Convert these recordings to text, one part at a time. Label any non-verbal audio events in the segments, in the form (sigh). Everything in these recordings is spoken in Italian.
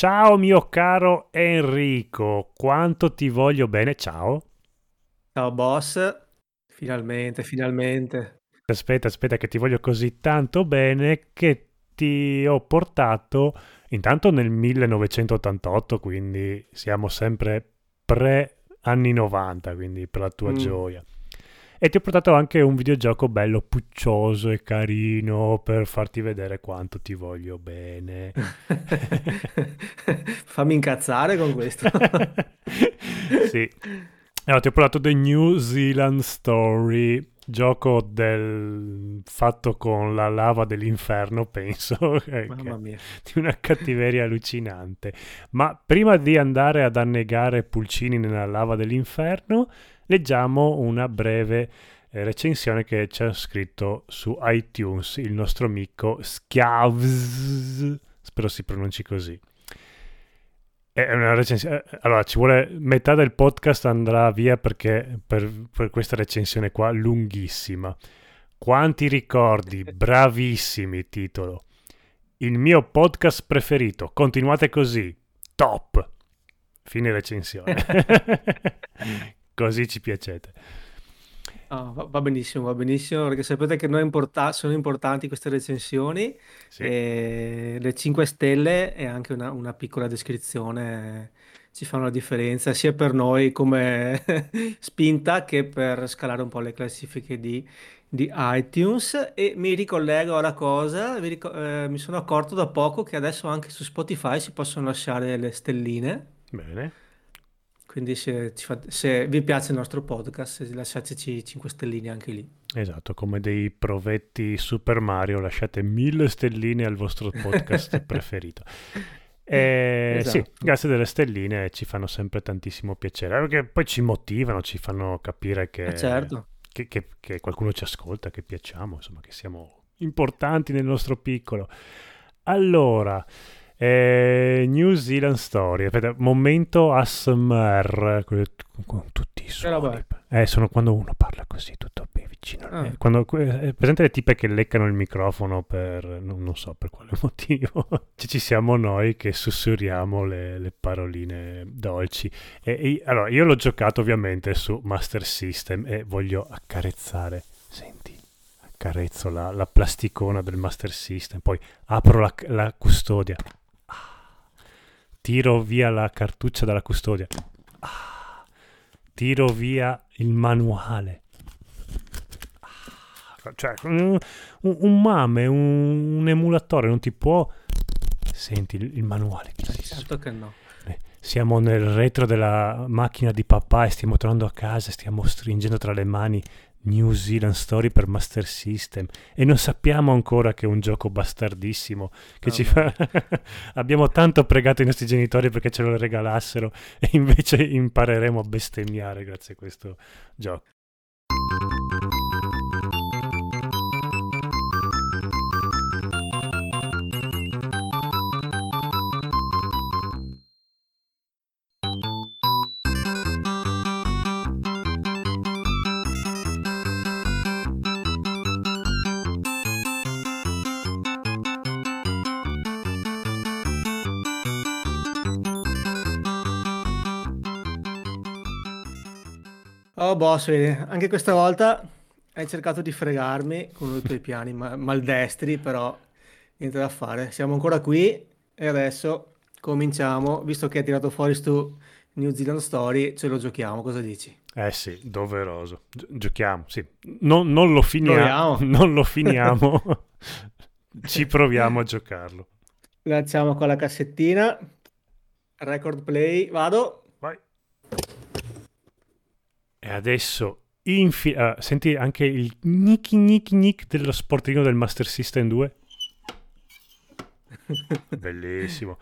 Ciao mio caro Enrico, quanto ti voglio bene, ciao. Ciao boss, finalmente, finalmente. Aspetta, aspetta che ti voglio così tanto bene che ti ho portato intanto nel 1988, quindi siamo sempre pre anni 90, quindi per la tua Mm. gioia. E ti ho portato anche un videogioco bello, puccioso e carino per farti vedere quanto ti voglio bene. (laughs) Fammi incazzare con questo. (laughs) sì. Allora, ti ho portato The New Zealand Story, gioco del... fatto con la lava dell'inferno, penso, (laughs) eh, Mamma mia. di una cattiveria allucinante. Ma prima di andare ad annegare pulcini nella lava dell'inferno, leggiamo una breve eh, recensione che c'è scritto su iTunes, il nostro amico Schiavs, spero si pronunci così. È una recensione. eh, Allora, ci vuole metà del podcast andrà via perché per, per questa recensione qua lunghissima. Quanti ricordi, (laughs) bravissimi titolo. Il mio podcast preferito. Continuate così. Top. Fine recensione. (laughs) (laughs) così ci piacete. Ah, va, va benissimo, va benissimo, perché sapete che noi importa- sono importanti queste recensioni, Sì. e le 5 stelle e anche una, una piccola descrizione ci fanno la differenza, sia per noi come (laughs) spinta che per scalare un po' le classifiche di, di iTunes. E mi ricollego alla cosa, mi, rico- eh, mi sono accorto da poco che adesso anche su Spotify si possono lasciare le stelline. Bene. Quindi se, fa- se vi piace il nostro podcast, lasciateci 5 stelline anche lì. Esatto, come dei provetti Super Mario, lasciate mille stelline al vostro podcast (laughs) preferito. Eh, Sì, Esatto. grazie delle stelline ci fanno sempre tantissimo piacere, perché poi ci motivano, ci fanno capire che, Eh, certo. che, che- che qualcuno ci ascolta, che piacciamo, insomma, che siamo importanti nel nostro piccolo. Allora, eh, New Zealand Story, aspetta, momento ASMR, con tutti i suoni. Eh, sono quando uno parla così, tutto vicino. Ah. Eh, quando, eh, presente le tipe che leccano il microfono per, non, non so per quale (laughs) motivo, ci, siamo noi che sussurriamo le, le paroline dolci. E, e- allora, io l'ho giocato ovviamente su Master System e voglio accarezzare, senti, accarezzo la, la plasticona del Master System, poi apro la, la custodia. Tiro via la cartuccia dalla custodia, Ah. tiro via il manuale. Ah. Cioè, un, un- mame, un, un emulatore non ti può... Senti il, il manuale. si Certo che no. eh, Siamo nel retro della macchina di papà e stiamo tornando a casa e stiamo stringendo tra le mani New Zealand Story per Master System e non sappiamo ancora che è un gioco bastardissimo che Ah, ci fa... (laughs) Abbiamo tanto pregato i nostri genitori perché ce lo regalassero e invece impareremo a bestemmiare grazie a questo gioco. Oh boss, anche questa volta hai cercato di fregarmi con dei tuoi piani ma- maldestri, però niente da fare. Siamo ancora qui e adesso cominciamo, visto che hai tirato fuori stu New Zealand Story, ce lo giochiamo, cosa dici? Eh sì, doveroso. Gi- giochiamo, sì. Non, (laughs) non lo finiamo, non lo finiamo. Ci proviamo a giocarlo. Lanciamo con la cassettina, record play, vado. E adesso infi- ah, senti anche il gnic gnic gnic dello sportino del Master System 2. (laughs) Bellissimo.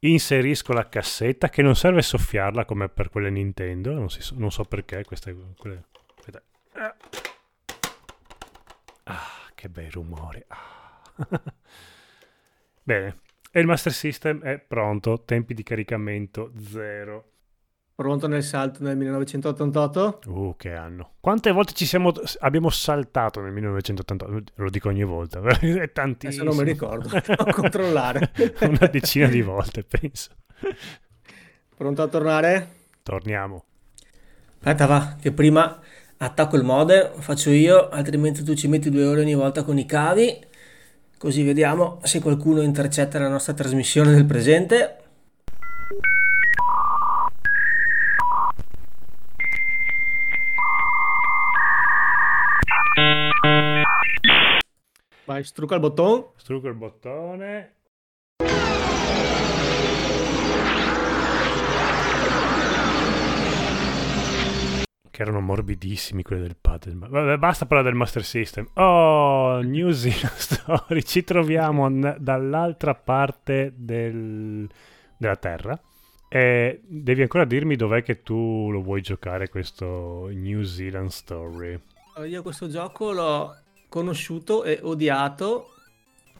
Inserisco la cassetta che non serve soffiarla come per quelle Nintendo. Non, so, non so perché. Queste, quelle... Ah. Che bei rumori. Ah. (laughs) Bene. E il Master System è pronto. Tempi di caricamento zero. Pronto nel salto nel 1988? Uh, che anno. Quante volte ci siamo, abbiamo saltato nel 1988? Lo dico ogni volta, (laughs) è tantissimo. Adesso non mi ricordo, (laughs) devo controllare. (laughs) Una decina di volte, penso. Pronto a tornare? Torniamo. Aspetta, va, che prima attacco il modem, faccio io, altrimenti tu ci metti due ore ogni volta con i cavi, così vediamo se qualcuno intercetta la nostra trasmissione del presente. Vai, strucca il bottone. Strucco il bottone. Che erano morbidissimi quelli del paddle. Vabbè, basta parlare del Master System. Oh, New Zealand (laughs) Story. Ci troviamo n- dall'altra parte del- della Terra. E devi ancora dirmi dov'è che tu lo vuoi giocare questo New Zealand Story. Io questo gioco l'ho conosciuto e odiato.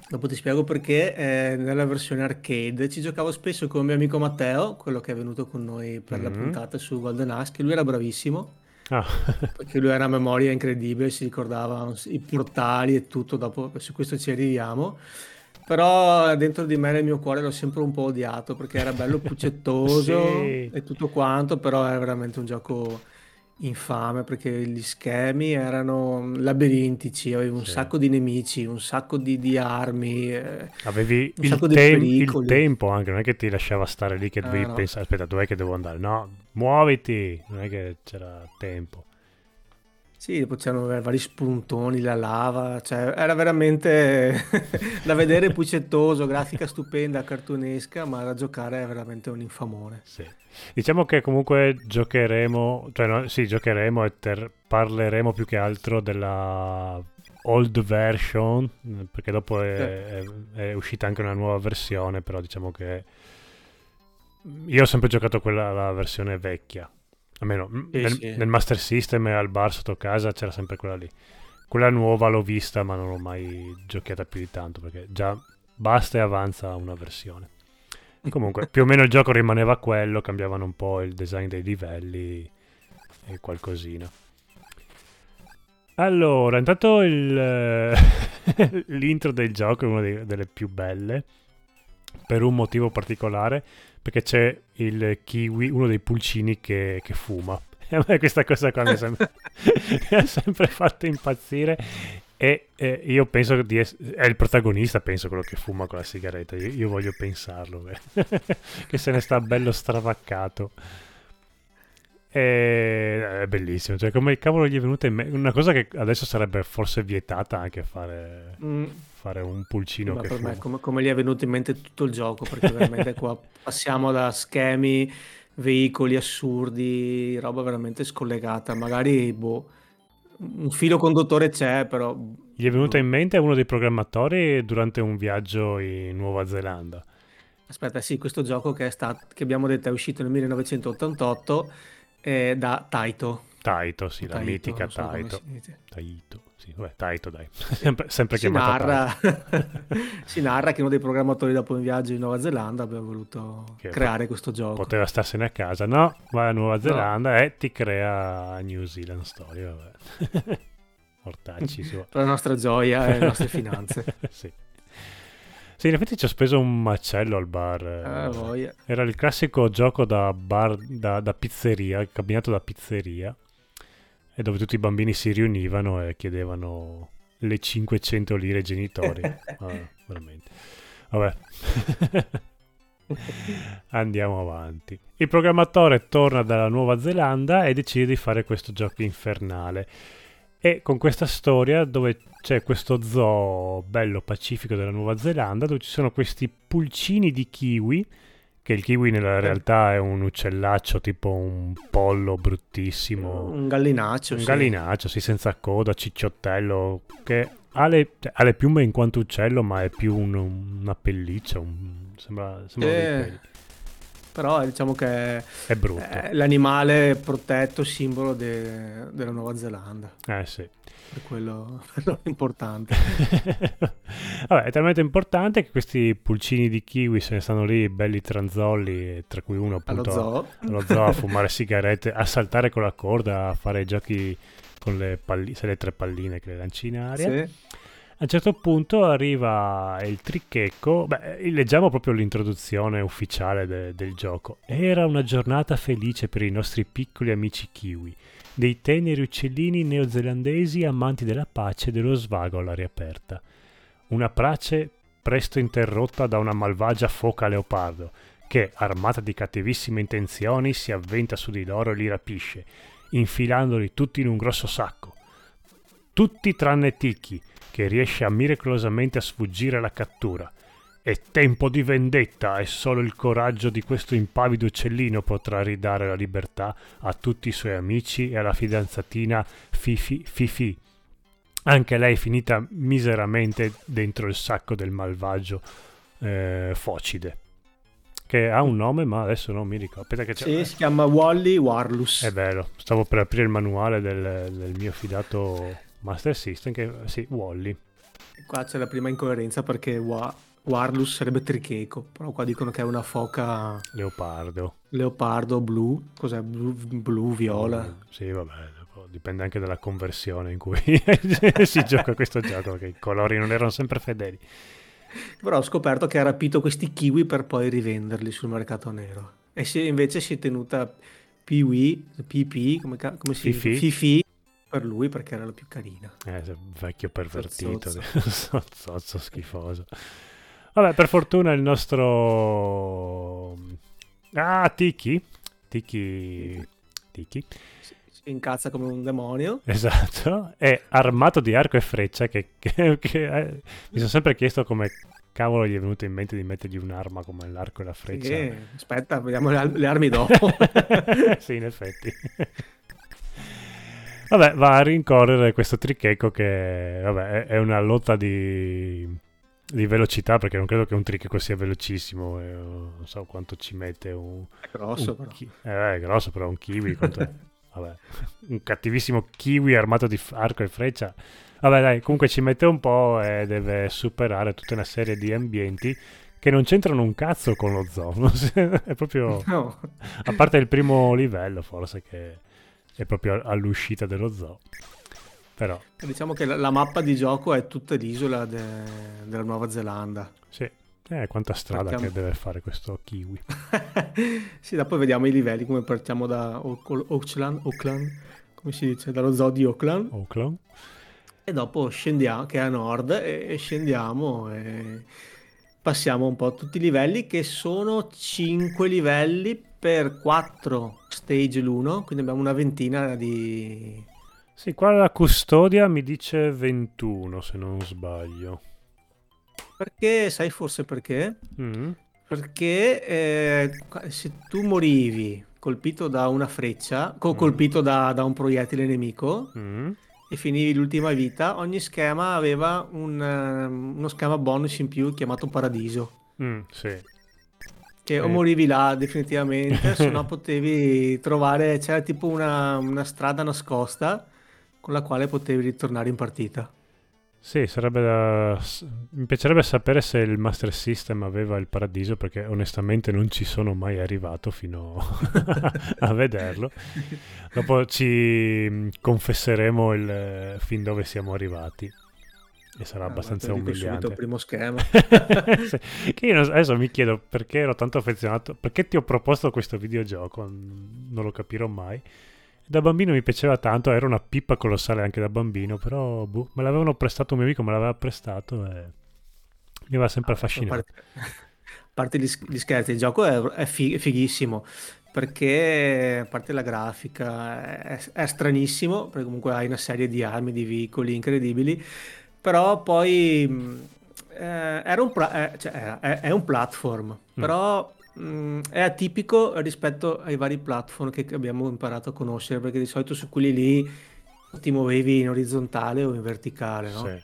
Dopo ti spiego perché eh, nella versione arcade ci giocavo spesso con mio amico Matteo, quello che è venuto con noi per la Mhm. puntata su Golden Axe, che lui era bravissimo, Ah, (laughs) perché lui ha una memoria incredibile, si ricordava i portali e tutto, dopo su questo ci arriviamo. Però dentro di me nel mio cuore l'ho sempre un po' odiato perché era bello (laughs) puccettoso Sì. e tutto quanto, però era veramente un gioco infame perché gli schemi erano labirintici, avevi un Sì. sacco di nemici, un sacco di, di armi. eh, Avevi Un il, sacco di tem- il tempo anche, non è che ti lasciava stare lì che Eh, dovevi no. pensare, aspetta, dov'è che devo andare? No, muoviti, non è che c'era tempo. Sì, poi c'erano vari spuntoni, la lava, cioè era veramente (laughs) da vedere puccettoso, grafica stupenda, cartunesca, ma da giocare è veramente un infamone. Sì. Diciamo che comunque giocheremo, cioè no, sì, giocheremo e ter- parleremo più che altro della old version, perché dopo è, è- è uscita anche una nuova versione, però diciamo che io ho sempre giocato quella, la versione vecchia, almeno Sì, nel, sì. nel Master System e al bar sotto casa c'era sempre quella lì. Quella nuova l'ho vista, ma non l'ho mai giocata più di tanto, perché già basta e avanza una versione. Comunque, (laughs) più o meno il gioco rimaneva quello, cambiavano un po' il design dei livelli e qualcosina. Allora, intanto il, (laughs) l'intro del gioco è una delle più belle, per un motivo particolare, perché c'è il kiwi, uno dei pulcini che, che fuma. E (laughs) a me questa cosa qua mi ha sempre, (laughs) sempre fatto impazzire e eh, io penso di essere... È il protagonista, penso, quello che fuma con la sigaretta. Io, io voglio pensarlo, (laughs) che se ne sta bello stravaccato. E... È bellissimo. Cioè, come cavolo gli è venuta in mente... Una cosa che adesso sarebbe forse vietata anche fare, Mm, fare un pulcino ma che per fuma. me come, come gli è venuto in mente tutto il gioco, perché veramente qua (laughs) passiamo da schemi, veicoli assurdi, roba veramente scollegata. Magari, boh, un filo conduttore c'è, però... Gli è venuta boh. in mente uno dei programmatori durante un viaggio in Nuova Zelanda. Aspetta, sì, questo gioco che, è stato, che abbiamo detto è uscito nel 1988 è da Taito. Taito, sì, la Taito, mitica so come Taito. Taito, sì, vabbè, Taito dai. (laughs) sempre sempre Si chiamato narra, (laughs) si narra che uno dei programmatori dopo un viaggio in Nuova Zelanda abbia voluto Che creare questo gioco. Poteva starsene a casa, no? Vai a Nuova Zelanda e ti crea New Zealand Story, vabbè. (laughs) Ortacci, su. Per la nostra gioia e le nostre finanze. sì. Sì, in effetti ci ho speso un macello al bar. Eh, voglia. Era il classico gioco da bar, da, da pizzeria, il cabinato da pizzeria, e dove tutti i bambini si riunivano e chiedevano le 500 lire ai genitori. (laughs) Ah, veramente. Vabbè. (laughs) Andiamo avanti. Il programmatore torna dalla Nuova Zelanda e decide di fare questo gioco infernale. E con questa storia dove c'è questo zoo bello pacifico della Nuova Zelanda dove ci sono questi pulcini di kiwi che il kiwi nella realtà è un uccellaccio tipo un pollo bruttissimo Un gallinaccio, un sì. gallinaccio sì senza coda cicciottello che ha le, cioè, ha le piume in quanto uccello ma è più un- una pelliccia un- sembra, sembra Eh. Però diciamo che È brutto. è l'animale protetto, simbolo de- della Nuova Zelanda, Eh sì. per quello (laughs) è importante. (laughs) Vabbè, è talmente importante che questi pulcini di kiwi se ne stanno lì belli tranzolli, tra cui uno Allo appunto zoo. allo zoo a (laughs) fumare sigarette, a saltare con la corda, a fare giochi con le palline, le tre palline che le lanci in aria. Sì. A un certo punto arriva il trichecco, beh, leggiamo proprio l'introduzione ufficiale de- del gioco. Era una giornata felice per i nostri piccoli amici kiwi, dei teneri uccellini neozelandesi amanti della pace e dello svago all'aria aperta. Una pace presto interrotta da una malvagia foca leopardo, che, armata di cattivissime intenzioni, si avventa su di loro e li rapisce, infilandoli tutti in un grosso sacco. Tutti tranne Tiki, che riesce a miracolosamente a sfuggire alla cattura. È tempo di vendetta e solo il coraggio di questo impavido uccellino potrà ridare la libertà a tutti i suoi amici e alla fidanzatina Fifi Fifi. Anche lei finita miseramente dentro il sacco del malvagio eh, Focide. Che ha un nome, ma adesso non mi ricordo. Sì, si chiama Wally Warlus. È vero, stavo per aprire il manuale del, del mio fidato Master System, che sì, Wally. Qua c'è la prima incoerenza perché Wa- Warlus sarebbe tricheco, però qua dicono che è una foca Leopardo. leopardo blu, cos'è? Blu, blu, viola. Mm, Sì, vabbè, dipende anche dalla conversione in cui (laughs) si gioca questo gioco, perché i colori non erano sempre fedeli. Però ho scoperto che ha rapito questi kiwi per poi rivenderli sul mercato nero. E si- invece si è tenuta Piwi, PP, come, come si Fifi. Fifi per lui perché era la più carina. Eh, vecchio pervertito, zozzo (laughs) schifoso. Vabbè, per fortuna il nostro... Ah, Tiki. Tiki... Tiki. Si, incazza come un demonio. Esatto, è armato di arco e freccia che, che- che, eh, mi sono sempre chiesto come cavolo gli è venuto in mente di mettergli un'arma come l'arco e la freccia. Sì, aspetta, vediamo le, le armi dopo. (laughs) sì, in effetti. (laughs) Vabbè, va a rincorrere questo tricheco che vabbè, è, una lotta di, di velocità perché non credo che un tricheco sia velocissimo, eh, non so quanto ci mette un, È grosso un però. eh, è grosso però un kiwi? (laughs) Vabbè, un cattivissimo kiwi armato di arco e freccia vabbè dai comunque ci mette un po' e deve superare tutta una serie di ambienti che non c'entrano un cazzo con lo zoo (laughs) è proprio No, a parte il primo livello forse che è proprio all'uscita dello zoo. Però diciamo che la, la mappa di gioco è tutta l'isola de- della Nuova Zelanda. sì. Eh, quanta strada Partiamo- che deve fare questo kiwi. (laughs) Sì, dopo vediamo i livelli come partiamo da Auck- Auckland, Auckland, come si dice, dallo zoo di Auckland Oaklawn e dopo scendiamo, che è a nord, e, e scendiamo e passiamo un po' tutti i livelli che sono 5 livelli per 4 stage l'uno, quindi abbiamo una ventina di... sì qua la custodia mi dice 21 se non sbaglio Perché, sai forse perché? Mm. Perché eh, se tu morivi colpito da una freccia, co- Mm. colpito da, da un proiettile nemico Mm. e finivi l'ultima vita, ogni schema aveva un, ehm, uno schema bonus in più chiamato Paradiso. Mm, sì. Che o morivi là definitivamente, se no (laughs) potevi trovare, c'era tipo una, una strada nascosta con la quale potevi ritornare in partita. Sì, sarebbe da... Mi piacerebbe sapere se il Master System aveva il paradiso perché onestamente non ci sono mai arrivato fino (laughs) a vederlo. (laughs) Dopo ci mm, confesseremo il eh, fin dove siamo arrivati e sarà Ah, abbastanza dico subito umiliante. il primo schema. (laughs) Che io adesso mi chiedo perché ero tanto affezionato, perché ti ho proposto questo videogioco, non lo capirò mai. Da bambino mi piaceva tanto, era una pippa colossale anche da bambino, però boh, me l'avevano prestato un mio amico, me l'aveva prestato e mi aveva sempre A affascinato. a parte gli, sch- gli scherzi, il gioco è, è fighissimo perché a parte la grafica è, è stranissimo perché comunque hai una serie di armi, di veicoli incredibili, però poi mh, eh, era un pra- eh, cioè, era- è, è un platform, però mh, è atipico rispetto ai vari platform che abbiamo imparato a conoscere perché di solito su quelli lì ti muovevi in orizzontale o in verticale, no? Sì.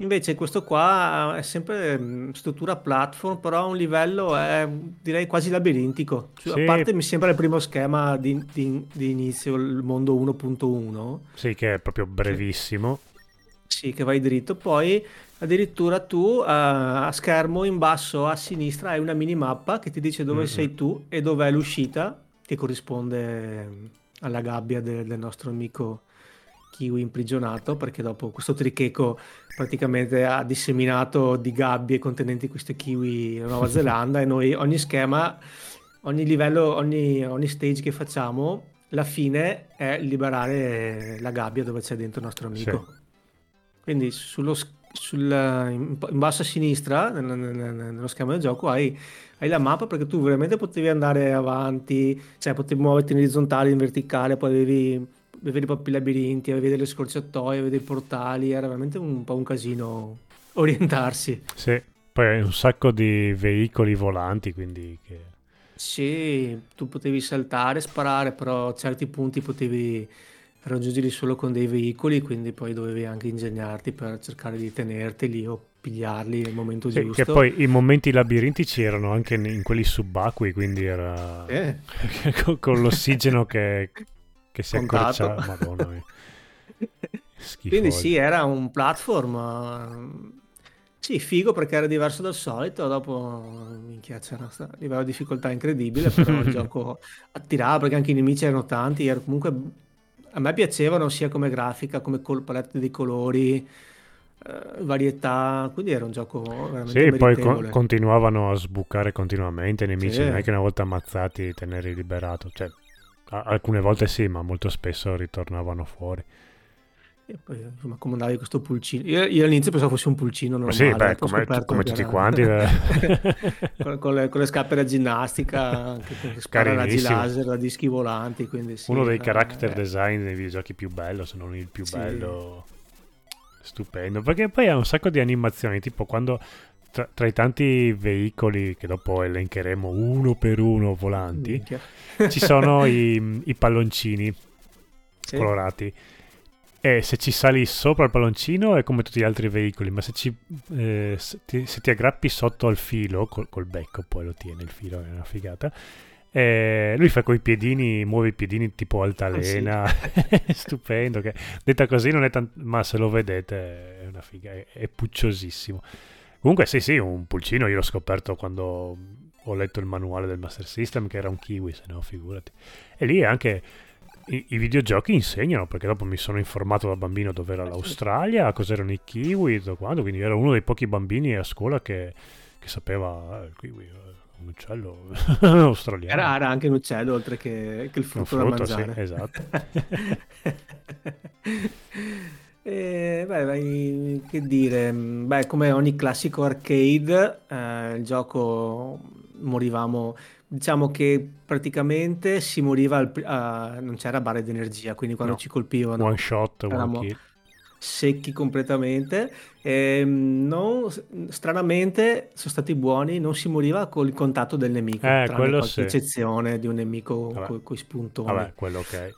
Invece questo qua è sempre mm, struttura platform, però a un livello è direi quasi labirintico. Cioè, Sì, A parte mi sembra il primo schema di, di- di inizio, il mondo 1.1, sì, che è proprio brevissimo. Sì, che vai dritto. Poi addirittura tu eh, a schermo in basso a sinistra hai una minimappa che ti dice dove Mm-mm. sei tu e dov'è l'uscita, che corrisponde mm, alla gabbia de- del nostro amico kiwi imprigionato, perché dopo questo tricheco praticamente ha disseminato di gabbie contenenti questi kiwi in Nuova (laughs) Zelanda e noi ogni schema, ogni livello, ogni, ogni stage che facciamo, la fine è liberare la gabbia dove c'è dentro il nostro Sì, amico. Quindi sullo, s- sul, in, basso a sinistra, nel- nel- nel- nello schema del gioco, hai, hai la mappa perché tu veramente potevi andare avanti, cioè potevi muoverti in orizzontale, in verticale, poi avevi, avevi proprio i labirinti, avevi delle scorciatoie, avevi dei portali, era veramente un po' un casino orientarsi. sì. Poi hai un sacco di veicoli volanti, quindi che... Sì, tu potevi saltare, sparare, però a certi punti potevi raggiungerli solo con dei veicoli, quindi poi dovevi anche ingegnarti per cercare di tenerteli o pigliarli nel momento Sì, che giusto. poi i momenti labirintici erano anche in quelli subacquei, quindi era Eh, (laughs) con con l'ossigeno che, che si accorciava. Madonna mia, Quindi schifosi. sì, era un platform, eh, sì, figo perché era diverso dal solito, dopo, minchia, c'era sta livello di difficoltà incredibile, però il (laughs) gioco attirava perché anche i nemici erano tanti, era comunque, a me piacevano sia come grafica, come col- palette di colori, eh, varietà, quindi era un gioco veramente Sì, poi co- meritevole. continuavano a sbucare continuamente i nemici, non è Sì. che una volta ammazzati te ne eri liberato. Cioè, a- alcune volte sì, ma molto spesso ritornavano fuori. E poi, insomma, comandavi questo pulcino. Io, io all'inizio pensavo fosse un pulcino Ma sì, normale, beh, come, come tutti era quanti, eh. (laughs) con, con le, con le scarpe da ginnastica, che, che spara raggi laser da dischi volanti, quindi sì, Uno dei era- character eh, design dei videogiochi più bello, se non il più sì, bello. Stupendo, perché poi ha un sacco di animazioni, tipo quando tra, tra i tanti veicoli che dopo elencheremo uno per uno volanti, ci sono (laughs) i, i palloncini Sì, colorati. E se ci sali sopra il palloncino è come tutti gli altri veicoli, ma se, ci, eh, se, ti, se ti aggrappi sotto al filo, col, col becco poi lo tiene il filo, è una figata. eh, lui fa coi piedini, muove i piedini tipo ah, sì. (laughs) altalena, stupendo. Che, detta così non è tanto, ma se lo vedete è una figa, è, è pucciosissimo. Comunque, sì, sì, un pulcino io l'ho scoperto quando ho letto il manuale del Master System, che era un kiwi, se no, figurati. E lì anche i, i videogiochi insegnano, perché dopo mi sono informato da bambino dove era Eh, sì. l'Australia, cos'erano i kiwi, quanto, quindi ero uno dei pochi bambini a scuola che, che sapeva, eh, il kiwi è un uccello (laughs) Era, australiano. era anche un uccello oltre che, che il Un frutto da frutto, sì, mangiare. esatto. (laughs) E, beh, vai- che dire, mm, beh, come ogni classico arcade, eh, il gioco morivamo, diciamo che praticamente si moriva, al a- non c'era barra di energia, quindi quando No, ci one colpivano shot, one kill. secchi completamente. E, mm, non- stranamente sono stati buoni, non si moriva con il contatto del nemico, Eh, tranne quello qualche sì. eccezione di un nemico con i spuntoni. vabbè, quello ok.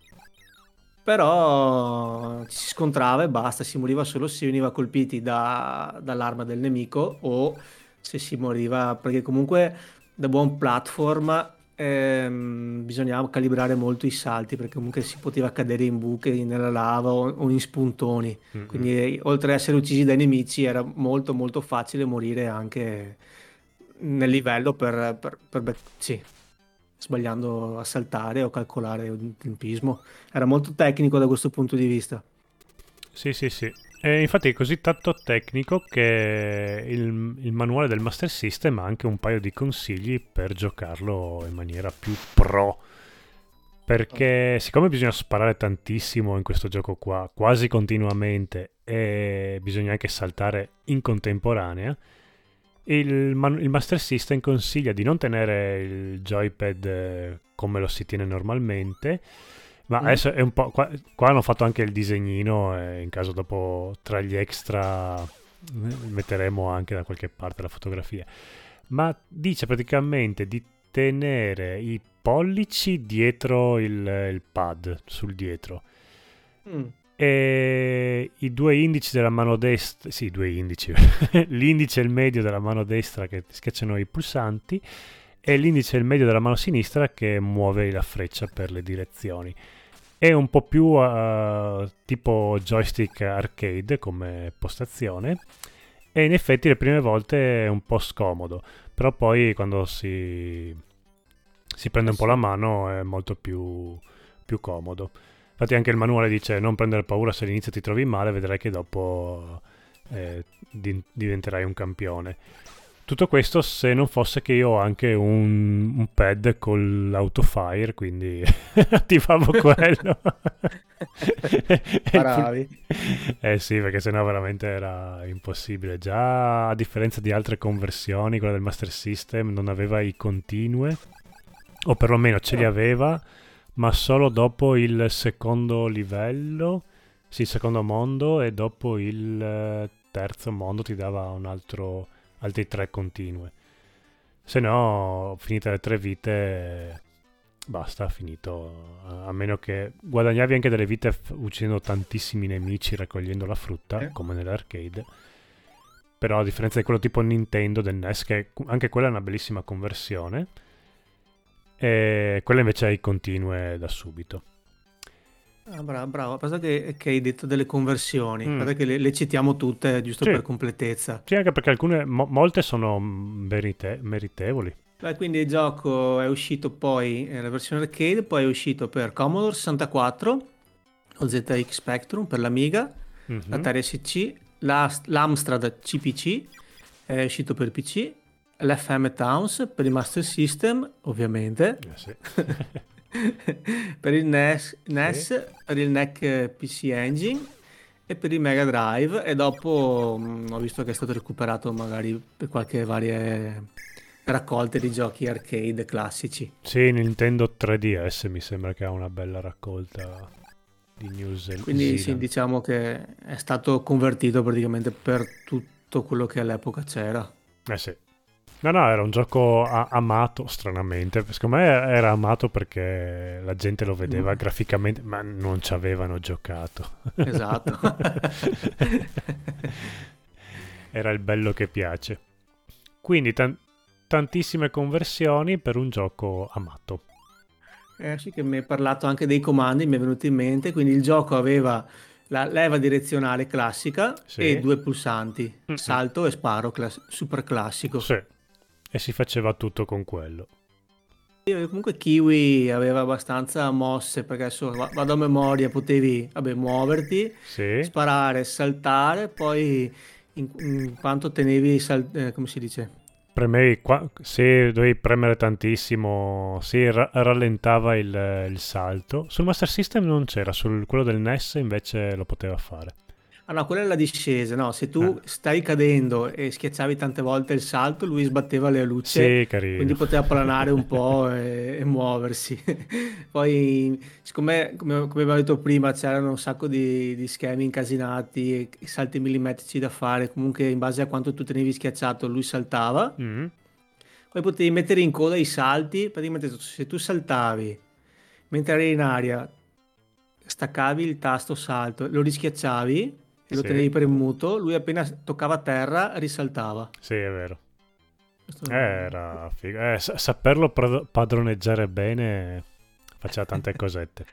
Però ci si scontrava e basta, si moriva solo se veniva colpiti da- dall'arma del nemico o se si moriva, perché comunque da buon platform ehm, bisognava calibrare molto i salti, perché comunque si poteva cadere in buche nella lava o, o in spuntoni. Mm, mm. Quindi oltre ad essere uccisi dai nemici era molto molto facile morire anche nel livello per, per- per sì, sbagliando a saltare o calcolare un tempismo. Era molto tecnico da questo punto di vista. Sì, sì, sì. E infatti è così tanto tecnico che il, il manuale del Master System ha anche un paio di consigli per giocarlo in maniera più pro. Perché siccome bisogna sparare tantissimo in questo gioco qua, quasi continuamente, e bisogna anche saltare in contemporanea, il, il Master System consiglia di non tenere il joypad eh, come lo si tiene normalmente, ma Mm. adesso è un po'. Qua, qua hanno fatto anche il disegnino. E in caso dopo tra gli extra eh, metteremo anche da qualche parte la fotografia. Ma dice praticamente di tenere i pollici dietro il, il pad, sul dietro. Mm. e i due indici della mano destra, sì, due indici, (laughs) l'indice e il medio della mano destra che schiacciano i pulsanti e l'indice e il medio della mano sinistra che muove la freccia per le direzioni. È un po' più uh, tipo joystick arcade come postazione e in effetti le prime volte è un po' scomodo, però poi quando si, si prende un po' la mano è molto più, più comodo. Infatti anche il manuale dice non prendere paura se all'inizio ti trovi male, vedrai che dopo eh, di- diventerai un campione. Tutto questo se non fosse che io ho anche un, un pad con l'autofire, quindi (laughs) attivavo (laughs) quello. Bravi. (laughs) eh sì, perché sennò veramente era impossibile. Già a differenza di altre conversioni, quella del Master System non aveva i continue, o perlomeno ce li aveva ma solo dopo il secondo livello, sì, il secondo mondo, e dopo il eh, terzo mondo ti dava un altro, altri tre continue. Se no, finite le tre vite, basta, finito. A meno che guadagnavi anche delle vite uccidendo tantissimi nemici raccogliendo la frutta, eh. come nell'arcade. Però a differenza di quello tipo Nintendo del NES, che anche quella è una bellissima conversione e quella invece hai continue da subito. Ah, bravo, bravo. Penso che, che, hai detto delle conversioni, mm. che le, le, citiamo tutte giusto sì. per completezza. Sì, anche perché alcune, mo, molte sono merite, meritevoli. Beh, quindi il gioco è uscito poi, eh, la versione arcade, poi è uscito per Commodore 64, lo ZX Spectrum per l'Amiga, mm-hmm. l'Atari SC, la, l'Amstrad CPC, è uscito per PC l'FM Towns per il Master System, ovviamente. Eh sì. (laughs) per il NES, NES sì. per il NEC PC Engine e per il Mega Drive e dopo mh, mm, ho visto che è stato recuperato magari per qualche varie raccolte di giochi arcade classici. Sì, Nintendo 3DS mi sembra che ha una bella raccolta di news. Quindi sì, diciamo che è stato convertito praticamente per tutto quello che all'epoca c'era. Eh sì. No, no, era un gioco a- amato, stranamente. Secondo me era amato perché la gente lo vedeva mm. graficamente, ma non ci avevano giocato. Esatto. (laughs) era il bello che piace. Quindi tan- tantissime conversioni per un gioco amato. Eh sì, che mi hai parlato anche dei comandi, mi è venuto in mente. Quindi il gioco aveva la leva direzionale classica sì. e due pulsanti, mm-hmm. salto e sparo, class- super classico. Sì e si faceva tutto con quello. Comunque Kiwi aveva abbastanza mosse perché adesso vado a memoria, potevi vabbè, muoverti, sì. sparare, saltare, poi in, in quanto tenevi, sal, eh, come si dice? Premevi, qua, sì, dovevi premere tantissimo, sì, ra- rallentava il, il, salto. Sul Master System non c'era, su quello del NES invece lo poteva fare. Ah no, quella è la discesa, no? Se tu eh. stai cadendo e schiacciavi tante volte il salto, lui sbatteva le luci, sì, quindi poteva planare un po' (laughs) e, e muoversi. Poi, siccome, come, come abbiamo detto prima, c'erano un sacco di, di schemi incasinati e salti millimetrici da fare, comunque in base a quanto tu tenevi schiacciato, lui saltava. Mm. Poi potevi mettere in coda i salti, praticamente se tu saltavi mentre eri in aria, staccavi il tasto salto, lo rischiacciavi e lo sì. tenevi premuto, lui appena toccava terra risaltava. Sì, è vero. Era figo. Eh, saperlo padroneggiare bene faceva tante (laughs) cosette.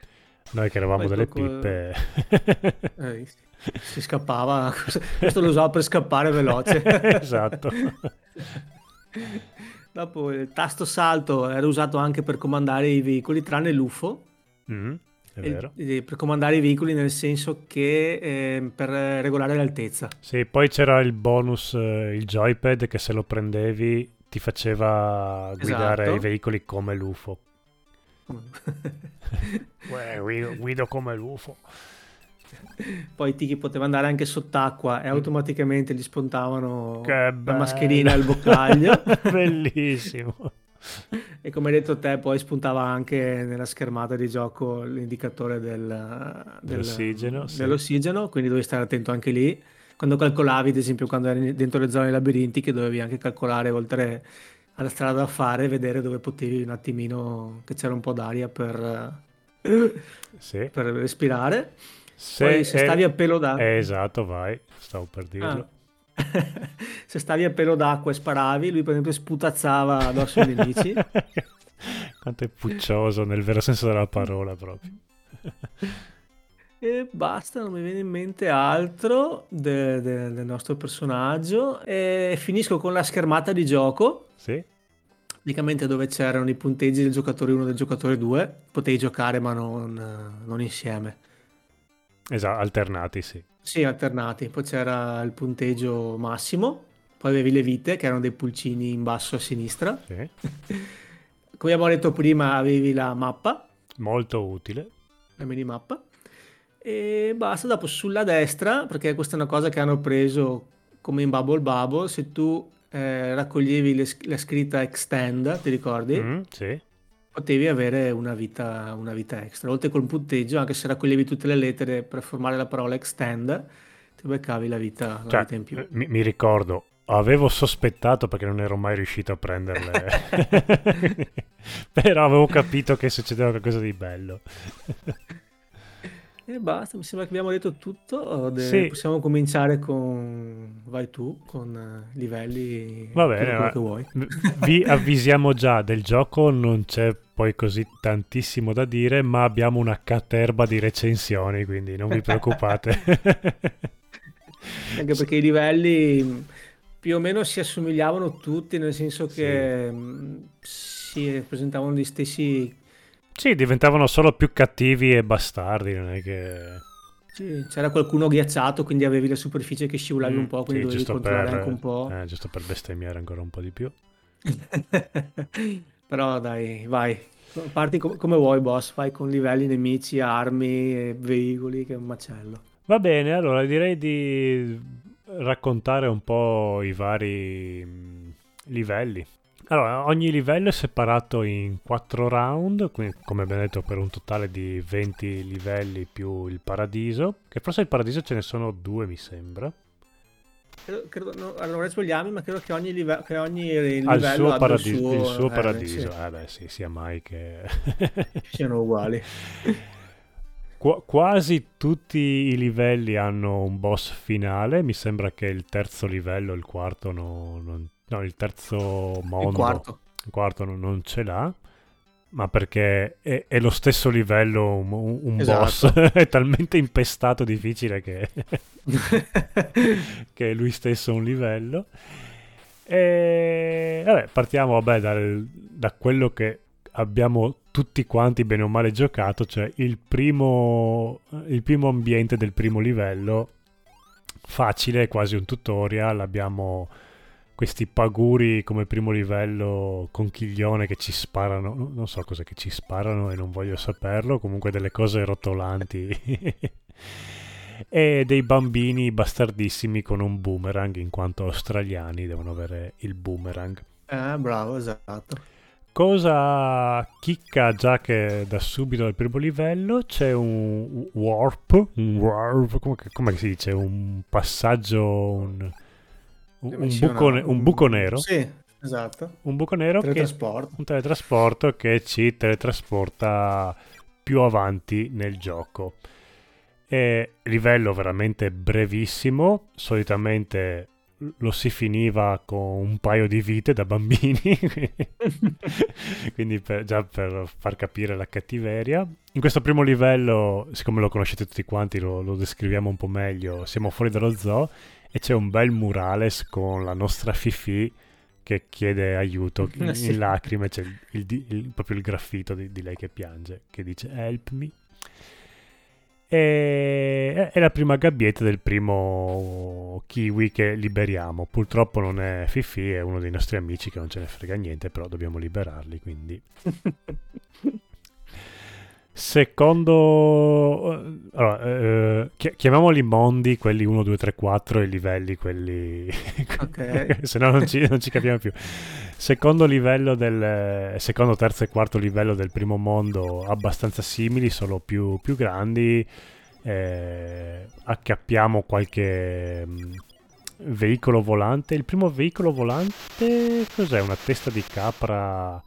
Noi che eravamo delle tocco... pippe... Eh, si scappava, questo lo usava per scappare veloce. (laughs) esatto. Dopo il tasto salto era usato anche per comandare i veicoli, tranne l'UFO. Mm vero. E, per comandare i veicoli nel senso che eh, per regolare l'altezza. Sì, poi c'era il bonus, eh, il joypad che se lo prendevi ti faceva guidare esatto. i veicoli come l'UFO. (laughs) Uè, guido, guido come l'UFO. Poi Tiki poteva andare anche sott'acqua e mm. automaticamente gli spuntavano la mascherina al boccaglio. (laughs) Bellissimo. (laughs) e come hai detto te, poi spuntava anche nella schermata di gioco l'indicatore del, del, dell'ossigeno, dell'ossigeno sì. quindi dovevi stare attento anche lì. Quando calcolavi, ad esempio, quando eri dentro le zone labirintiche, dovevi anche calcolare oltre alla strada da fare, vedere dove potevi un attimino che c'era un po' d'aria per, sì. per respirare. Se, Poi, se stavi a pelo d'acqua... Eh, esatto, vai, stavo per dirlo. Ah. (laughs) se stavi a pelo d'acqua e sparavi, lui per esempio sputazzava addosso ai nemici. (laughs) Quanto è puccioso nel vero senso della parola proprio. (laughs) E basta, non mi viene in mente altro de- de- del nostro personaggio. E finisco con la schermata di gioco. Sì. Praticamente dove c'erano i punteggi del giocatore 1 e del giocatore 2. Potevi giocare ma non, non insieme. Esatto, alternati, sì. Sì, alternati. Poi c'era il punteggio massimo. Poi avevi le vite, che erano dei pulcini in basso a sinistra. Sì. (laughs) Come abbiamo detto prima, avevi la mappa. Molto utile. La minimappa e basta. Dopo sulla destra, perché questa è una cosa che hanno preso come in Bubble Bubble, se tu eh, raccoglievi le, la scritta extend, ti ricordi? Mm, sì. Potevi avere una vita, una vita extra. Oltre col punteggio, anche se raccoglievi tutte le lettere per formare la parola extend, ti beccavi la vita, la cioè, vita in più. Mi, mi ricordo, avevo sospettato perché non ero mai riuscito a prenderle. (laughs) (laughs) Però avevo capito che succedeva qualcosa di bello. E basta, mi sembra che abbiamo detto tutto. De- Sì. Possiamo cominciare con... Vai tu, con eh, livelli... Va bene, quello che vuoi. vi (laughs) avvisiamo già del gioco, non c'è poi così tantissimo da dire, ma abbiamo una caterba di recensioni, quindi non vi preoccupate. Anche perché i livelli mh, più o meno si assomigliavano tutti, nel senso che mh, si presentavano gli stessi... Sì, diventavano solo più cattivi e bastardi, non è che... sì, c'era qualcuno ghiacciato, quindi avevi la superficie che scivolavi Mm, un po', quindi sì, dovevi controllare per, anche un po'. eh, giusto per bestemmiare ancora un po' di più. (laughs) Però dai, vai. Parti com- come vuoi, boss. Fai con livelli, nemici, armi, e veicoli, che è un macello. Va bene, allora direi di raccontare un po' i vari mm, livelli. Allora, ogni livello è separato in 4 round, quindi come abbiamo detto per un totale di 20 livelli più il paradiso, che forse il paradiso ce ne sono due mi sembra. Credo, credo- no, allora, non spogliarmi, ma credo che ogni, live- che ogni livello il suo, abbia paradi- il suo, il suo eh, paradiso, sì, eh beh sì, sia mai che... (laughs) siano uguali. (laughs) Qua- quasi tutti i livelli hanno un boss finale. Mi sembra che il terzo livello, il quarto, no, non- no, il terzo mondo, Il quarto. il quarto non, non ce l'ha. Ma perché è, è lo stesso livello un, un- un boss, Esatto. (laughs) è talmente impestato difficile che, (laughs) che è lui stesso un livello. E vabbè, partiamo vabbè, dal- da quello che abbiamo tutti quanti bene o male giocato, cioè il primo, il primo ambiente del primo livello, facile, quasi un tutorial, abbiamo questi paguri come primo livello conchiglione che ci sparano, no- non so cosa che ci sparano e non voglio saperlo, comunque delle cose rotolanti (laughs) e dei bambini bastardissimi con un boomerang in quanto australiani devono avere il boomerang. Eh, bravo, esatto. Cosa chicca già che da subito al primo livello c'è un warp, un warp, come, come si dice? Un passaggio, un, un, buco, una- ne- un buco nero. Sì, esatto. Un buco nero che Teletrasporto. un teletrasporto che ci teletrasporta più avanti nel gioco. E livello veramente brevissimo, solitamente lo si finiva con un paio di vite da bambini, (laughs) quindi per- già per far capire la cattiveria. In questo primo livello, siccome lo conoscete tutti quanti, lo, lo descriviamo un po' meglio, siamo fuori dallo zoo e c'è un bel murales con la nostra Fifi che chiede aiuto (laughs) in, sì. in lacrime, c'è il, il il- proprio il graffito di, di lei che piange, che dice help me. E è la prima gabbietta del primo kiwi che liberiamo. Purtroppo non è Fifi, è uno dei nostri amici che non ce ne frega niente, però dobbiamo liberarli, quindi (laughs) Secondo... Allora, eh, chi- chiamiamoli mondi, quelli 1, 2, 3, 4 e livelli, quelli... (laughs) Ok. (laughs) Se no non ci, non ci capiamo più. Secondo livello del... Secondo, terzo e quarto livello del primo mondo abbastanza simili, solo più, più grandi. Eh, acchiappiamo qualche mm, veicolo volante. Il primo veicolo volante cos'è? Una testa di capra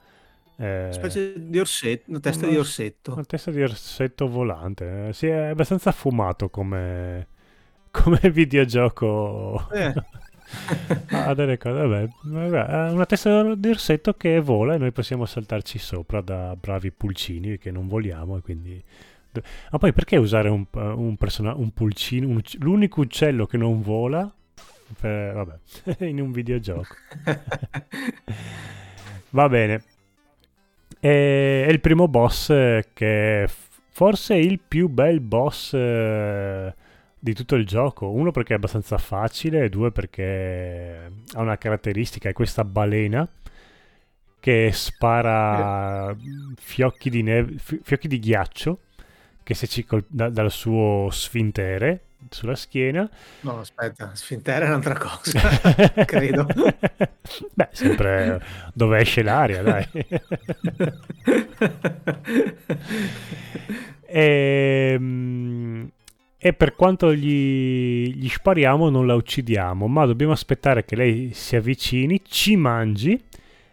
Eh, specie di orsetto, una testa una, di orsetto. Una testa di orsetto volante. Eh, sì, è abbastanza fumato come, (laughs) come videogioco. Eh. (laughs) ah, delle cose, vabbè, vabbè, una testa di orsetto che vola e noi possiamo saltarci sopra da bravi pulcini che non voliamo e quindi... Ma poi perché usare un, un, persona- un pulcino, un, l'unico uccello che non vola, per, vabbè, (laughs) in un videogioco. Va bene. E, è il primo boss che forse è il più bel boss... Eh, di tutto il gioco. Uno perché è abbastanza facile e due perché ha una caratteristica, è questa balena che spara fiocchi di, neve, fiocchi di ghiaccio che se ci col- da- dal suo sfintere sulla schiena. No, aspetta, sfintere è un'altra cosa, (laughs) credo. Beh, sempre dove esce l'aria, dai. e, (laughs) ehm, e per quanto gli, gli, spariamo non la uccidiamo, ma dobbiamo aspettare che lei si avvicini, ci mangi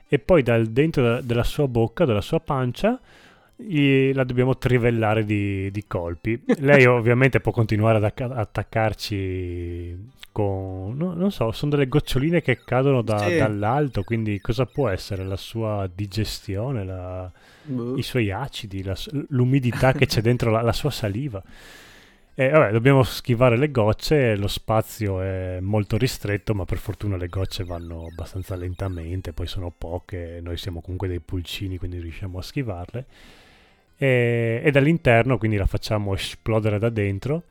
e poi dal dentro della sua bocca, dalla sua pancia, la dobbiamo trivellare di, di colpi. Lei (laughs) ovviamente può continuare ad acc- attaccarci con... No, non so, sono delle goccioline che cadono da, sì. dall'alto, quindi cosa può essere? La sua digestione, la, boh. i suoi acidi, la, l'umidità che c'è dentro la, la sua saliva. E vabbè, dobbiamo schivare le gocce, lo spazio è molto ristretto, ma per fortuna le gocce vanno abbastanza lentamente, poi sono poche, noi siamo comunque dei pulcini, quindi riusciamo a schivarle. E, e dall'interno quindi la facciamo esplodere da dentro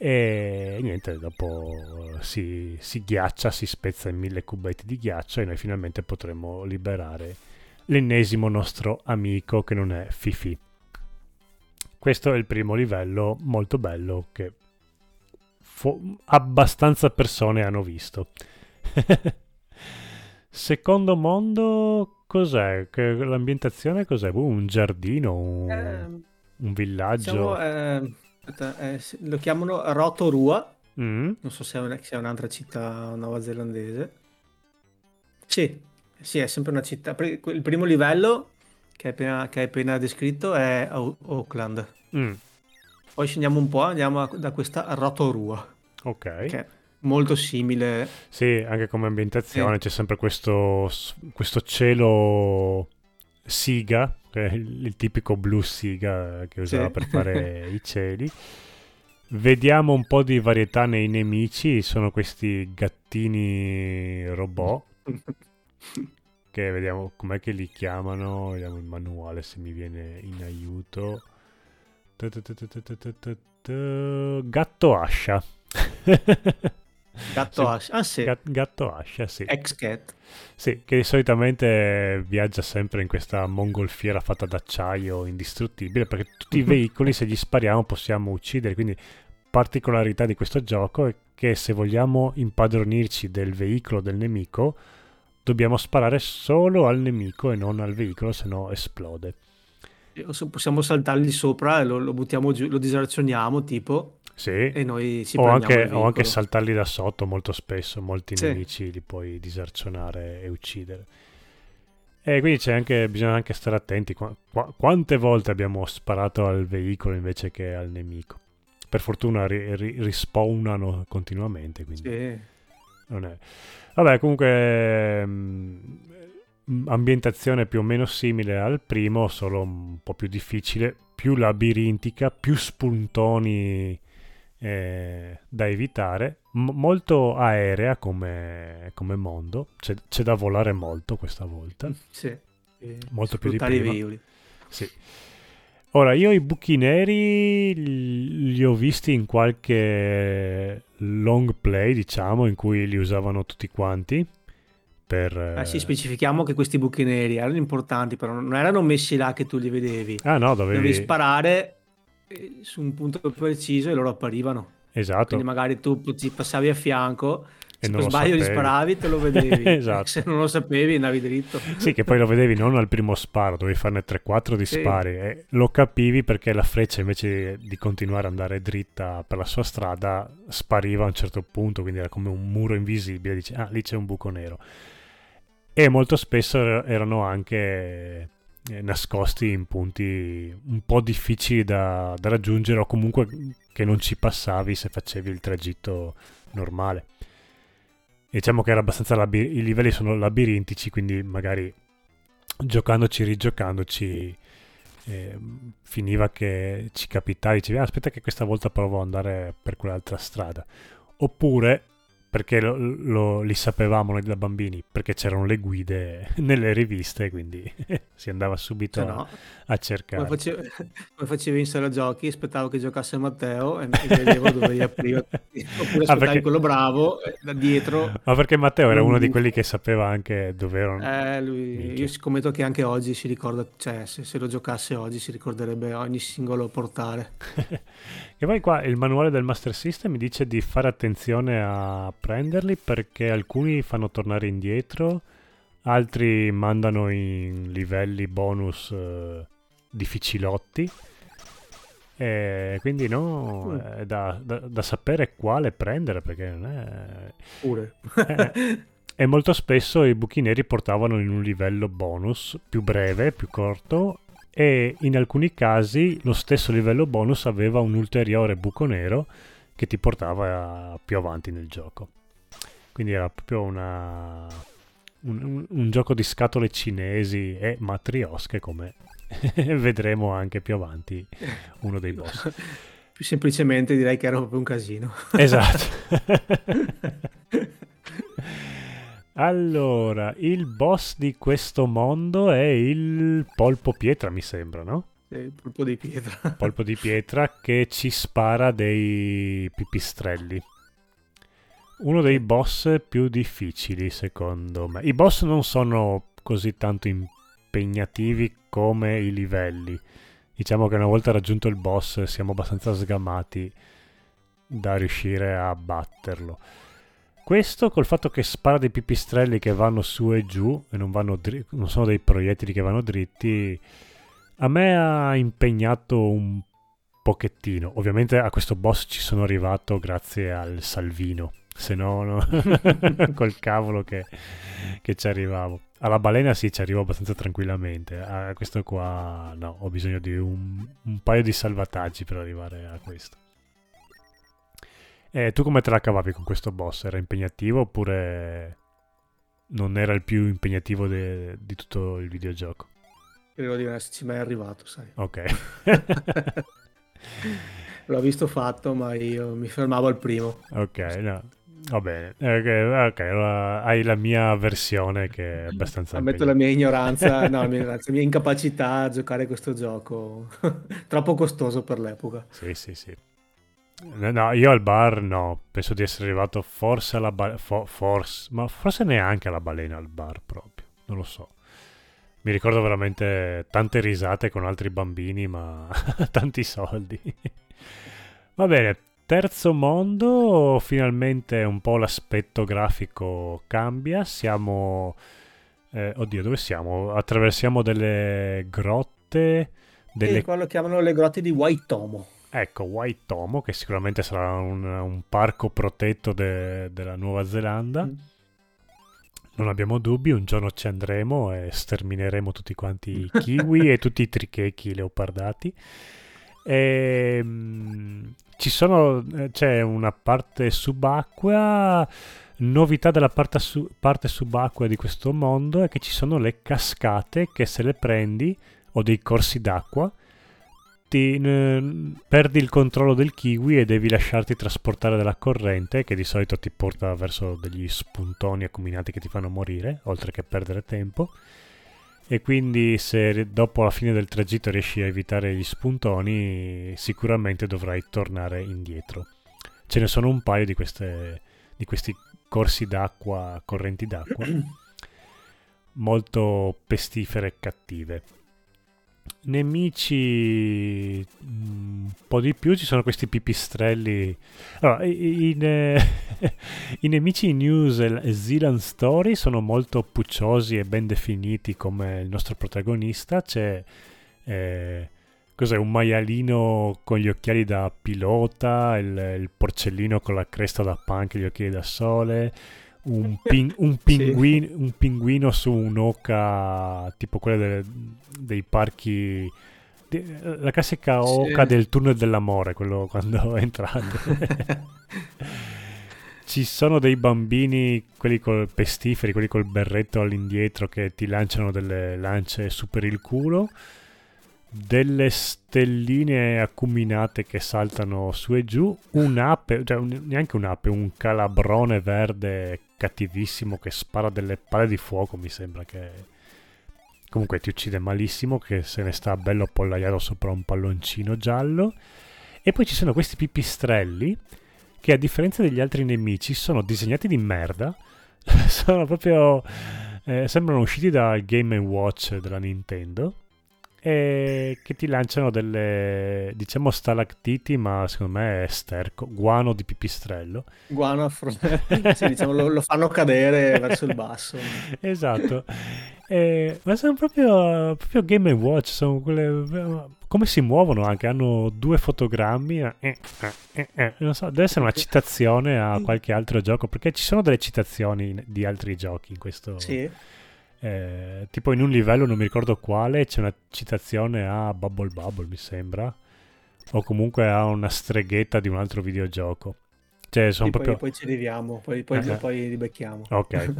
e niente, dopo si, si ghiaccia, si spezza in mille cubetti di ghiaccio e noi finalmente potremo liberare l'ennesimo nostro amico che non è Fifi. Questo è il primo livello molto bello che fo- abbastanza persone hanno visto. (laughs) Secondo mondo, cos'è? Che l'ambientazione cos'è? Uh, un giardino, un, eh, un villaggio? Diciamo, eh, aspetta, eh, lo chiamano Rotorua. Mm. Non so se è, una, se è un'altra città neozelandese. Sì, sì, è sempre una città. Il primo livello che hai appena, che hai appena descritto è Auckland. Mm. Poi scendiamo un po', andiamo da questa Rotorua. Ok. Che molto simile. Sì, anche come ambientazione sì. c'è sempre questo, questo cielo siga, il, il tipico blu siga che usava sì. per fare (laughs) i cieli. Vediamo un po' di varietà nei nemici, sono questi gattini robot (laughs) che vediamo com'è che li chiamano, vediamo il manuale se mi viene in aiuto. Gatto Ascia. (laughs) Gatto Ascia, ah sì. Gatto Ascia, sì. Ex-cat. Sì, che solitamente viaggia sempre in questa mongolfiera fatta d'acciaio indistruttibile, perché tutti i (laughs) veicoli, se gli spariamo, possiamo uccidere. Quindi, particolarità di questo gioco è che se vogliamo impadronirci del veicolo del nemico, dobbiamo sparare solo al nemico e non al veicolo, se no esplode. Possiamo saltargli sopra e lo, lo buttiamo giù, lo disarcioniamo tipo. Sì. E noi ci o anche, o anche saltarli da sotto molto spesso, molti sì. nemici li puoi disarcionare e uccidere. E quindi c'è anche, bisogna anche stare attenti. Qu- qu- quante volte abbiamo sparato al veicolo invece che al nemico? Per fortuna ri- ri- rispawnano continuamente. Quindi sì. non è... Vabbè, comunque mh, mm, ambientazione più o meno simile al primo, solo un po' più difficile, più labirintica, più spuntoni eh, da evitare, M- molto aerea come, come mondo, c'è, c'è, da volare molto questa volta. Sì, molto più di prima. Sì. Ora, io i buchi neri li ho visti in qualche long play, diciamo, in cui li usavano tutti quanti. Per, ah, sì, specifichiamo che questi buchi neri erano importanti, però non erano messi là che tu li vedevi. Ah no, dovevi... dovevi sparare eh, su un punto preciso e loro apparivano. Esatto. Quindi magari tu ci passavi a fianco se per sbaglio sapevi. sparavi te lo vedevi (laughs) esatto. se non lo sapevi andavi dritto sì che poi lo vedevi non al primo sparo dovevi farne 3-4 di sì. spari e lo capivi perché la freccia invece di continuare ad andare dritta per la sua strada spariva a un certo punto quindi era come un muro invisibile dici ah lì c'è un buco nero e molto spesso erano anche nascosti in punti un po' difficili da, da, raggiungere o comunque che non ci passavi se facevi il tragitto normale. Diciamo che era abbastanza labir- i livelli sono labirintici, quindi magari giocandoci, rigiocandoci, eh, finiva che ci capitavi, dicevi ah, aspetta che questa volta provo ad andare per quell'altra strada. Oppure perché lo, lo, li sapevamo noi da bambini, perché c'erano le guide (laughs) nelle riviste, quindi (laughs) si andava subito cioè, no. a, a, cercare. Come facevo, (laughs) come facevo, in sala giochi, aspettavo che giocasse Matteo e, vedevo dove gli apriva, oppure aspettavo ah, perché... quello bravo eh, da dietro. Ma perché Matteo era uno di quelli che sapeva anche dove erano. Eh, lui, io scommetto che anche oggi si ricorda, cioè se, se lo giocasse oggi si ricorderebbe ogni singolo portale. E poi qua il manuale del Master System mi dice di fare attenzione a prenderli perché alcuni fanno tornare indietro, altri mandano in livelli bonus eh, difficilotti. E quindi no, mm. è da, da, da, sapere quale prendere perché non è... Pure. (laughs) eh, e molto spesso i buchi neri portavano in un livello bonus più breve, più corto e in alcuni casi lo stesso livello bonus aveva un ulteriore buco nero che ti portava più avanti nel gioco. Quindi era proprio una, un, un, un, gioco di scatole cinesi e matriosche come (laughs) vedremo anche più avanti uno dei boss. (laughs) Più semplicemente direi che era proprio un casino. Esatto. (laughs) allora, il boss di questo mondo è il polpo pietra, mi sembra, no? Il polpo di pietra. Polpo di pietra che ci spara dei pipistrelli uno dei boss più difficili secondo me. I boss non sono così tanto impegnativi come i livelli. Diciamo che una volta raggiunto il boss siamo abbastanza sgamati da riuscire a batterlo. Questo col fatto che spara dei pipistrelli che vanno su e giù e non, dri- non sono dei proiettili che vanno dritti, a me ha impegnato un pochettino. Ovviamente a questo boss ci sono arrivato grazie al Salvino se no, no (laughs) col cavolo che, che, ci arrivavo. Alla balena sì, ci arrivo abbastanza tranquillamente. A questo qua no, ho bisogno di un, un paio di salvataggi per arrivare a questo. E tu come te la cavavi con questo boss? Era impegnativo oppure non era il più impegnativo de, di tutto il videogioco? Credo di non esserci mai arrivato, sai. Ok. (laughs) L'ho visto fatto, ma io mi fermavo al primo. Ok, no. Va bene, ok, okay allora hai la mia versione che è abbastanza... Ammetto la mia ignoranza, (laughs) no, la mia, ignoranza, la mia incapacità a giocare questo gioco, (laughs) troppo costoso per l'epoca. Sì, sì, sì. No, io al bar no, penso di essere arrivato forse alla balena, fo- forse, ma forse neanche alla balena al bar proprio, non lo so. Mi ricordo veramente tante risate con altri bambini, ma (laughs) tanti soldi. Va bene, Terzo mondo, finalmente un po' l'aspetto grafico cambia, siamo... Eh, oddio, dove siamo? Attraversiamo delle grotte... Delle... Sì, quello chiamano le grotte di Waitomo. Ecco, Waitomo, che sicuramente sarà un, un parco protetto de, della Nuova Zelanda. Mm. Non abbiamo dubbi, un giorno ci andremo e stermineremo tutti quanti i (laughs) kiwi e tutti i trichechi leopardati. E, ehm, ci sono, eh, c'è una parte subacquea. Novità della parte, su, parte subacquea di questo mondo è che ci sono le cascate che se le prendi o dei corsi d'acqua ti, n- perdi il controllo del kiwi e devi lasciarti trasportare dalla corrente che di solito ti porta verso degli spuntoni accuminati che ti fanno morire oltre che perdere tempo e quindi se dopo la fine del tragitto riesci a evitare gli spuntoni sicuramente dovrai tornare indietro. Ce ne sono un paio di, queste, di questi corsi d'acqua, correnti d'acqua, (clears throat) molto pestifere e cattive nemici mm, un po' di più ci sono questi pipistrelli. Allora, i, eh, (laughs) i nemici News e Zealand Story sono molto pucciosi e ben definiti come il nostro protagonista. C'è eh, cos'è un maialino con gli occhiali da pilota il, il porcellino con la cresta da punk e gli occhiali da sole un, (laughs) pin- un, pinguino, sì. un, pinguino, su un'oca tipo quella delle, dei parchi la classica oca sì. del tunnel dell'amore quello quando (laughs) entrate (laughs) ci sono dei bambini quelli col pestiferi quelli col berretto all'indietro che ti lanciano delle lance su per il culo delle stelline acuminate che saltano su e giù, un'ape, cioè un, neanche un'ape, un calabrone verde cattivissimo che spara delle palle di fuoco, mi sembra che comunque ti uccide malissimo, che se ne sta bello appollaiato sopra un palloncino giallo. E poi ci sono questi pipistrelli che a differenza degli altri nemici sono disegnati di merda, (laughs) sono proprio... Eh, sembrano usciti dal Game Watch della Nintendo e che ti lanciano delle diciamo stalactiti ma secondo me è sterco. Guano di pipistrello. Guano affro- (laughs) sì, diciamo, lo, lo, fanno cadere verso il basso. (laughs) Esatto. E, ma sono proprio, proprio Game Watch sono quelle come si muovono anche hanno due fotogrammi eh, eh, eh, eh, non so deve essere una citazione a (laughs) qualche altro gioco perché ci sono delle citazioni di altri giochi in questo sì eh, tipo in un livello, non mi ricordo quale, c'è una citazione a Bubble Bubble, mi sembra. O comunque a una streghetta di un altro videogioco. Cioè, sono proprio... poi, ci arriviamo, poi, poi, eh, poi li becchiamo. Ok.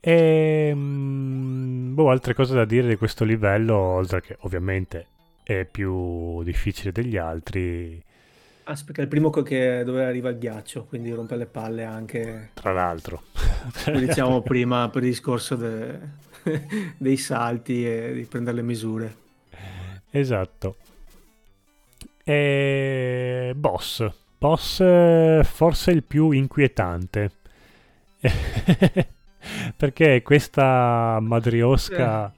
e, (laughs) ehm, boh, altre cose da dire di questo livello, oltre che ovviamente è più difficile degli altri Aspetta, è il primo che, dove arriva il ghiaccio, quindi rompe le palle anche... Tra l'altro. Come diciamo prima per il discorso de... (laughs) dei salti e di prendere le misure. Esatto. E... Boss. Boss forse il più inquietante. (laughs) Perché questa madriosca... Eh.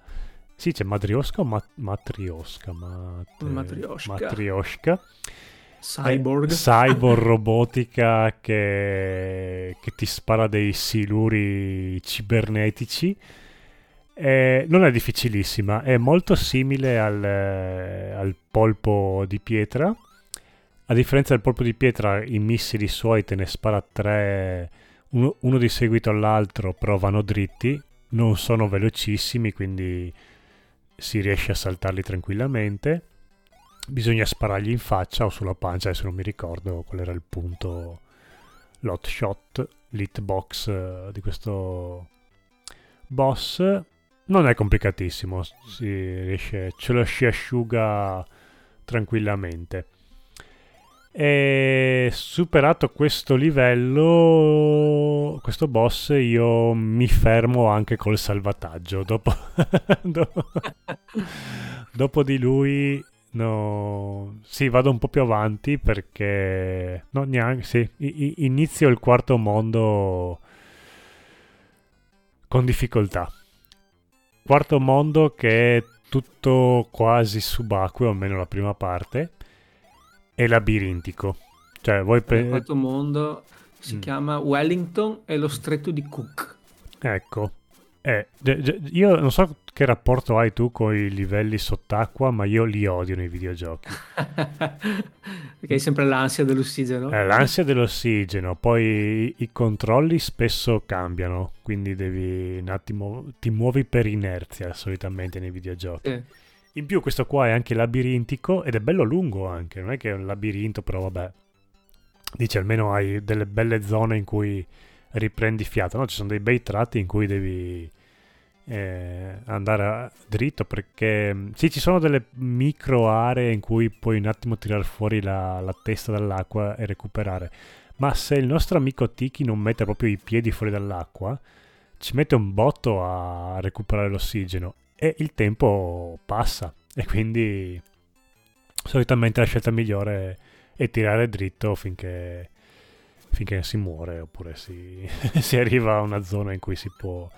Sì, c'è madriosca o mat- matriosca? Mat- matriosca. Matriosca Cyborg. Cyborg (laughs) robotica che, che ti spara dei siluri cibernetici. Eh, non è difficilissima, è molto simile al, al, polpo di pietra. A differenza del polpo di pietra, i missili suoi te ne spara tre, uno, uno di seguito all'altro, però vanno dritti, non sono velocissimi, quindi si riesce a saltarli tranquillamente bisogna sparargli in faccia o sulla pancia, adesso non mi ricordo qual era il punto lot shot, l'hitbox uh, di questo boss. Non è complicatissimo, si riesce, ce lo si asciuga tranquillamente. E superato questo livello, questo boss, io mi fermo anche col salvataggio. Dopo, (laughs) (laughs) dopo di lui No, sì, vado un po' più avanti perché... No, neanche, sì, I- inizio il quarto mondo con difficoltà. Quarto mondo che è tutto quasi subacqueo, almeno la prima parte, e labirintico. Cioè, voi... Pe- il quarto mondo si mm. chiama Wellington e lo stretto di Cook. Ecco, eh, io non so che rapporto hai tu con i livelli sott'acqua, ma io li odio nei videogiochi. (laughs) Perché hai sempre l'ansia dell'ossigeno? Eh, l'ansia dell'ossigeno, poi i, controlli spesso cambiano, quindi devi un attimo, ti muovi per inerzia solitamente nei videogiochi. Eh. In più questo qua è anche labirintico ed è bello lungo anche, non è che è un labirinto, però vabbè. Dice almeno hai delle belle zone in cui riprendi fiato, no? Ci sono dei bei tratti in cui devi eh, andare dritto perché mm, sì, ci sono delle micro aree in cui puoi un attimo tirare fuori la, la testa dall'acqua e recuperare. Ma se il nostro amico Tiki non mette proprio i piedi fuori dall'acqua, ci mette un botto a recuperare l'ossigeno e il tempo passa e quindi solitamente la scelta migliore è tirare dritto finché finché si muore oppure si, (laughs) si arriva a una zona in cui si può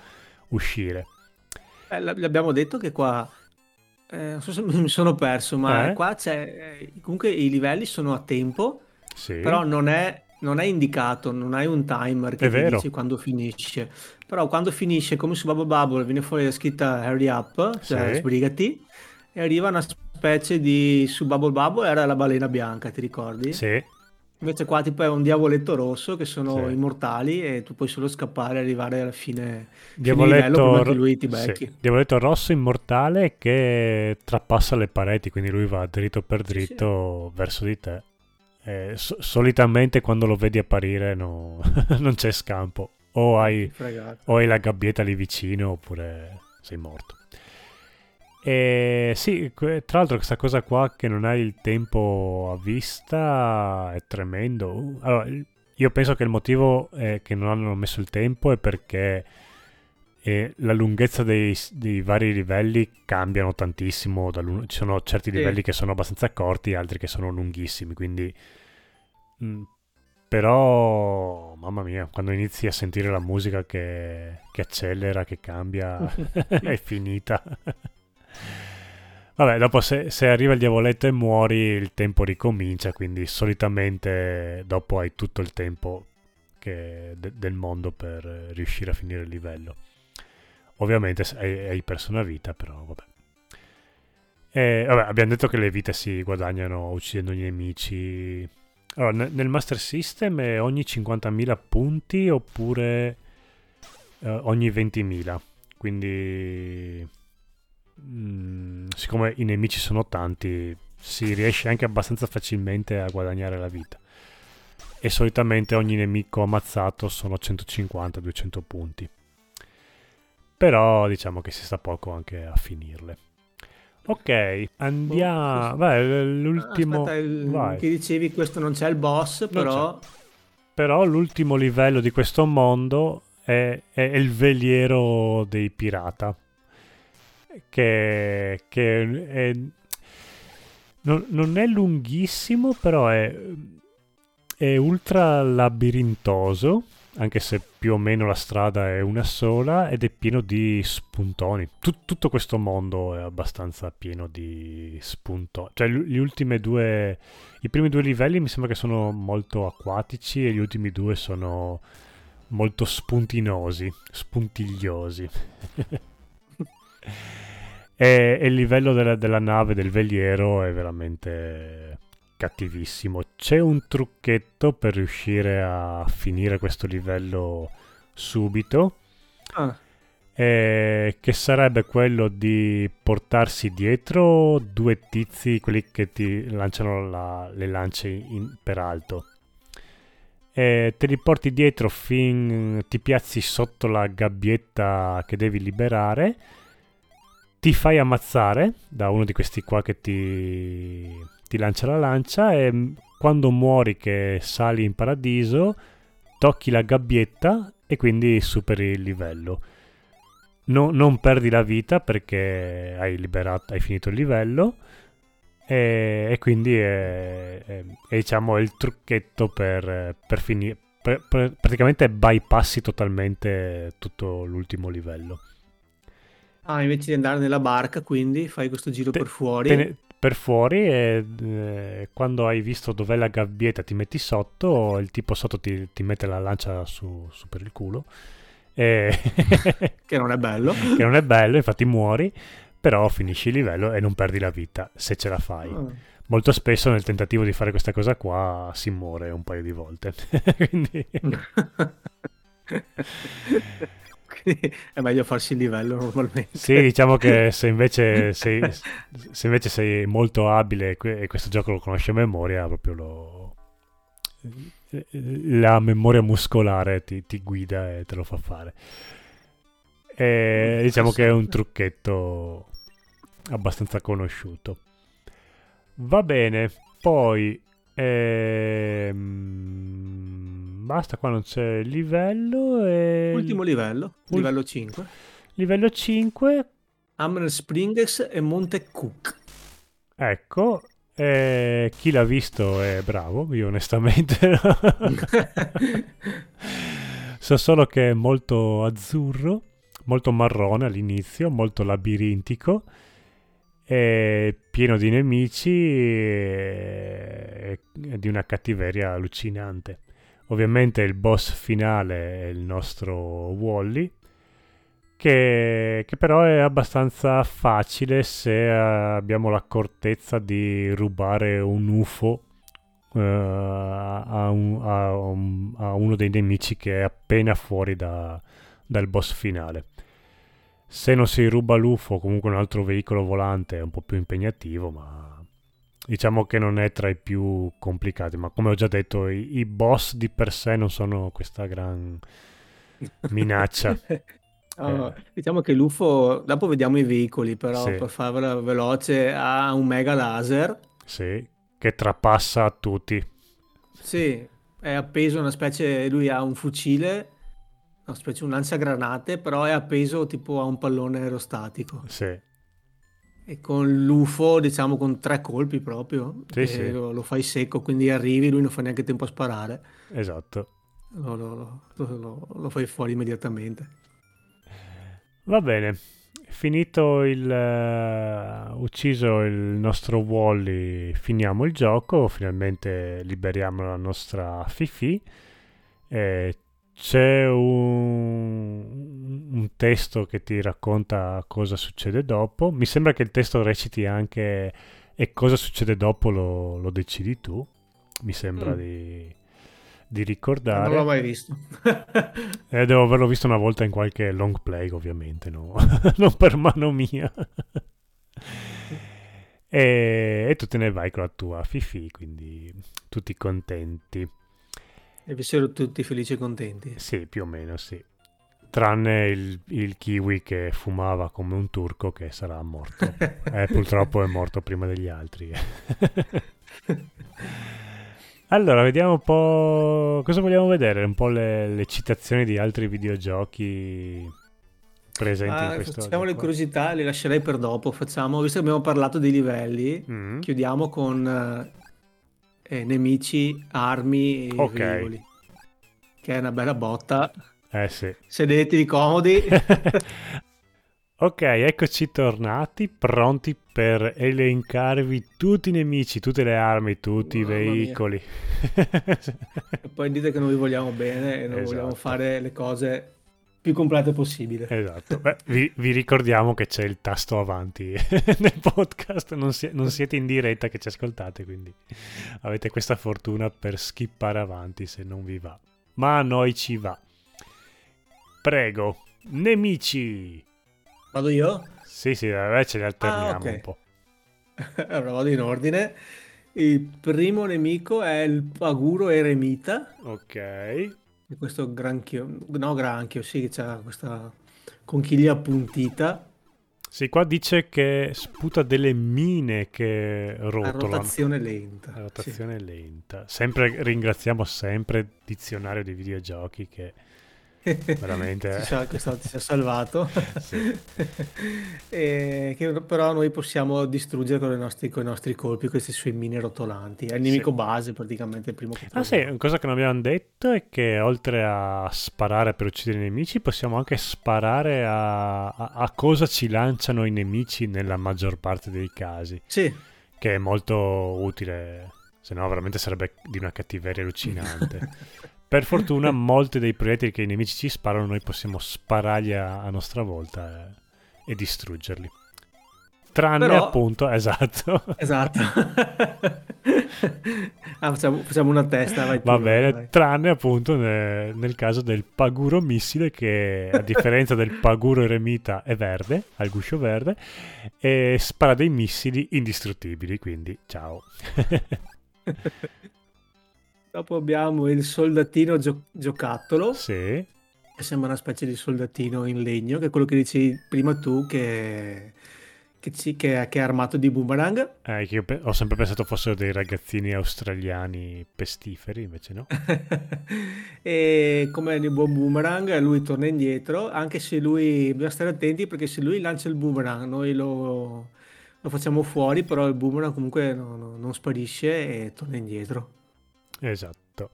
uscire. Eh, l'abbiamo detto che qua, eh, non so se (laughs) mi sono perso, ma eh? qua c'è, eh, comunque i livelli sono a tempo, sì. però non è, non è indicato, non hai un timer che ti dice quando finisce. Però quando finisce, come su Bubble Bubble, viene fuori la scritta hurry up, cioè sì. sbrigati, e arriva una specie di, su Bubble Bubble era la balena bianca, ti ricordi? Sì Invece qua tipo è un diavoletto rosso che sono Sì. immortali e tu puoi solo scappare e arrivare alla fine, fine livello Diavoletto, ro- lui ti sì, becchi. Diavoletto rosso immortale che trapassa le pareti, quindi lui va dritto per Sì, sì. dritto verso di te. E so- solitamente quando lo vedi apparire no- (laughs) non c'è scampo. O hai, o hai la gabbietta lì vicino oppure sei morto. E sì, tra l'altro questa cosa qua che non hai il tempo a vista è tremendo. Uh, Allora, io penso che il motivo che non hanno messo il tempo è perché eh, la lunghezza dei, dei vari livelli cambiano tantissimo. Ci sono certi Sì. livelli che sono abbastanza corti, altri che sono lunghissimi, quindi... mm, però, mamma mia, quando inizi a sentire la musica che, che accelera, che cambia, (laughs) è finita. Vabbè, dopo se, se arriva il diavoletto e muori, il tempo ricomincia, quindi solitamente dopo hai tutto il tempo che- de- del mondo per riuscire a finire il livello. Ovviamente hai, hai perso una vita, però vabbè. E, vabbè, abbiamo detto che le vite si guadagnano uccidendo i nemici. Allora, ne- nel Master System è ogni 50.000 punti oppure eh, ogni 20.000. Quindi, mm, siccome i nemici sono tanti, si riesce anche abbastanza facilmente a guadagnare la vita. E solitamente ogni nemico ammazzato sono 150-200 punti. Però diciamo che si sta poco anche a finirle. Ok, andiamo. Vai, l'ultimo. Aspetta, il- che dicevi questo non c'è il boss, però Però l'ultimo livello di questo mondo è, è il veliero dei pirata. Che, che è- non, non è lunghissimo, però è, è ultra labirintoso. Anche se più o meno la strada è una sola ed è pieno di spuntoni. Tut- tutto questo mondo è abbastanza pieno di spuntoni. Cioè, gli ultimi due i primi due livelli mi sembra che sono molto acquatici e gli ultimi due sono molto spuntinosi, spuntigliosi. (laughs) e, e il livello della, della nave, del veliero, è veramente cattivissimo. C'è un trucchetto per riuscire a finire questo livello subito. ah, eh, che sarebbe quello di portarsi dietro due tizi, quelli che ti lanciano la- le lance in- per alto. E te li porti dietro fin ti piazzi sotto la gabbietta che devi liberare. Ti fai ammazzare da uno di questi qua che ti, ti lancia la lancia e mm, quando muori che sali in paradiso tocchi la gabbietta e quindi superi il livello. No- non perdi la vita perché hai liberato, hai finito il livello e, e quindi è, è- è, diciamo il trucchetto per, per finire. praticamente bypassi totalmente tutto l'ultimo livello. Ah, invece di andare nella barca, quindi fai questo giro Te- per fuori. ne- per fuori e eh, quando hai visto dov'è la gabbietta ti metti sotto, il tipo sotto ti, ti mette la lancia su, su per il culo. E (laughs) Che non è bello. (laughs) che non è bello, infatti muori, però finisci il livello e non perdi la vita se ce la fai. Ah. Molto spesso nel tentativo di fare questa cosa qua si muore un paio di volte. (laughs) Quindi Quindi è meglio farsi il livello normalmente. sì, diciamo che (laughs) se invece sei, se invece sei molto abile e questo gioco lo conosci a memoria, proprio lo... la memoria muscolare ti, ti guida e te lo fa fare. E diciamo che è un trucchetto abbastanza conosciuto. Va bene, poi ehm, basta, qua non c'è il livello e Ultimo livello, Ul- livello 5. livello 5, Hammer Springs e Monte Cook. ecco, e chi l'ha visto è bravo, io onestamente (laughs) so solo che è molto azzurro, molto marrone all'inizio, molto labirintico, è pieno di nemici e, e di una cattiveria allucinante. Ovviamente il boss finale è il nostro Wally, che, che però è abbastanza facile se eh, abbiamo l'accortezza di rubare un UFO uh, a, un, a, un, a, uno dei nemici che è appena fuori da, dal boss finale. Se non si ruba l'UFO comunque un altro veicolo volante è un po' più impegnativo, ma diciamo che non è tra i più complicati. Ma come ho già detto, i, i boss di per sé non sono questa gran minaccia. (laughs) Oh, eh. Diciamo che l'UFO, dopo vediamo i veicoli, però sì. per farvela veloce, ha un mega laser. Sì, che trapassa a tutti. Sì, è appeso una specie, lui ha un fucile, una specie un lanciagranate, però è appeso tipo a un pallone aerostatico. Sì. E con l'UFO, diciamo, con tre colpi proprio, sì, sì. Lo, lo, fai secco, quindi arrivi, lui non fa neanche tempo a sparare. Esatto. Lo, lo, lo fai fuori immediatamente. Va bene, finito il uh, ucciso il nostro Wally, finiamo il gioco, finalmente liberiamo la nostra Fifi. Eh, c'è un, un, testo che ti racconta cosa succede dopo. Mi sembra che il testo reciti anche e cosa succede dopo lo, lo decidi tu. Mi sembra mm. di di ricordare. Non l'ho mai visto. (laughs) eh, devo averlo visto una volta in qualche long play, ovviamente, no? (laughs) non per mano mia. (laughs) e, e, tu te ne vai con la tua Fifi, quindi tutti contenti. E vi siete tutti felici e contenti? Sì, più o meno, sì. Tranne il, il kiwi che fumava come un turco che sarà morto. (laughs) eh, purtroppo è morto prima degli altri. (laughs) Allora, vediamo un po'. Cosa vogliamo vedere? Un po' le, le citazioni di altri videogiochi presenti ah, in questo. Facciamo le curiosità, le lascerei per dopo. Facciamo, visto che abbiamo parlato dei livelli, mm. chiudiamo con eh, nemici, armi e okay. velivoli. Che è una bella botta. Eh sì. Sedetevi comodi. (laughs) Ok, eccoci tornati, pronti per elencarvi tutti i nemici, tutte le armi, tutti Mamma i veicoli. e poi dite che non vi vogliamo bene e non esatto. vogliamo fare le cose più complete possibile. Esatto. Beh, vi, vi, ricordiamo che c'è il tasto avanti (laughs) nel podcast, non, si, non, siete in diretta che ci ascoltate, quindi avete questa fortuna per skippare avanti se non vi va. Ma a noi ci va. Prego, nemici! Vado io? Sì, sì, vabbè, ce li alterniamo ah, okay. un po'. (laughs) allora vado in ordine. Il primo nemico è il Paguro Eremita. Ok. E questo granchio, no granchio, sì, c'ha questa conchiglia appuntita. Sì, qua dice che sputa delle mine che rotolano. A rotazione lenta. A rotazione sì. lenta. Sempre, ringraziamo sempre il dizionario di videogiochi che veramente ci sa, quest'anno ti si è salvato. (laughs) Sì. (laughs) e che però noi possiamo distruggere con i nostri, con i nostri colpi questi suoi mine rotolanti. È il nemico sì. base praticamente il primo che ah sì una cosa che non abbiamo detto è che oltre a sparare per uccidere i nemici possiamo anche sparare a, a, a cosa ci lanciano i nemici nella maggior parte dei casi. Sì. Che è molto utile se no veramente sarebbe di una cattiveria allucinante (laughs) Per (laughs) fortuna molti dei proiettili che i nemici ci sparano noi possiamo sparargli a, a nostra volta e, e distruggerli. Tranne Però... appunto, (laughs) esatto. Esatto. ah, facciamo, facciamo, una testa. Vai Va bene, vai. tranne appunto nel, nel, caso del paguro missile che a differenza del paguro eremita è verde, ha il guscio verde, e spara dei missili indistruttibili, quindi ciao. (laughs) Dopo abbiamo il soldatino gio- giocattolo. Sì. Che sembra una specie di soldatino in legno, che è quello che dicevi prima tu, che, che, ci, che, che è armato di boomerang. Eh, che io pe- ho sempre pensato fossero dei ragazzini australiani pestiferi, invece no. (laughs) e come nel buon boomerang, lui torna indietro, anche se lui, bisogna stare attenti perché se lui lancia il boomerang, noi lo, lo facciamo fuori, però il boomerang comunque no, no, non sparisce e torna indietro. Esatto.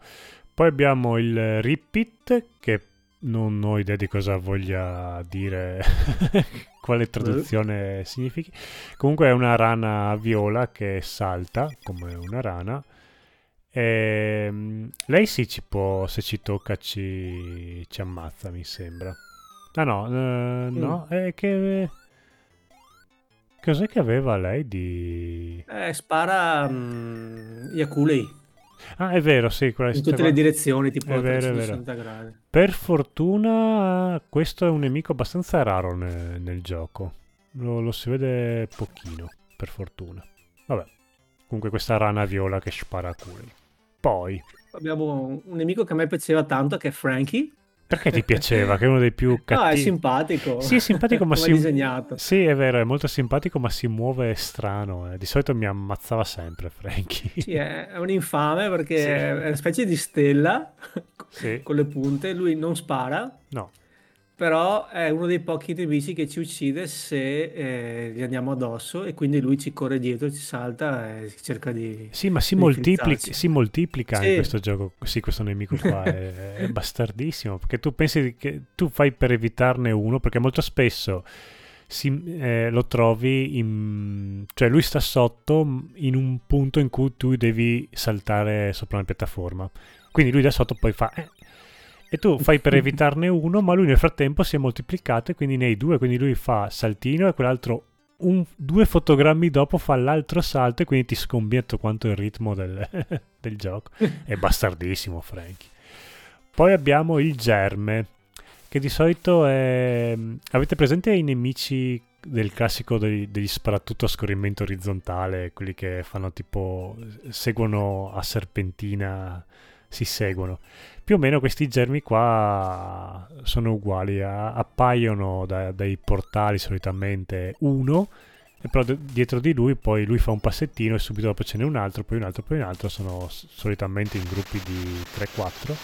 Poi abbiamo il Repeat che non ho idea di cosa voglia dire, (laughs) quale traduzione significhi. Comunque è una rana viola che salta come una rana. E, ehm, lei sì ci può, se ci tocca ci, ci ammazza, mi sembra. Ah no, eh, no, mm. è che... Cos'è che aveva lei di... Eh, spara um, Yakulei. Ah, è vero, sì. in tutte le direzioni, tipo è vero, è vero. gradi. Per fortuna questo è un nemico abbastanza raro nel, nel gioco. Lo, lo, si vede pochino, per fortuna. Vabbè, comunque questa rana viola che spara a culi. Poi... Abbiamo un nemico che a me piaceva tanto, che è Frankie. Perché ti piaceva? Che è uno dei più cattivi. (laughs) No, è simpatico. Sì, è simpatico, ma si... disegnato. Sì, è vero, è molto simpatico, ma si muove strano. Eh. Di solito mi ammazzava sempre Frankie. Sì, è, un infame perché sì. è una specie di stella sì. (laughs) con le punte. Lui non spara. No però è uno dei pochi nemici che ci uccide se eh, gli andiamo addosso e quindi lui ci corre dietro, ci salta e cerca di... Sì, ma si, moltiplica, si moltiplica sì. in questo gioco, sì, questo nemico qua (laughs) è, è, bastardissimo, perché tu pensi che tu fai per evitarne uno, perché molto spesso si, eh, lo trovi in... cioè lui sta sotto in un punto in cui tu devi saltare sopra una piattaforma. Quindi lui da sotto poi fa... Eh, e tu fai per (laughs) evitarne uno, ma lui nel frattempo si è moltiplicato e quindi ne hai due, quindi lui fa saltino e quell'altro un, due fotogrammi dopo fa l'altro salto e quindi ti scombietto quanto il ritmo del, (laughs) del gioco. È bastardissimo Frankie. Poi abbiamo il germe, che di solito è... Avete presente i nemici del classico degli, degli sparatutto a scorrimento orizzontale, quelli che fanno tipo... seguono a serpentina si seguono. Più o meno questi germi qua sono uguali, appaiono da, dai portali solitamente uno, e però dietro di lui poi lui fa un passettino e subito dopo ce n'è un altro, poi un altro, poi un altro, sono solitamente in gruppi di 3-4.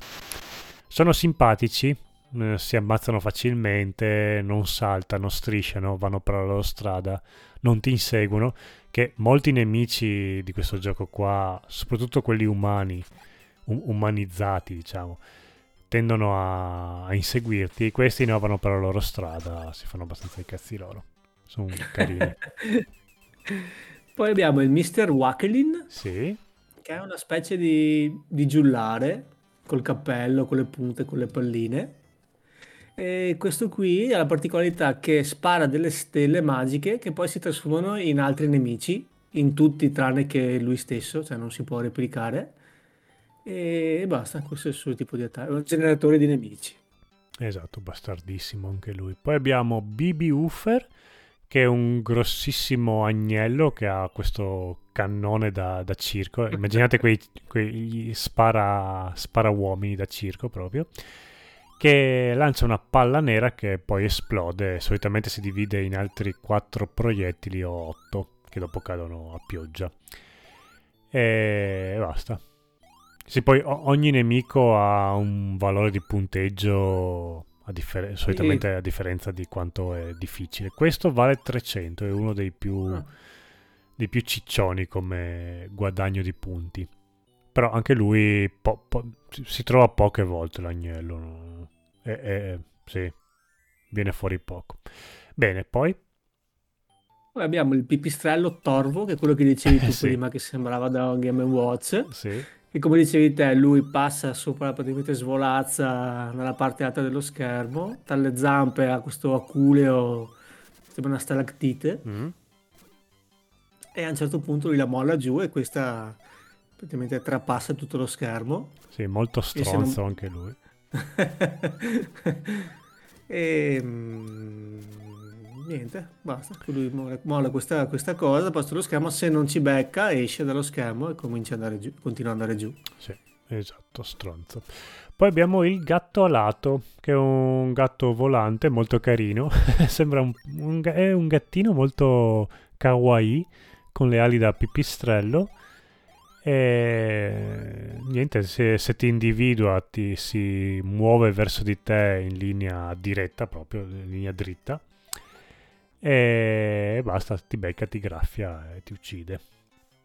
Sono simpatici, eh, si ammazzano facilmente, non saltano, strisciano, vanno per la loro strada, non ti inseguono, che molti nemici di questo gioco qua, soprattutto quelli umani, umanizzati, diciamo, tendono a, a inseguirti. Questi no vanno per la loro strada, si fanno abbastanza i cazzi loro. Sono carini. (laughs) Poi abbiamo il Mr. Wackelin. Sì. Che è una specie di, di giullare col cappello, con le punte, con le palline. E questo qui ha la particolarità che spara delle stelle magiche che poi si trasformano in altri nemici, in tutti tranne che lui stesso, cioè non si può replicare e basta, questo è il suo tipo di attacco, un generatore di nemici. Esatto, bastardissimo anche lui. Poi abbiamo Bibi Uffer, che è un grossissimo agnello che ha questo cannone da, da circo. (laughs) Immaginate quei, quei spara, spara, uomini da circo proprio. Che lancia una palla nera che poi esplode. Solitamente si divide in altri 4 proiettili o 8 che dopo cadono a pioggia. E basta. Sì, poi ogni nemico ha un valore di punteggio a differ- solitamente a differenza di quanto è difficile. Questo vale 300, è uno dei più, ah. dei più ciccioni come guadagno di punti. Però anche lui po- po- si trova poche volte l'agnello. No? E, e, sì, viene fuori poco. Bene, poi poi abbiamo il pipistrello Torvo, che è quello che dicevi tu sì. prima, che sembrava da Game Watch. Sì e come dicevi te, lui passa sopra, praticamente svolazza nella parte alta dello schermo, tra le zampe ha questo aculeo, sembra una stalactite, mm. e a un certo punto lui la molla giù e questa praticamente trapassa tutto lo schermo. Sì, molto stronzo non... anche lui. (laughs) e... Mm, niente, basta. Lui molla questa, questa, cosa, passa lo schermo, se non ci becca esce dallo schermo e comincia ad andare giù, continua ad andare giù. Sì, esatto, stronzo. Poi abbiamo il gatto alato, che è un gatto volante molto carino. (laughs) Sembra un, un, un gattino molto kawaii, con le ali da pipistrello. E niente, se, se, ti individua ti si muove verso di te in linea diretta, proprio in linea dritta e basta, ti becca, ti graffia e ti uccide.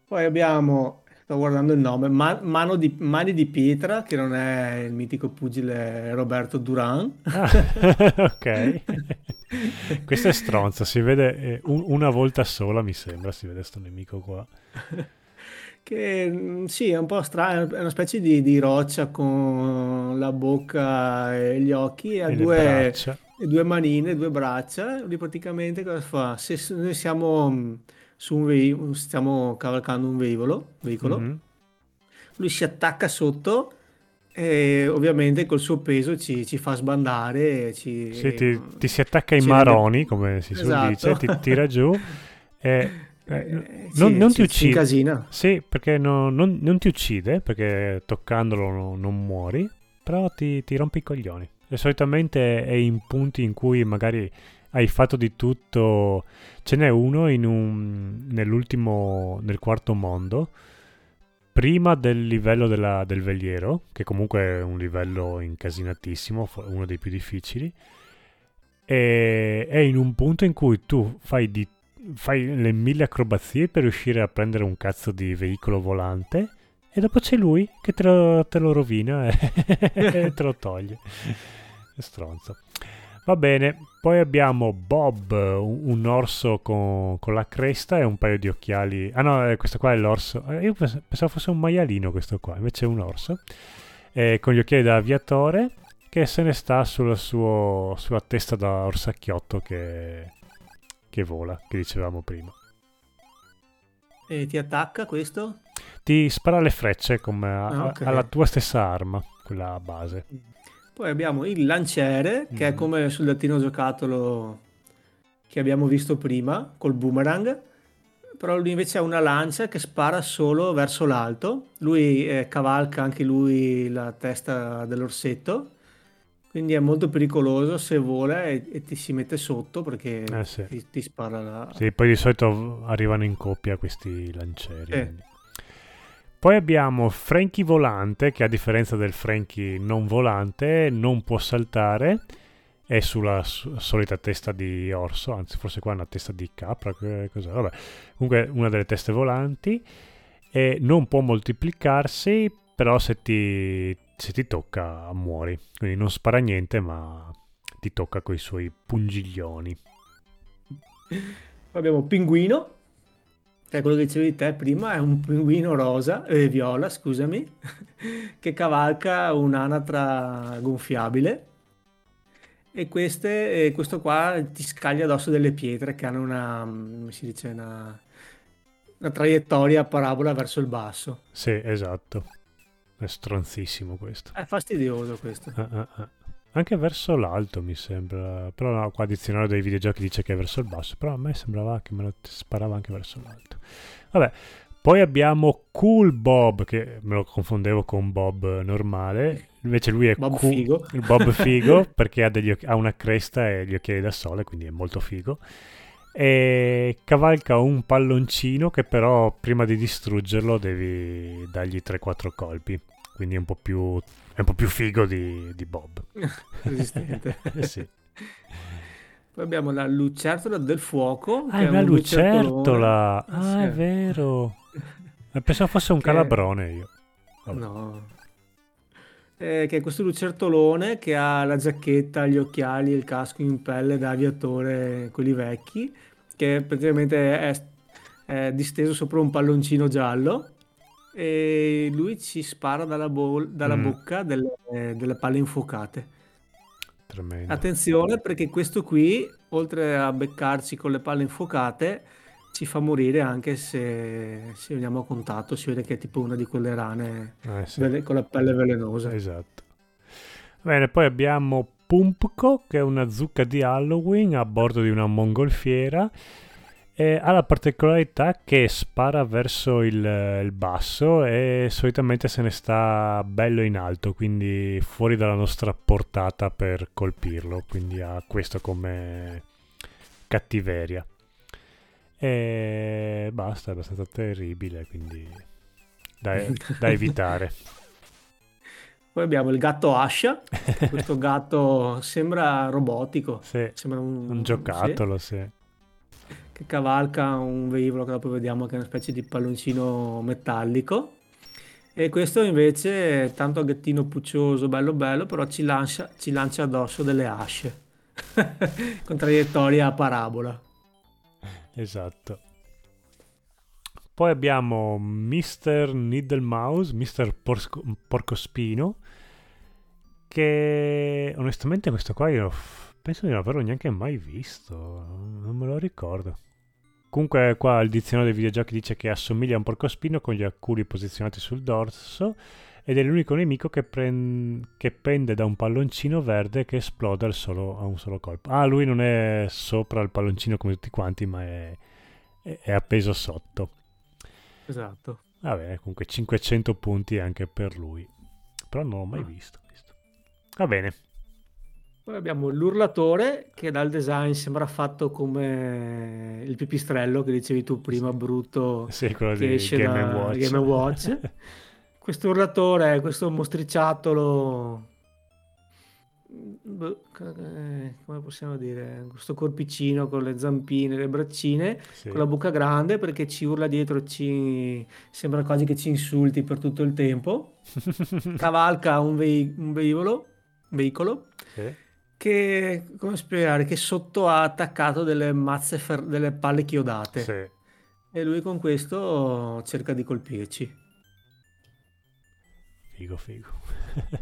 Poi abbiamo, sto guardando il nome, Man- di, Mani di Pietra, che non è il mitico pugile Roberto Duran. Ah, (laughs) ok. (laughs) Questo è stronzo, si vede eh, un, una volta sola, mi sembra, si vede sto nemico qua. (laughs) che mm, sì, è un po' strano, è una specie di, di roccia con la bocca e gli occhi e ha due due manine, due braccia, lui praticamente cosa fa? Se noi siamo mm, su un veicolo, stiamo cavalcando un veicolo, veicolo mm-hmm. lui si attacca sotto e ovviamente col suo peso ci, ci fa sbandare. Ci, sì, ti, ti, si attacca ai maroni, rende- come si suol Esatto. dice, ti tira giù. (laughs) e, eh, Eh, non, sì, non ci- ti ci uccide. Sì, perché no- non, non ti uccide, perché toccandolo no- non muori, però ti, ti rompe i coglioni. E solitamente è in punti in cui magari hai fatto di tutto. Ce n'è uno in un, nell'ultimo, nel quarto mondo, prima del livello della- del veliero, che comunque è un livello incasinatissimo, uno dei più difficili. E è in un punto in cui tu fai, di- fai le mille acrobazie per riuscire a prendere un cazzo di veicolo volante. E dopo c'è lui che te lo, te lo rovina e (laughs) te lo toglie. È stronzo. Va bene, poi abbiamo Bob, un, orso con, con la cresta e un paio di occhiali. Ah no, eh, questo qua è l'orso. Eh, io pens- pensavo fosse un maialino questo qua, invece è un orso. Eh, con gli occhiali da aviatore che se ne sta sulla, suo- sulla testa da orsacchiotto che, che vola, che dicevamo prima. E ti attacca questo? Ti spara le frecce come Ah, ok. alla tua stessa arma, quella base. Poi abbiamo il lanciere, che è Mhm. come il soldatino giocattolo che abbiamo visto prima, col boomerang. Però lui invece ha una lancia che spara solo verso l'alto. Lui eh, cavalca anche lui la testa dell'orsetto. Quindi è molto pericoloso se vola e, e ti si mette sotto perché Eh sì. ti, ti spara la... Sì, poi di solito arrivano in coppia questi lancieri. Quindi. Poi abbiamo Frankie volante, che a differenza del Frankie non volante non può saltare, è sulla su- solita testa di orso, anzi forse qua è una testa di capra, cos'è? Vabbè, comunque una delle teste volanti, e non può moltiplicarsi, però se ti, se ti tocca muori, quindi non spara niente ma ti tocca con i suoi pungiglioni. Poi abbiamo Pinguino, che è quello che dicevi te prima, è un pinguino rosa, eh, viola, scusami, (laughs) che cavalca un'anatra gonfiabile. E queste, e questo qua ti scaglia addosso delle pietre che hanno una, mm, come si dice, una, una traiettoria a parabola verso il basso. Sì, esatto. È stronzissimo questo. È fastidioso questo. Ah, ah, ah. Anche verso l'alto mi sembra. Però no, qua dizionario dei videogiochi dice che è verso il basso. Però a me sembrava che me lo sparava anche verso l'alto. Vabbè. Poi abbiamo Cool Bob, che me lo confondevo con Bob normale. Invece lui è Bob cool- figo. il Bob figo (laughs) perché ha, degli occhi- ha una cresta e gli occhiali da sole, quindi è molto figo. E cavalca un palloncino che però prima di distruggerlo devi dargli 3-4 colpi. Quindi è un po' più, è un po' più figo di, di Bob. (laughs) Resistente. Eh sì. (laughs) Poi abbiamo la lucertola del fuoco. Ah, è una un lucertola. Ah, sì. è vero. (laughs) Eh, Pensavo fosse un Che- calabrone io. Vabbè. No. Eh, che è questo lucertolone che ha la giacchetta, gli occhiali e il casco in pelle da aviatore, quelli vecchi, che praticamente è, è disteso sopra un palloncino giallo e lui ci spara dalla, bol- dalla Mm. bocca delle, delle palle infuocate. Tremendo. Attenzione perché questo qui, oltre a beccarci con le palle infuocate, ci fa morire anche se, se veniamo a contatto. Si vede che è tipo una di quelle rane Eh, sì. con la pelle velenosa. Esatto. Bene, poi abbiamo Pumpko, che è una zucca di Halloween a bordo di una mongolfiera. E ha la particolarità che spara verso il, il basso e solitamente se ne sta bello in alto, quindi fuori dalla nostra portata per colpirlo. Quindi ha questo come cattiveria. E basta, è abbastanza terribile, quindi da, (laughs) da evitare. Poi abbiamo il gatto Ascia. Questo gatto sembra robotico, Sì, sembra un, un giocattolo, sì. sì, che cavalca un velivolo che dopo vediamo che è una specie di palloncino metallico. E questo invece è tanto gattino puccioso, bello bello, però ci lancia, ci lancia addosso delle asce (laughs) con traiettoria a parabola. Esatto. Poi abbiamo Mr. Needlemouse, Mr. Porsco- Porcospino, che onestamente questo qua io penso di non averlo neanche mai visto, non me lo ricordo. comunque qua il dizionario dei videogiochi dice che assomiglia a un porcospino con gli acculi posizionati sul dorso ed è l'unico nemico che, prend- che pende da un palloncino verde che esplode solo, a un solo colpo. Ah, lui non è sopra il palloncino come tutti quanti, ma è, è, appeso sotto. Esatto. Vabbè, comunque 500 punti anche per lui. Però non l'ho mai ah. visto, visto. Va bene. Poi abbiamo l'urlatore che dal design sembra fatto come il pipistrello che dicevi tu prima, brutto. Sì, quello di Game Watch. Game Watch. (laughs) questo urlatore, questo mostriciattolo, boh, eh, come possiamo dire, questo corpicino con le zampine, le braccine, sì. con la bocca grande perché ci urla dietro, ci sembra quasi che ci insulti per tutto il tempo, (laughs) cavalca un, ve- un veicolo, veicolo sì. che, come spiegare, che sotto ha attaccato delle mazze, fer- delle palle chiodate. Sì. E lui con questo cerca di colpirci. Figo, figo.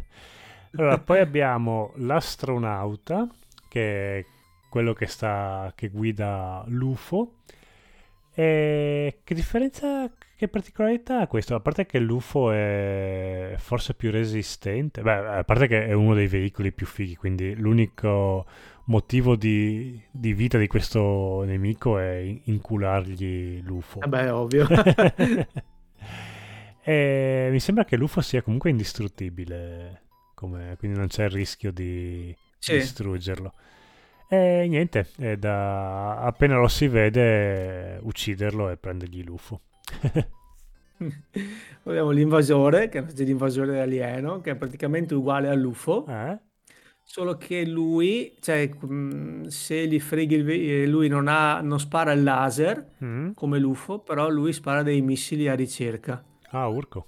(laughs) allora, poi abbiamo l'astronauta, che è quello che, sta, che guida l'UFO. E che differenza, che particolarità ha questo? A parte che l'UFO è forse più resistente, beh, a parte che è uno dei veicoli più fighi, quindi l'unico motivo di, di vita di questo nemico è inculargli l'UFO. Vabbè, eh ovvio. (laughs) E mi sembra che l'UFO sia comunque indistruttibile, come, quindi non c'è il rischio di sì. distruggerlo. E niente, da, appena lo si vede, ucciderlo e prendergli l'UFO. (laughs) abbiamo l'invasore, che è una specie di invasore alieno, che è praticamente uguale all'UFO. Eh? Solo che lui, cioè, mm, se gli freghi il lui non, ha, non spara il laser mm. come l'UFO, però lui spara dei missili a ricerca. Ah, Urco.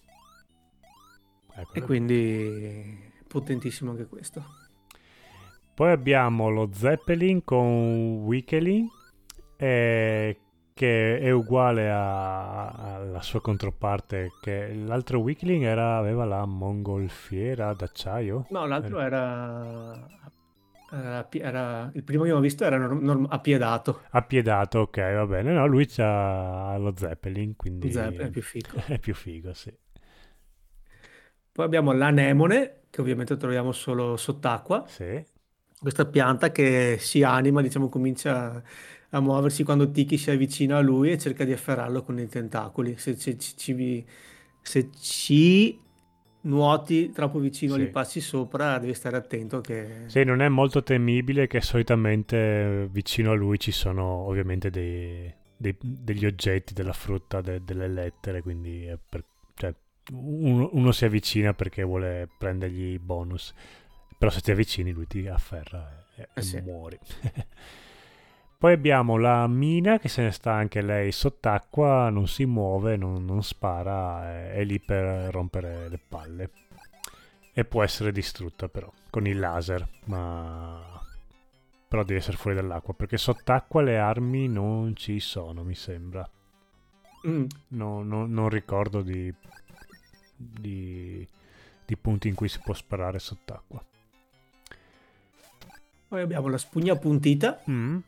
Ecco. E quindi potentissimo anche questo. Poi abbiamo lo Zeppelin con Wickelin eh, che è uguale alla sua controparte che l'altro Wickelin aveva la mongolfiera d'acciaio. No, l'altro era, era, era, il primo che abbiamo visto era norm, norm, appiedato. Appiedato, ok, va bene. No, lui c'ha lo Zeppelin, quindi... Zeppelin è più figo. (laughs) è più figo, sì. Poi abbiamo l'anemone, che ovviamente troviamo solo sott'acqua. Sì. Questa pianta che si anima, diciamo, comincia a muoversi quando Tiki si avvicina a lui e cerca di afferrarlo con i tentacoli. Se, se, ci, se ci nuoti troppo vicino, sì. gli passi sopra, devi stare attento che... Sì, non è molto temibile che solitamente vicino a lui ci sono ovviamente dei, dei, degli oggetti, della frutta, de, delle lettere, quindi per, cioè, uno, uno, si avvicina perché vuole prendergli i bonus, però se ti avvicini lui ti afferra e, eh sì. muori. (laughs) Poi abbiamo la mina che se ne sta anche lei sott'acqua, non si muove, non, non spara, è, è, lì per rompere le palle. E può essere distrutta però, con il laser, ma... Però deve essere fuori dall'acqua, perché sott'acqua le armi non ci sono, mi sembra. Mm. No, no, non ricordo di, di, di punti in cui si può sparare sott'acqua. Poi abbiamo la spugna puntita. Mm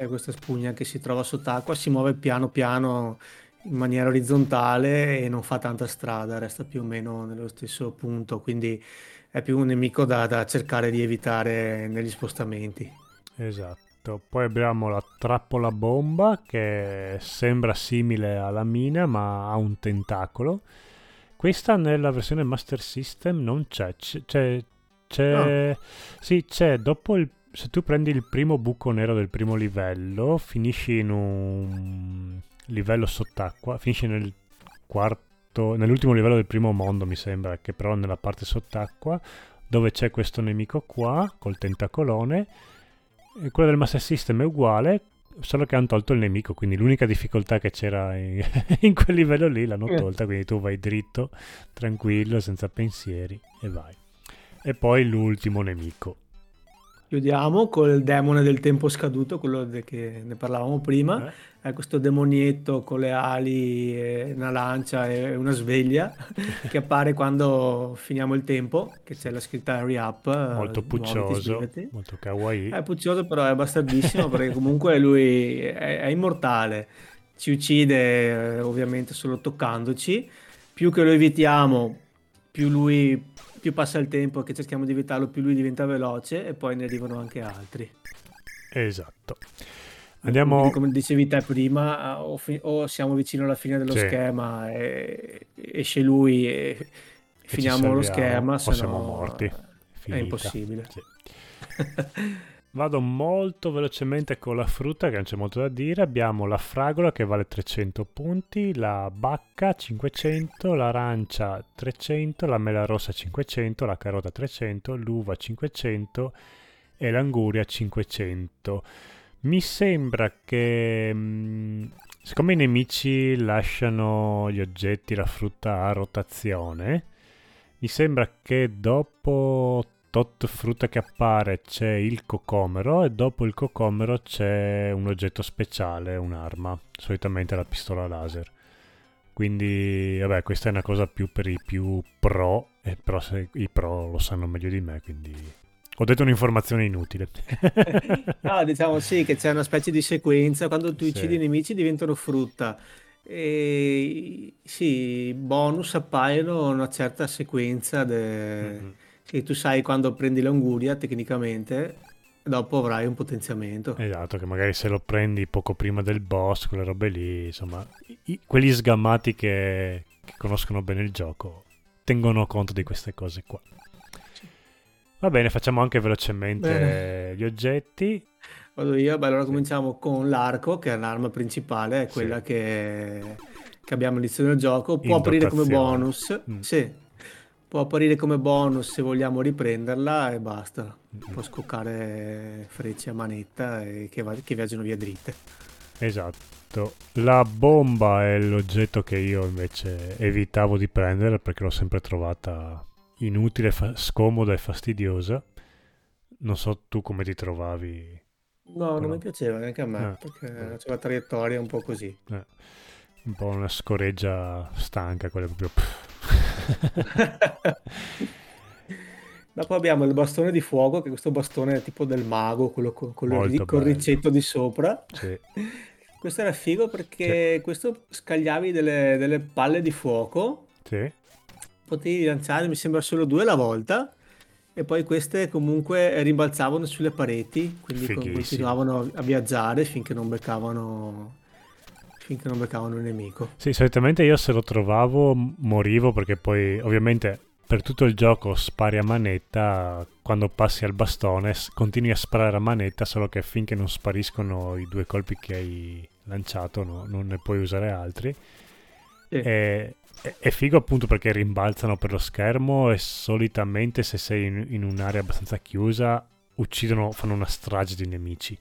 è questa spugna che si trova sott'acqua, si muove piano piano in maniera orizzontale e non fa tanta strada, resta più o meno nello stesso punto, quindi è più un nemico da, da cercare di evitare negli spostamenti. Esatto, poi abbiamo la trappola bomba che sembra simile alla mina ma ha un tentacolo. Questa nella versione Master System non c'è, c'è, c'è, oh. sì, c'è dopo il se tu prendi il primo buco nero del primo livello, finisci in un livello sott'acqua, finisci nel quarto, nell'ultimo livello del primo mondo, mi sembra, che però nella parte sott'acqua, dove c'è questo nemico qua, col tentacolone. E quello del Master System è uguale, solo che hanno tolto il nemico, quindi l'unica difficoltà che c'era in, (laughs) in quel livello lì l'hanno eh. tolta, quindi tu vai dritto, tranquillo, senza pensieri e vai. E poi l'ultimo nemico Chiudiamo col demone del tempo scaduto, quello de- che ne parlavamo prima. Eh? È questo demonietto con le ali, una lancia e una sveglia (laughs) che appare quando finiamo il tempo, che c'è la scritta Hurry Up, eh, Molto puccioso, molto kawaii. È puccioso però è bastardissimo (laughs) perché comunque lui è, è immortale, ci uccide eh, ovviamente solo toccandoci, più che lo evitiamo, più lui, più passa il tempo che cerchiamo di evitarlo, più lui diventa veloce e poi ne arrivano anche altri. Esatto. Quindi Andiamo... come dicevi te prima, o, fi- o siamo vicino alla fine dello Sì, schema e esce lui e e finiamo lo schema, o se siamo no morti. è Finita. impossibile. Sì. (laughs) Vado molto velocemente con la frutta che non c'è molto da dire. Abbiamo la fragola che vale 300 punti, la bacca 500, l'arancia 300, la mela rossa 500, la carota 300, l'uva 500 e l'anguria 500. Mi sembra che mm, siccome i nemici lasciano gli oggetti, la frutta a rotazione, mi sembra che dopo tot frutta che appare c'è il cocomero e dopo il cocomero c'è un oggetto speciale, un'arma, solitamente la pistola laser. Quindi, vabbè, questa è una cosa più per i più pro, e però i pro lo sanno meglio di me, quindi ho detto un'informazione inutile. No, (laughs) diciamo sì, che c'è una specie di sequenza, quando tu uccidi i Sì. nemici diventano frutta. E sì, i bonus appaiono una certa sequenza de- Mhm. Che tu sai quando prendi l'anguria tecnicamente, dopo avrai un potenziamento. Esatto, che magari se lo prendi poco prima del boss, quelle robe lì, insomma, i- quelli sgamati che, che conoscono bene il gioco tengono conto di queste cose qua. Va bene, facciamo anche velocemente Bene, gli oggetti. vado io. Beh, allora Sì, cominciamo con l'arco, che è l'arma principale, è sì, quella che, che abbiamo all'inizio del gioco. Può in apparire come bonus, Mm, sì, può apparire come bonus se vogliamo riprenderla e basta. Può scoccare frecce a manetta e che, va- che viaggiano via dritte. Esatto. La bomba è l'oggetto che io invece evitavo di prendere perché l'ho sempre trovata inutile, fa- scomoda e fastidiosa. Non so tu come ti trovavi No, con non mi piaceva neanche a me, Eh, perché c'è la traiettoria un po' così. eh. un po' una scoreggia stanca, quella proprio... (laughs) Dopo abbiamo il bastone di fuoco, che è questo bastone tipo del mago, quello con, con il ricetto di sopra. Sì, (laughs) Questo era figo sì, perché questo scagliavi delle, delle palle di fuoco, sì, potevi lanciare, mi sembra, solo due alla volta, e poi queste comunque rimbalzavano sulle pareti, quindi fighissimo. continuavano a viaggiare finché non beccavano, finché non beccavano il nemico. Sì, solitamente io se lo trovavo morivo perché poi ovviamente per tutto il gioco spari a manetta, quando passi al bastone continui a sparare a manetta, solo che finché non spariscono i due colpi che hai lanciato no- non ne puoi usare altri. Sì. E, è è figo appunto perché rimbalzano per lo schermo e solitamente se sei in, in un'area abbastanza chiusa uccidono, fanno una strage di nemici.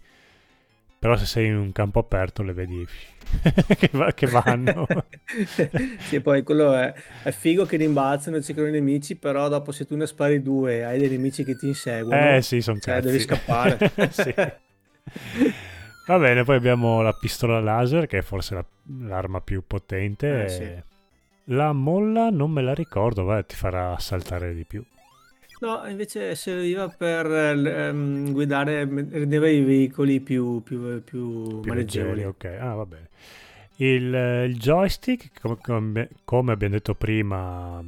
Però se sei in un campo aperto le vedi (laughs) che, va- che vanno. (laughs) Sì, poi quello è, è figo che rimbalzano cercano i nemici, però dopo se tu ne spari due hai dei nemici che ti Eh inseguono, sì, sono cioè devi scappare. (laughs) Sì. Va bene, poi abbiamo la pistola laser che è forse la- l'arma più potente. Eh sì. La molla non me la ricordo, vai, ti farà saltare di più. No, invece serviva per ehm, guidare, rendeva i veicoli più, più, più più leggeri, maneggevoli. ok. Ah, va bene. Il, il joystick, come, come- come abbiamo detto prima,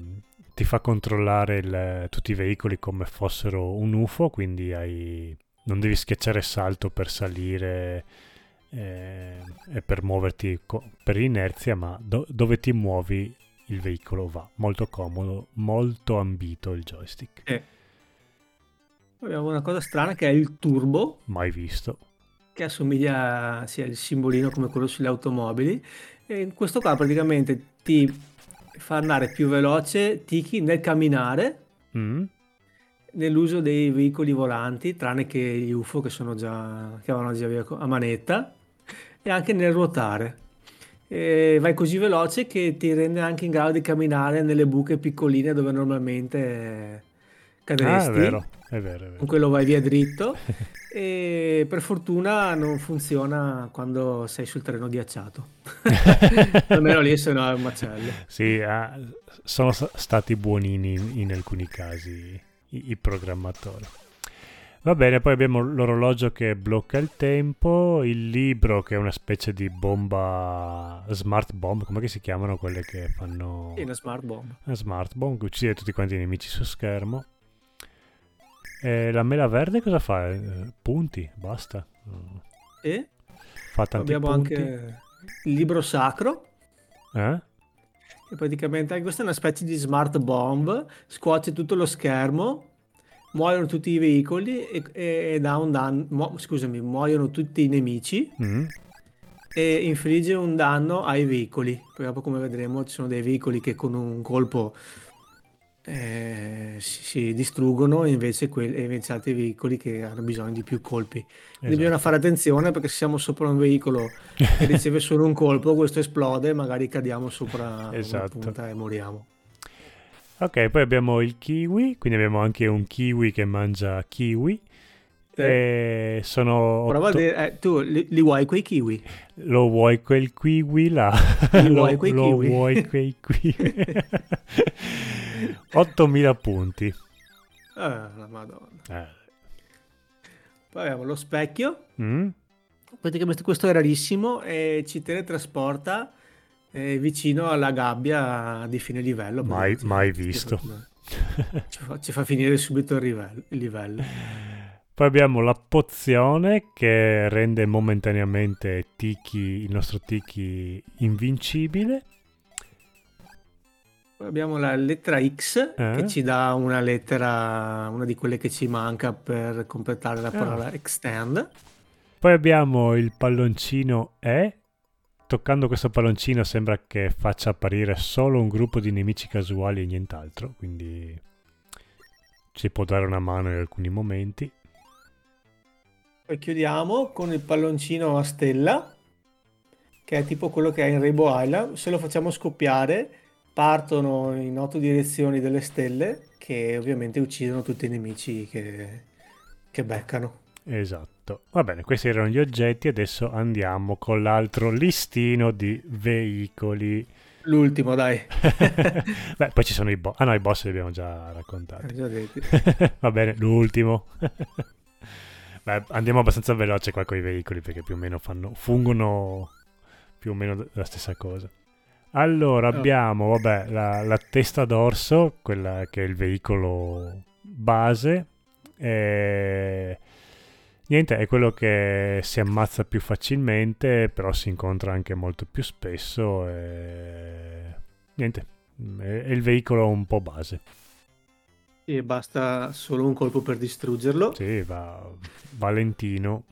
ti fa controllare il- tutti i veicoli come fossero un UFO, quindi hai- non devi schiacciare salto per salire eh, e per muoverti co- per inerzia, ma do- dove ti muovi il veicolo va. Molto comodo, molto ambito il joystick. Eh, Abbiamo una cosa strana che è il turbo, Mai visto. che assomiglia sia il simbolino come quello sulle automobili. E in questo qua praticamente ti fa andare più veloce Tiki nel camminare, Mm? nell'uso dei veicoli volanti, tranne che gli UFO che sono già che vanno già via a manetta, e anche nel ruotare. E vai così veloce che ti rende anche in grado di camminare nelle buche piccoline dove normalmente cadresti. Ah, è vero, è vero, è vero. Con quello vai via dritto (laughs) e per fortuna non funziona quando sei sul treno ghiacciato. (laughs) Almeno lì se no è un macello. Sì, ah, sono stati buonini in, in alcuni casi i, i programmatori. Va bene, poi abbiamo l'orologio che blocca il tempo, il libro che è una specie di bomba, smart bomb, come si chiamano quelle che fanno... Sì, una smart bomb. Una smart bomb che uccide tutti quanti i nemici su schermo. E la mela verde cosa fa? Eh, punti, basta. E? Fa tanti abbiamo punti. anche il libro sacro. Eh? E praticamente questa è una specie di smart bomb, scuoce tutto lo schermo muoiono tutti i veicoli e, e, e dà un danno, mu- scusami, muoiono tutti i nemici Mm. e infligge un danno ai veicoli. Poi dopo come vedremo ci sono dei veicoli che con un colpo eh, si, si distruggono e invece, que- e invece altri veicoli che hanno bisogno di più colpi. Quindi bisogna Esatto. fare attenzione perché se siamo sopra un veicolo che (laughs) riceve solo un colpo, questo esplode, magari cadiamo sopra una Esatto. punta e moriamo. Ok, poi abbiamo il kiwi, quindi abbiamo anche un kiwi che mangia kiwi. Sì. E sono Prova a otto- dire, eh, tu li, li vuoi quei kiwi? Lo vuoi quel kiwi là? Li lo, vuoi quei lo kiwi? vuoi quei kiwi? (laughs) 8000 punti. Eh, la madonna. Eh. Poi abbiamo lo specchio, Mm? praticamente questo è rarissimo e ci teletrasporta eh, vicino alla gabbia di fine livello. Mai, praticamente. mai Ci visto. fa- Ci fa, ci fa finire subito il livello. il livello. Poi abbiamo la pozione che rende momentaneamente Tiki, il nostro Tiki invincibile. Poi abbiamo la lettera X Eh? che ci dà una lettera, una di quelle che ci manca per completare la Ah. parola extend. Poi abbiamo il palloncino E. Toccando questo palloncino sembra che faccia apparire solo un gruppo di nemici casuali e nient'altro, quindi ci può dare una mano in alcuni momenti. Poi chiudiamo con il palloncino a stella, che è tipo quello che è in Rainbow Island. Se lo facciamo scoppiare, partono in otto direzioni delle stelle, che ovviamente uccidono tutti i nemici che, che beccano. Esatto. Va bene, questi erano gli oggetti, adesso andiamo con l'altro listino di veicoli. L'ultimo, dai. (laughs) Beh, poi ci sono i boss. Ah no, i boss li abbiamo già Eh, raccontati. già detti. (laughs) Va bene, l'ultimo. (laughs) Beh, andiamo abbastanza veloce qua con i veicoli perché più o meno fanno, fungono più o meno la stessa cosa. Allora Ah. abbiamo, vabbè, la, la testa d'orso, quella che è il veicolo base. E... Niente, è quello che si ammazza più facilmente, però si incontra anche molto più spesso. E... Niente, è, il veicolo un po' base. E basta solo un colpo per distruggerlo. Sì, va Valentino.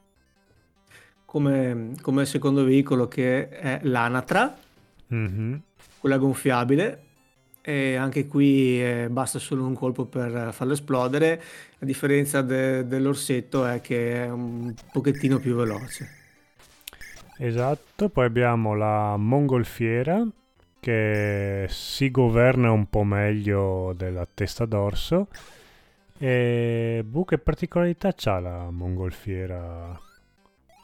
Come, come secondo veicolo che è l'Anatra, Mhm. quella gonfiabile. E anche qui eh, basta solo un colpo per farlo esplodere. La differenza de- dell'orsetto è che è un pochettino più veloce. Esatto, poi abbiamo la mongolfiera che si governa un po' meglio della testa d'orso. E boh, che particolarità c'ha la mongolfiera?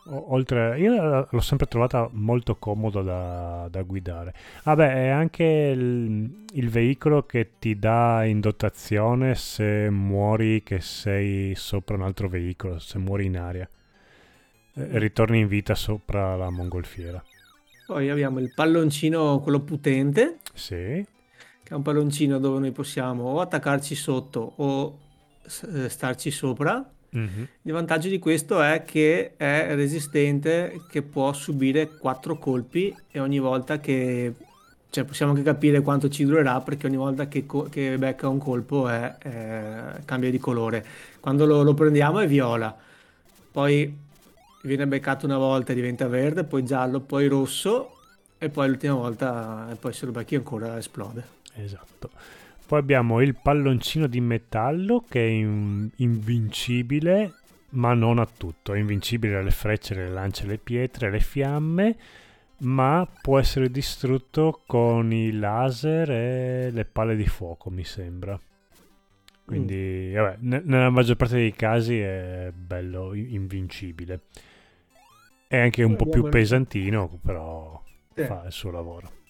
Oltre, io la- l'ho sempre trovata molto comoda da, da guidare. Vabbè, è anche il, il veicolo che ti dà in dotazione se muori che sei sopra un altro veicolo, se muori in aria. Eh, ritorni in vita sopra la mongolfiera. Poi abbiamo il palloncino, quello potente, Sì. che è un palloncino dove noi possiamo o attaccarci sotto o eh, starci sopra. Mhm. Il vantaggio di questo è che è resistente, che può subire 4 colpi e ogni volta che... Cioè possiamo anche capire quanto ci durerà perché ogni volta che, co- che becca un colpo è- è- cambia di colore. Quando lo, lo prendiamo è viola, poi viene beccato una volta e diventa verde, poi giallo, poi rosso e poi l'ultima volta e poi se lo becchi ancora esplode. Esatto. Poi abbiamo il palloncino di metallo che è in- invincibile, ma non a tutto. È invincibile alle frecce, alle lance, alle pietre, alle fiamme, ma può essere distrutto con i laser e le palle di fuoco, mi sembra. Quindi, mm. vabbè, n- nella maggior parte dei casi è bello invincibile. È anche un po' più pesantino, però sì. fa il suo lavoro.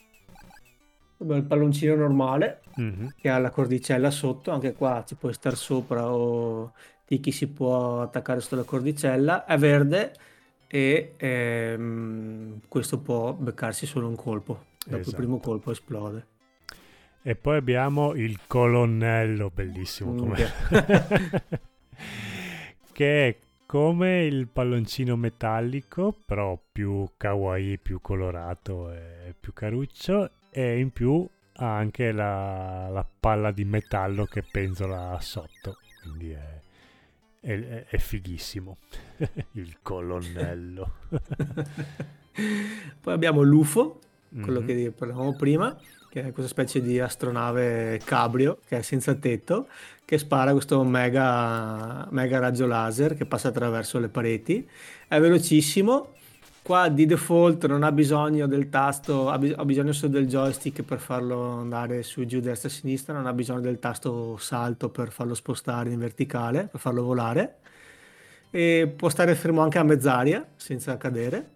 Abbiamo il palloncino normale mm-hmm. che ha la cordicella sotto, anche qua ci puoi stare sopra o di chi si può attaccare sulla cordicella, è verde e ehm, questo può beccarsi solo un colpo. Dopo esatto. il primo colpo esplode. E poi abbiamo il colonnello, bellissimo mm, come... (laughs) che è come il palloncino metallico, però più kawaii, più colorato e più caruccio e in più ha anche la, la palla di metallo che penzola sotto, quindi è, è, è fighissimo (laughs) il colonnello. (laughs) Poi abbiamo l'UFO, quello mm-hmm. che parlavamo prima, che è questa specie di astronave cabrio che è senza tetto, che spara questo mega, mega raggio laser che passa attraverso le pareti. È velocissimo. Qua di default non ha bisogno del tasto, ha, bis- ha bisogno solo del joystick per farlo andare su giù, destra e sinistra, non ha bisogno del tasto salto per farlo spostare in verticale, per farlo volare. E può stare fermo anche a mezz'aria senza cadere.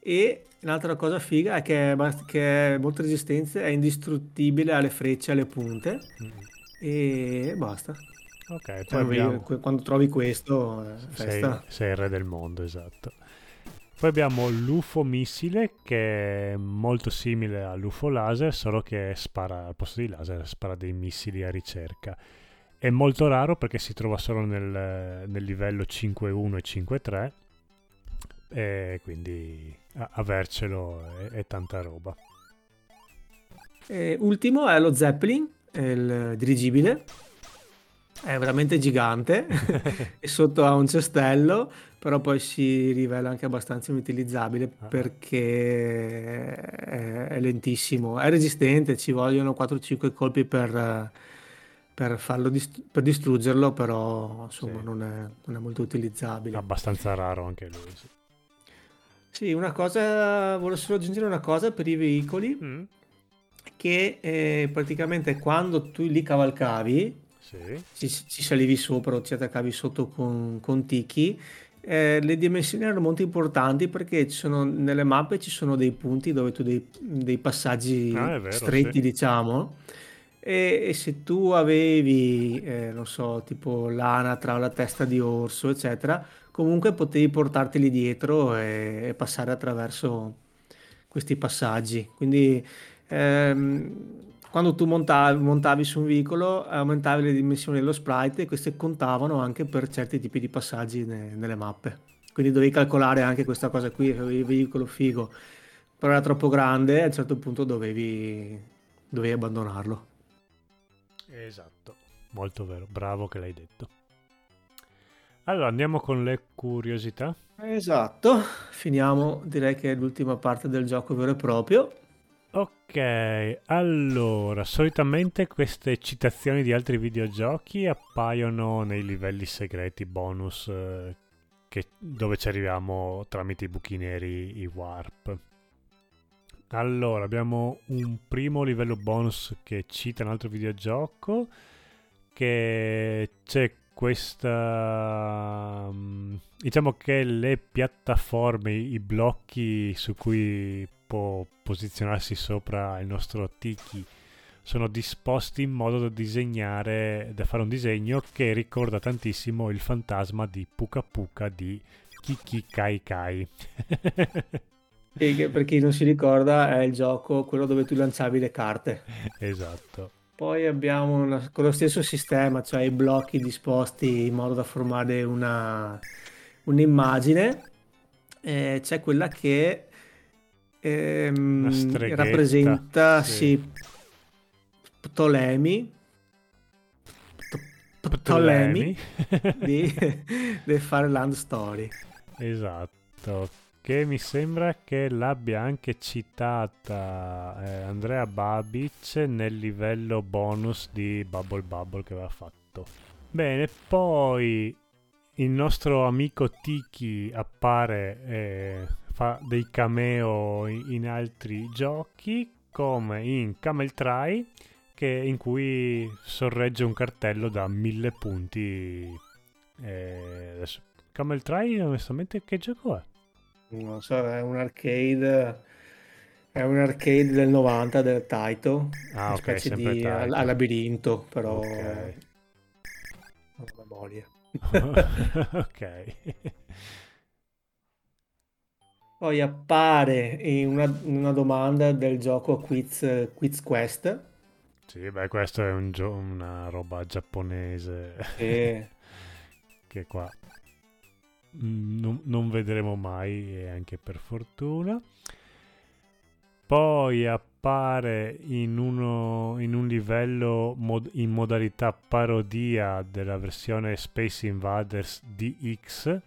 E Un'altra cosa figa è che è, che è molto resistente, è indistruttibile alle frecce, alle punte mm. e basta. Ok, cioè, abbiamo... quando trovi questo, sei, sei, il re del mondo, esatto. Poi abbiamo l'UFO missile che è molto simile all'UFO laser, solo che spara al posto di laser, spara dei missili a ricerca. È molto raro perché si trova solo nel, nel livello 5.1 e 5.3 e quindi avercelo è, è tanta roba. E ultimo è lo Zeppelin, il dirigibile. È veramente gigante (laughs) e sotto ha un cestello, però poi si rivela anche abbastanza inutilizzabile ah. perché è, lentissimo. È resistente, ci vogliono 4-5 colpi per, per, farlo per distruggerlo, però insomma sì. non, è, non, è, molto utilizzabile. Abbastanza raro anche lui. Sì. Sì, una cosa, volevo solo aggiungere una cosa per i veicoli, mm. che eh, praticamente quando tu li cavalcavi, sì. ci, ci, salivi sopra o ci attaccavi sotto con, con tiki, eh, le dimensioni erano molto importanti perché sono, nelle mappe ci sono dei punti dove tu dei, dei passaggi ah, vero, stretti, sì. diciamo, e, e, se tu avevi, eh, non so, tipo l'anatra o la testa di orso, eccetera, comunque potevi portarteli dietro e, e passare attraverso questi passaggi. Quindi ehm, quando tu montavi, montavi, su un veicolo aumentavi le dimensioni dello sprite e queste contavano anche per certi tipi di passaggi ne, nelle mappe. Quindi dovevi calcolare anche questa cosa qui, avevi il veicolo figo, però era troppo grande e a un certo punto dovevi, dovevi abbandonarlo. Esatto, molto vero, bravo che l'hai detto. Allora andiamo con le curiosità. Esatto, finiamo direi che è l'ultima parte del gioco vero e proprio. Ok, allora, solitamente queste citazioni di altri videogiochi appaiono nei livelli segreti bonus eh, che, dove ci arriviamo tramite i buchi neri, i warp. Allora, abbiamo un primo livello bonus che cita un altro videogioco che c'è questa mm, diciamo che le piattaforme i blocchi su cui può posizionarsi sopra il nostro tiki. Sono disposti in modo da disegnare da fare un disegno che ricorda tantissimo il fantasma di Puka Puka di Kiki Kai Kai. (laughs) Per chi non si ricorda è il gioco quello dove tu lanciavi le carte. Esatto. Poi abbiamo una, con lo stesso sistema, cioè i blocchi disposti in modo da formare una, un'immagine. Eh, c'è quella che ehm, rappresenta sì. sì, Ptolemy, Ptolemy di (laughs) The Fireland Story. Esatto che mi sembra che l'abbia anche citata eh, Andrea Babic nel livello bonus di Bubble Bubble che aveva fatto. Bene, poi il nostro amico Tiki appare e fa dei cameo in altri giochi come in Camel Try che, in cui sorregge un cartello da mille punti. Eh, adesso, Camel Try, onestamente, che gioco è? Non so, è un arcade. È un arcade del 90 del Taito. Ah, una ok, specie di a, Taito. a labirinto, però Ok. non (laughs) ho memoria. (laughs) ok. Poi appare in una, una domanda del gioco Quiz, Quiz Quest. Sì, beh, questo è un gio- una roba giapponese Che (laughs) che qua non, non vedremo mai e anche per fortuna. Poi appare in, uno, in un livello mod- in modalità parodia della versione Space Invaders DX.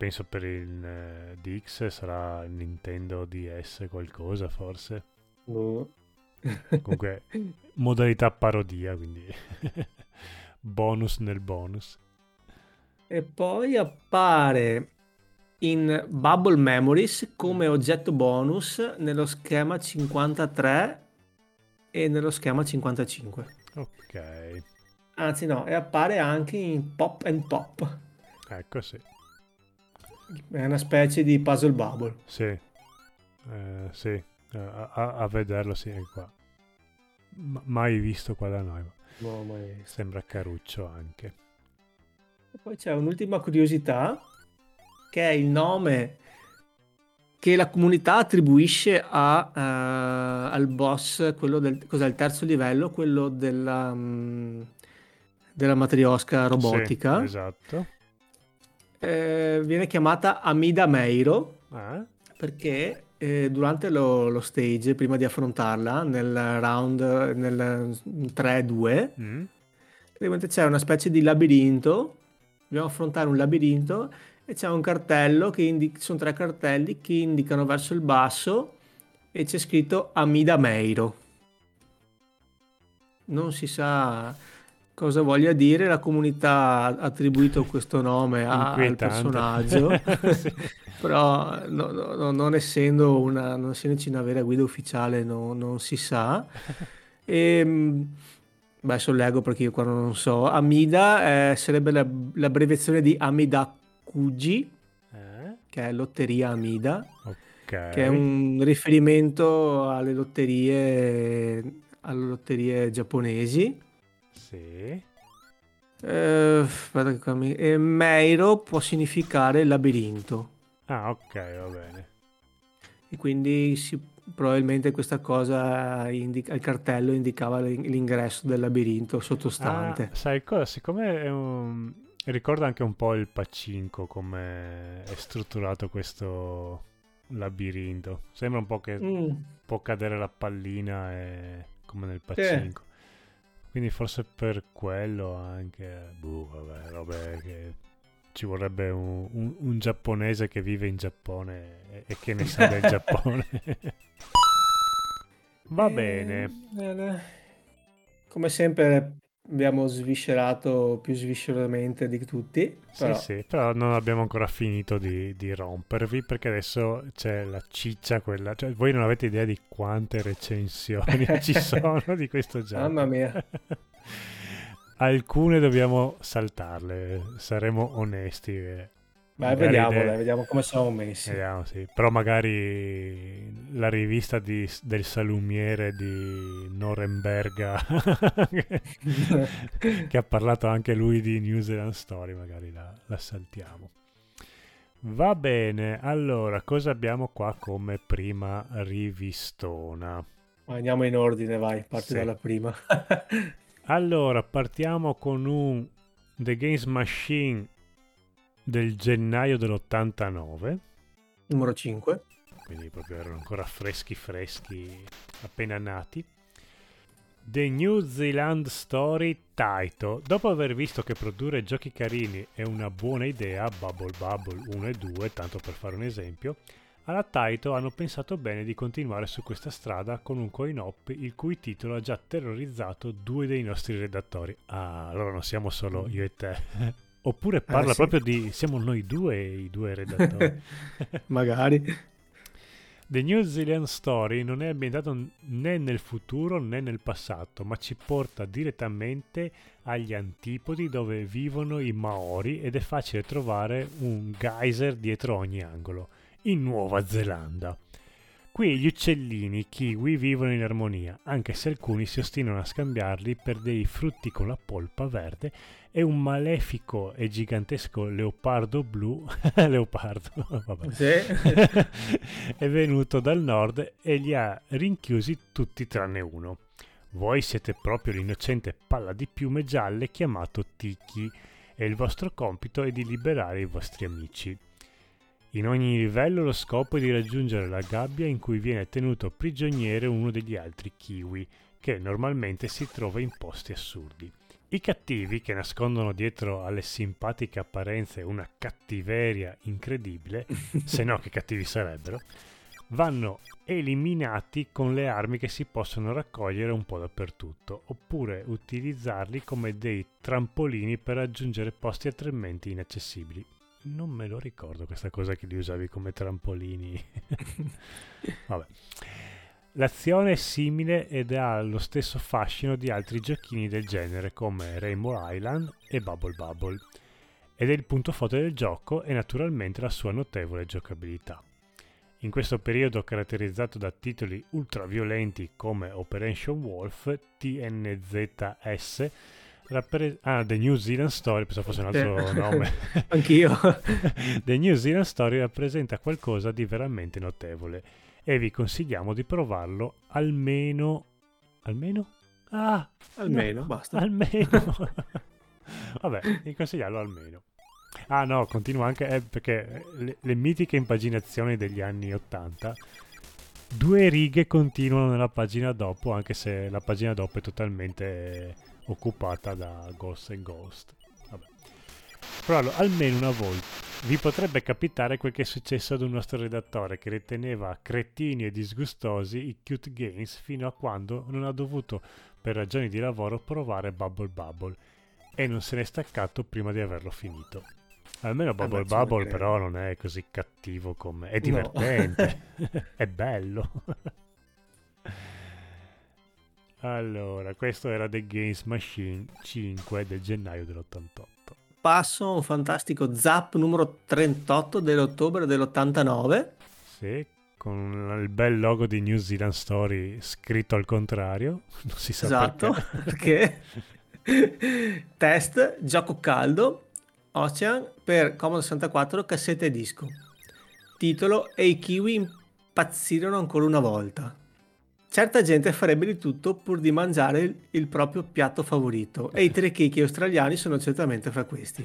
Penso per il eh, DX sarà Nintendo DS qualcosa forse. boh. Comunque (laughs) modalità parodia, quindi (laughs) bonus nel bonus. E poi appare in Bubble Memories come oggetto bonus nello schema 53 e nello schema 55. Ok, Anzi no, e appare anche in Pop and Pop. ecco sì. È una specie di puzzle bubble. Sì, Eh, sì. Eh, a, a- a vederlo sì, è qua. Ma- mai visto qua da noi. No, mai. Sembra caruccio anche. E poi c'è un'ultima curiosità, che è il nome che la comunità attribuisce a, eh, al boss, quello del, cos'è il terzo livello, quello della, mm, della matriosca robotica. Sì, esatto. Eh, viene chiamata Amida Meiro Ah, perché eh, durante lo, lo stage, prima di affrontarla, nel round, nel 3-2, mm, praticamente c'è una specie di labirinto, dobbiamo affrontare un labirinto e c'è un cartello che indi- sono tre cartelli che indicano verso il basso e c'è scritto Amida Meiro. Non si sa cosa voglia dire, la comunità ha attribuito questo nome a- al personaggio, (laughs) Sì. però no- no- no- non essendo una, non essendoci una vera guida ufficiale no- non si sa. E, beh, adesso leggo perché io qua non so. Amida eh, sarebbe la- l'abbreviazione di Amida Kuji, Eh, che è lotteria Amida, ok. che è un riferimento alle lotterie, alle lotterie giapponesi. Sì. Eh, aspetta che qua mi- e Meiro può significare labirinto. Ah, ok, va bene. E quindi si- probabilmente questa cosa indica, il cartello indicava l'in- l'ingresso del labirinto sottostante. Ah, sai cosa? Siccome un... ricorda anche un po' il Pacinco come è strutturato questo labirinto. Sembra un po' che Mm, può cadere la pallina e... come nel Pacinco. Quindi forse per quello anche... Boh, vabbè, robe che... Ci vorrebbe un, un- un giapponese che vive in Giappone e, e che ne sa del (laughs) Giappone. Va Eh, bene. bene. Come sempre abbiamo sviscerato più svisceratamente di tutti, Sì, però sì, però non abbiamo ancora finito di, di rompervi perché adesso c'è la ciccia quella, cioè voi non avete idea di quante recensioni (laughs) ci sono di questo gioco. mamma mia. (laughs) Alcune dobbiamo saltarle, saremo onesti. Eh. Magari vediamo, dai, vediamo come siamo messi. Vediamo, sì. Però magari la rivista di- del salumiere di Norenberga (laughs) che ha parlato anche lui di New Zealand Story, magari la, la saltiamo. Va bene, allora cosa abbiamo qua come prima rivistona? Andiamo in ordine, vai, parti Sì. dalla prima. Allora, partiamo con un The Games Machine del gennaio dell'89, Numero 5. quindi proprio erano ancora freschi freschi, appena nati. The New Zealand Story Taito. Dopo aver visto che produrre giochi carini è una buona idea, Bubble Bubble 1 e 2, tanto per fare un esempio, alla Taito hanno pensato bene di continuare su questa strada con un coin-op il cui titolo ha già terrorizzato due dei nostri redattori. Ah, allora non siamo solo io e te. Oppure parla sì. proprio di... siamo noi due i due redattori. (laughs) Magari. The New Zealand Story non è ambientato né nel futuro né nel passato, ma ci porta direttamente agli antipodi dove vivono i Maori ed è facile trovare un geyser dietro ogni angolo, in Nuova Zelanda. Qui gli uccellini kiwi vivono in armonia, anche se alcuni si ostinano a scambiarli per dei frutti con la polpa verde e un malefico e gigantesco leopardo blu, (laughs) leopardo, vabbè, sì. (laughs) è venuto dal nord e li ha rinchiusi tutti tranne uno. Voi siete proprio l'innocente palla di piume gialle chiamato Tiki e il vostro compito è di liberare i vostri amici. In ogni livello lo scopo è di raggiungere la gabbia in cui viene tenuto prigioniero uno degli altri kiwi, che normalmente si trova in posti assurdi. I cattivi, che nascondono dietro alle simpatiche apparenze una cattiveria incredibile, (laughs) se no che cattivi sarebbero, vanno eliminati con le armi che si possono raccogliere un po' dappertutto, oppure utilizzarli come dei trampolini per raggiungere posti altrimenti inaccessibili non me lo ricordo questa cosa che li usavi come trampolini. (laughs) Vabbè. L'azione è simile ed ha lo stesso fascino di altri giochini del genere come Rainbow Island e Bubble Bubble. Ed è il punto forte del gioco e naturalmente la sua notevole giocabilità. In questo periodo caratterizzato da titoli ultraviolenti come Operation Wolf, TNZS, Rappre- ah, The New Zealand Story, pensavo fosse un altro (laughs) nome. Anch'io. (laughs) The New Zealand Story rappresenta qualcosa di veramente notevole e vi consigliamo di provarlo almeno... Almeno? Ah! Almeno, no, basta. Almeno. (laughs) Vabbè, vi consigliarlo almeno. Ah no, continua anche eh, perché le, le mitiche impaginazioni degli anni 80 due righe continuano nella pagina dopo, anche se la pagina dopo è totalmente occupata da Ghost and Ghost. Vabbè. Però almeno una volta vi potrebbe capitare quel che è successo ad un nostro redattore che riteneva cretini e disgustosi i cute games fino a quando non ha dovuto, per ragioni di lavoro, provare Bubble Bubble e non se n'è staccato prima di averlo finito. Almeno Bubble eh, Bubble però non è così cattivo come... è divertente, no. (laughs) è bello. (laughs) Allora, questo era The Games Machine 5 del gennaio dell'88. Passo un fantastico Zap numero 38 dell'ottobre dell'89. Sì, con il bel logo di New Zealand Story scritto al contrario. (laughs) Non si sa esatto, perché. perché (laughs) test, gioco caldo, Ocean per Commodore 64, cassette e disco. Titolo E i kiwi impazzirono ancora una volta. Certa gente farebbe di tutto pur di mangiare il proprio piatto favorito e i trichechi australiani sono certamente fra questi.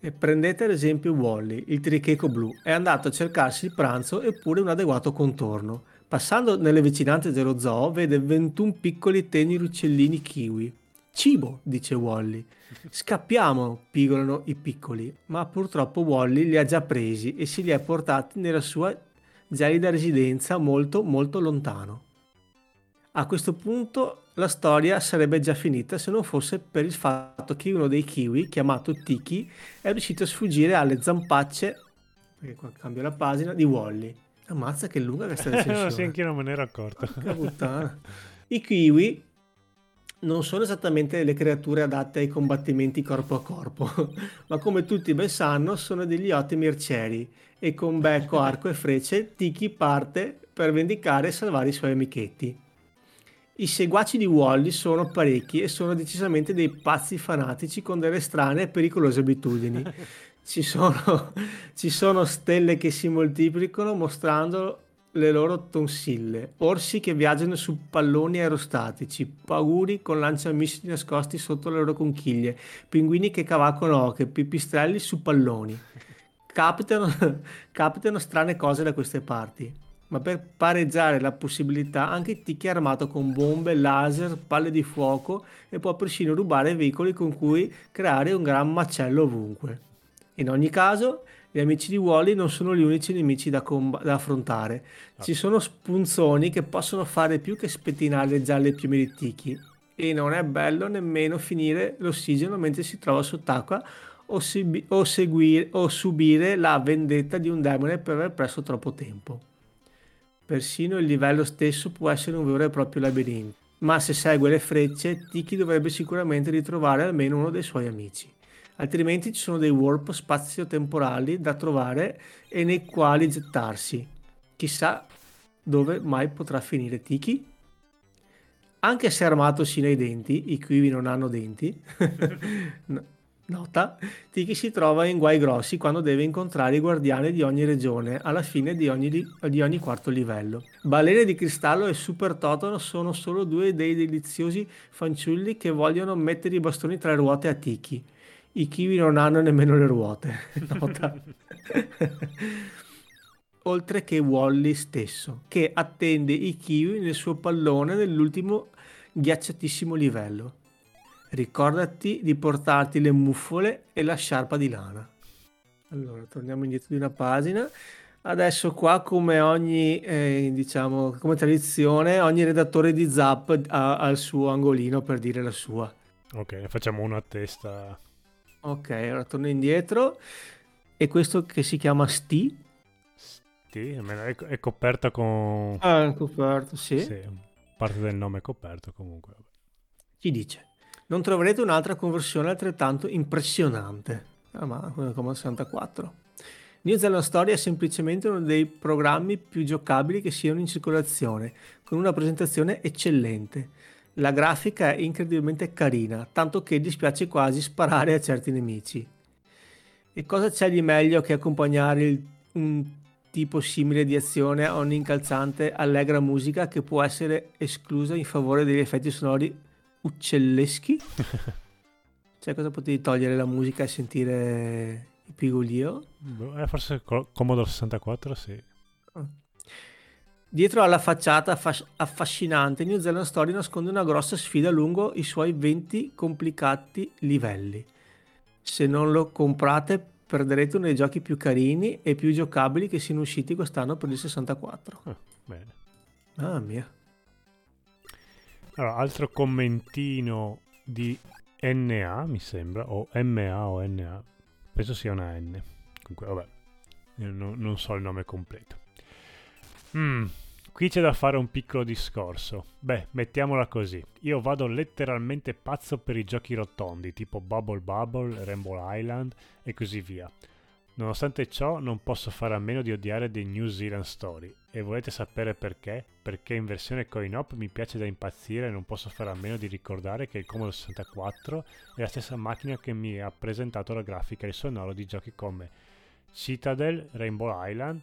E prendete ad esempio Wally, il tricheco blu, è andato a cercarsi il pranzo eppure un adeguato contorno. Passando nelle vicinanze dello zoo vede 21 piccoli teneri uccellini kiwi. Cibo, dice Wally. Scappiamo, pigolano i piccoli, ma purtroppo Wally li ha già presi e si li ha portati nella sua gelida residenza molto molto lontano. A questo punto la storia sarebbe già finita se non fosse per il fatto che uno dei kiwi, chiamato Tiki, è riuscito a sfuggire alle zampacce, perché qua cambio la pagina, di Wally. Ammazza che lunga questa (laughs) recensione. sì, anch'io non me ne ero accorto. I kiwi non sono esattamente le creature adatte ai combattimenti corpo a corpo, (laughs) ma come tutti ben sanno sono degli ottimi arcieri e con becco, arco e frecce Tiki parte per vendicare e salvare i suoi amichetti. I seguaci di Wally sono parecchi e sono decisamente dei pazzi fanatici con delle strane e pericolose abitudini. (laughs) Ci sono, ci sono stelle che si moltiplicano mostrando le loro tonsille, orsi che viaggiano su palloni aerostatici, pauri con lanciamissili nascosti sotto le loro conchiglie, pinguini che cavalcano oche, pipistrelli su palloni. (laughs) Capitano, capitano strane cose da queste parti ma per pareggiare la possibilità anche Tiki è armato con bombe, laser, palle di fuoco e può persino rubare veicoli con cui creare un gran macello ovunque. In ogni caso, gli amici di Wally non sono gli unici nemici da, comb- da affrontare. Ci sono spunzoni che possono fare più che spettinare le gialle piume di Tiki e non è bello nemmeno finire l'ossigeno mentre si trova sott'acqua o, si- o, seguire- o subire la vendetta di un demone per aver perso troppo tempo. Persino il livello stesso può essere un vero e proprio labirinto. Ma se segue le frecce, Tiki dovrebbe sicuramente ritrovare almeno uno dei suoi amici. Altrimenti ci sono dei warp spazio-temporali da trovare e nei quali gettarsi. Chissà dove mai potrà finire Tiki? Anche se armato sino ai denti, i kiwi non hanno denti, (laughs) Nota, Tiki si trova in guai grossi quando deve incontrare i guardiani di ogni regione alla fine di ogni, di ogni quarto livello. Balene di cristallo e Super Totono sono solo due dei deliziosi fanciulli che vogliono mettere i bastoni tra le ruote a Tiki. I kiwi non hanno nemmeno le ruote. (laughs) Nota. (laughs) Oltre che Wally stesso, che attende i kiwi nel suo pallone nell'ultimo ghiacciatissimo livello. Ricordati di portarti le muffole e la sciarpa di lana. Allora, torniamo indietro di una pagina. Adesso qua, come ogni, eh, diciamo, come tradizione, ogni redattore di Zap ha, ha, il suo angolino per dire la sua. Ok, facciamo una a testa. Ok, allora torno indietro. E questo che si chiama Sti? Sti, è, è coperta con... Ah, è coperto, sì. sì. Parte del nome è coperto comunque. Ci dice non troverete un'altra conversione altrettanto impressionante. Ah, ma come Commodore 64. New Zealand Story è semplicemente uno dei programmi più giocabili che siano in circolazione, con una presentazione eccellente. La grafica è incredibilmente carina, tanto che dispiace quasi sparare a certi nemici. E cosa c'è di meglio che accompagnare il, un tipo simile di azione a un'incalzante allegra musica che può essere esclusa in favore degli effetti sonori uccelleschi. (laughs) cioè, cosa potevi togliere la musica e sentire il pigolio? Boh, eh, forse Commodore 64, sì. Ah. Dietro alla facciata affas- affascinante, New Zealand Story nasconde una grossa sfida lungo i suoi 20 complicati livelli. Se non lo comprate, perderete uno dei giochi più carini e più giocabili che siano usciti quest'anno per il 64. Ah, bene. Ah, mia. Allora, altro commentino di NA, mi sembra, o MA o NA, penso sia una N. Comunque, vabbè, non, non so il nome completo. Mm, qui c'è da fare un piccolo discorso. Beh, mettiamola così. Io vado letteralmente pazzo per i giochi rotondi, tipo Bubble Bubble, Rainbow Island e così via. Nonostante ciò, non posso fare a meno di odiare The New Zealand Story. E volete sapere perché? Perché in versione coin-op mi piace da impazzire e non posso fare a meno di ricordare che il Commodore 64 è la stessa macchina che mi ha presentato la grafica e il sonoro di giochi come Citadel, Rainbow Island,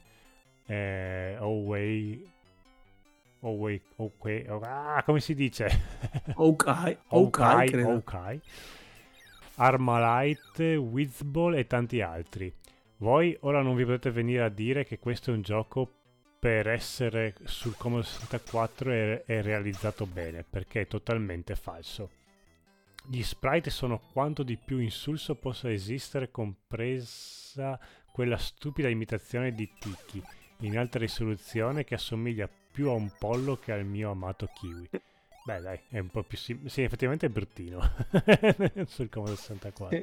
eh, Away... Away... Okay, ah, come si dice? Ok, ok, ok. Armalite, Wizball e tanti altri. Voi ora non vi potete venire a dire che questo è un gioco per essere sul Commodore 64 è, è realizzato bene, perché è totalmente falso. Gli sprite sono quanto di più insulso possa esistere, compresa quella stupida imitazione di Tiki in alta risoluzione che assomiglia più a un pollo che al mio amato kiwi. Beh, dai, è un po' più sim- Sì, effettivamente è bruttino (laughs) sul Commodore 64.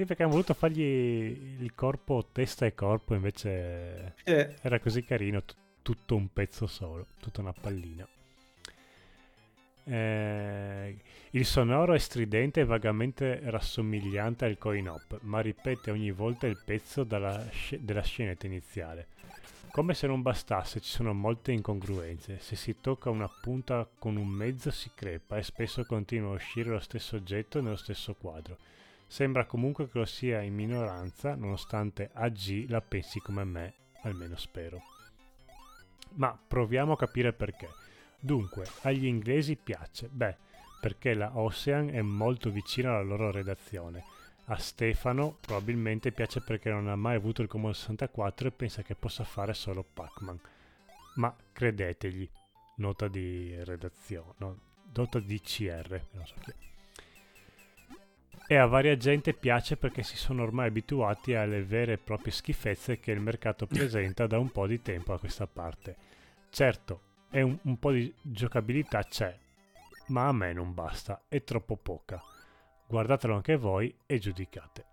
Sì, perché hanno voluto fargli il corpo, testa e corpo, invece eh. era così carino, t- tutto un pezzo solo, tutta una pallina. Eh, il sonoro è stridente e vagamente rassomigliante al coin-op, ma ripete ogni volta il pezzo sc- della scenetta iniziale. Come se non bastasse, ci sono molte incongruenze. Se si tocca una punta con un mezzo si crepa e spesso continua a uscire lo stesso oggetto nello stesso quadro. Sembra comunque che lo sia in minoranza, nonostante AG la pensi come me, almeno spero. Ma proviamo a capire perché. Dunque, agli inglesi piace? Beh, perché la Ocean è molto vicina alla loro redazione. A Stefano probabilmente piace perché non ha mai avuto il Commodore 64 e pensa che possa fare solo Pac-Man. Ma credetegli, nota di redazione, no, nota di CR, non so chi è e a varia gente piace perché si sono ormai abituati alle vere e proprie schifezze che il mercato (laughs) presenta da un po' di tempo a questa parte. Certo, un, un po' di giocabilità c'è, ma a me non basta, è troppo poca. Guardatelo anche voi e giudicate.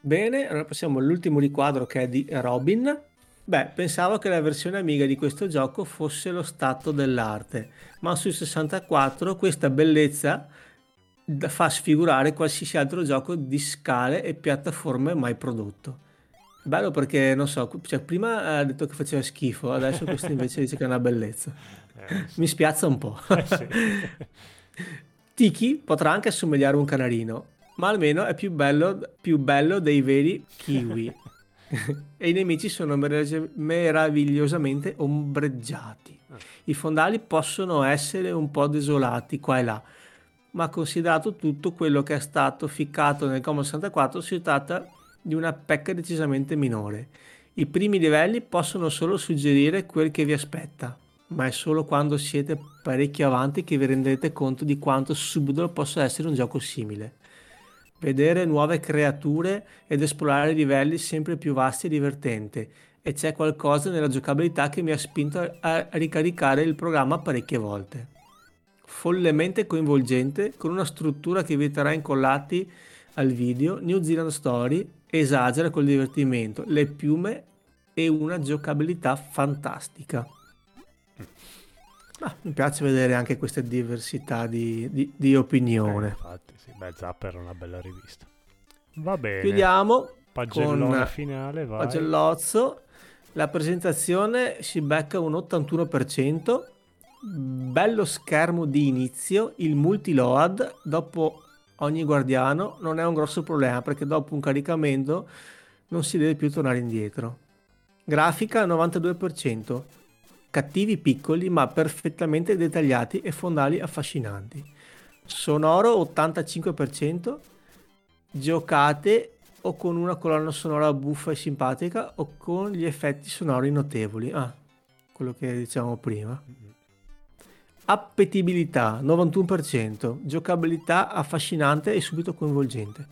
Bene, allora passiamo all'ultimo riquadro che è di Robin. Beh, pensavo che la versione Amiga di questo gioco fosse lo stato dell'arte, ma su 64 questa bellezza fa sfigurare qualsiasi altro gioco di scale e piattaforme mai prodotto. Bello perché, non so, cioè, prima ha detto che faceva schifo, adesso questo (laughs) invece dice che è una bellezza. Eh, Mi spiazza un po'. Eh, sì. (laughs) Tiki potrà anche assomigliare a un canarino, ma almeno è più bello, più bello dei veri kiwi. (laughs) e i nemici sono meravigliosamente ombreggiati. Ah. I fondali possono essere un po' desolati qua e là, ma considerato tutto quello che è stato ficcato nel Commodore 64 si tratta di una pecca decisamente minore. I primi livelli possono solo suggerire quel che vi aspetta, ma è solo quando siete parecchio avanti che vi renderete conto di quanto subdolo possa essere un gioco simile. Vedere nuove creature ed esplorare livelli sempre più vasti e divertente, e c'è qualcosa nella giocabilità che mi ha spinto a ricaricare il programma parecchie volte. Follemente coinvolgente, con una struttura che vi terrà incollati al video, New Zealand Story esagera col divertimento, le piume e una giocabilità fantastica. Ah, mi piace vedere anche queste diversità di, di, di opinione. Eh, infatti, sì. Beh, Zapper è una bella rivista. Va bene. Chiudiamo Pagellone con finale, vai. Pagellozzo. La presentazione si becca un 81%. Bello schermo di inizio, il multiload dopo ogni guardiano non è un grosso problema perché dopo un caricamento non si deve più tornare indietro. Grafica 92%, cattivi piccoli ma perfettamente dettagliati e fondali affascinanti. Sonoro 85%, giocate o con una colonna sonora buffa e simpatica o con gli effetti sonori notevoli. Ah, quello che dicevamo prima. Appetibilità 91%, giocabilità affascinante e subito coinvolgente.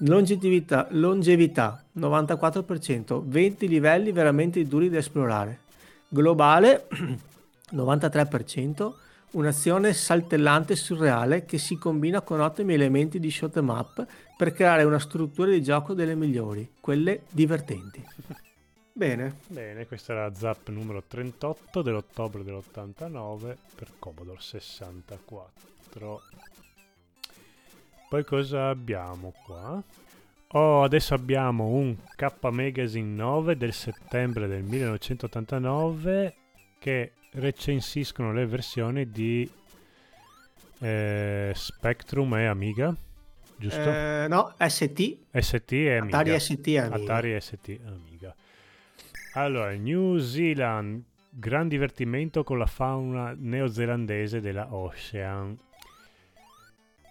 Longevità, longevità 94%, 20 livelli veramente duri da esplorare. Globale (clears throat) 93%, un'azione saltellante e surreale che si combina con ottimi elementi di shot em up per creare una struttura di gioco delle migliori, quelle divertenti. Bene. Bene, questa era Zap numero 38 dell'ottobre dell'89 per Commodore 64. Poi cosa abbiamo qua? Oh, adesso abbiamo un K Magazine 9 del settembre del 1989 che recensiscono le versioni di eh, Spectrum e Amiga, giusto? Eh, no, ST. ST e Amiga. Atari ST e Amiga. Atari ST e Amiga. Allora, New Zealand, gran divertimento con la fauna neozelandese della Ocean.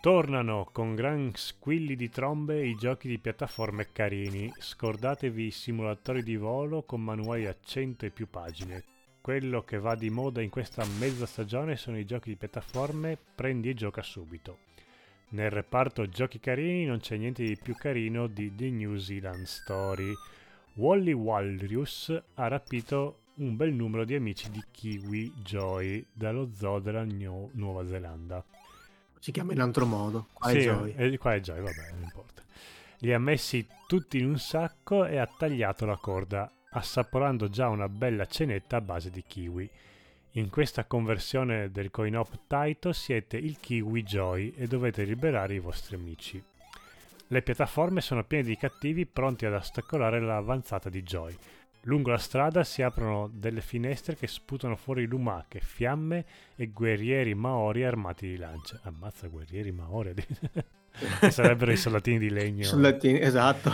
Tornano con gran squilli di trombe i giochi di piattaforme carini. Scordatevi i simulatori di volo con manuali a 100 e più pagine. Quello che va di moda in questa mezza stagione sono i giochi di piattaforme prendi e gioca subito. Nel reparto giochi carini non c'è niente di più carino di The New Zealand Story Wally Walrus ha rapito un bel numero di amici di Kiwi Joy dallo zoo della New- Nuova Zelanda. Si chiama in altro modo. Qua sì, è Joy. Eh, qua è Joy, vabbè, non importa. Li ha messi tutti in un sacco e ha tagliato la corda, assaporando già una bella cenetta a base di kiwi. In questa conversione del coin-op Taito siete il Kiwi Joy e dovete liberare i vostri amici. Le piattaforme sono piene di cattivi pronti ad ostacolare l'avanzata di Joy. Lungo la strada si aprono delle finestre che sputano fuori lumache, fiamme e guerrieri maori armati di lance. Ammazza guerrieri maori, (laughs) che sarebbero i soldatini di legno. Soldatini, esatto.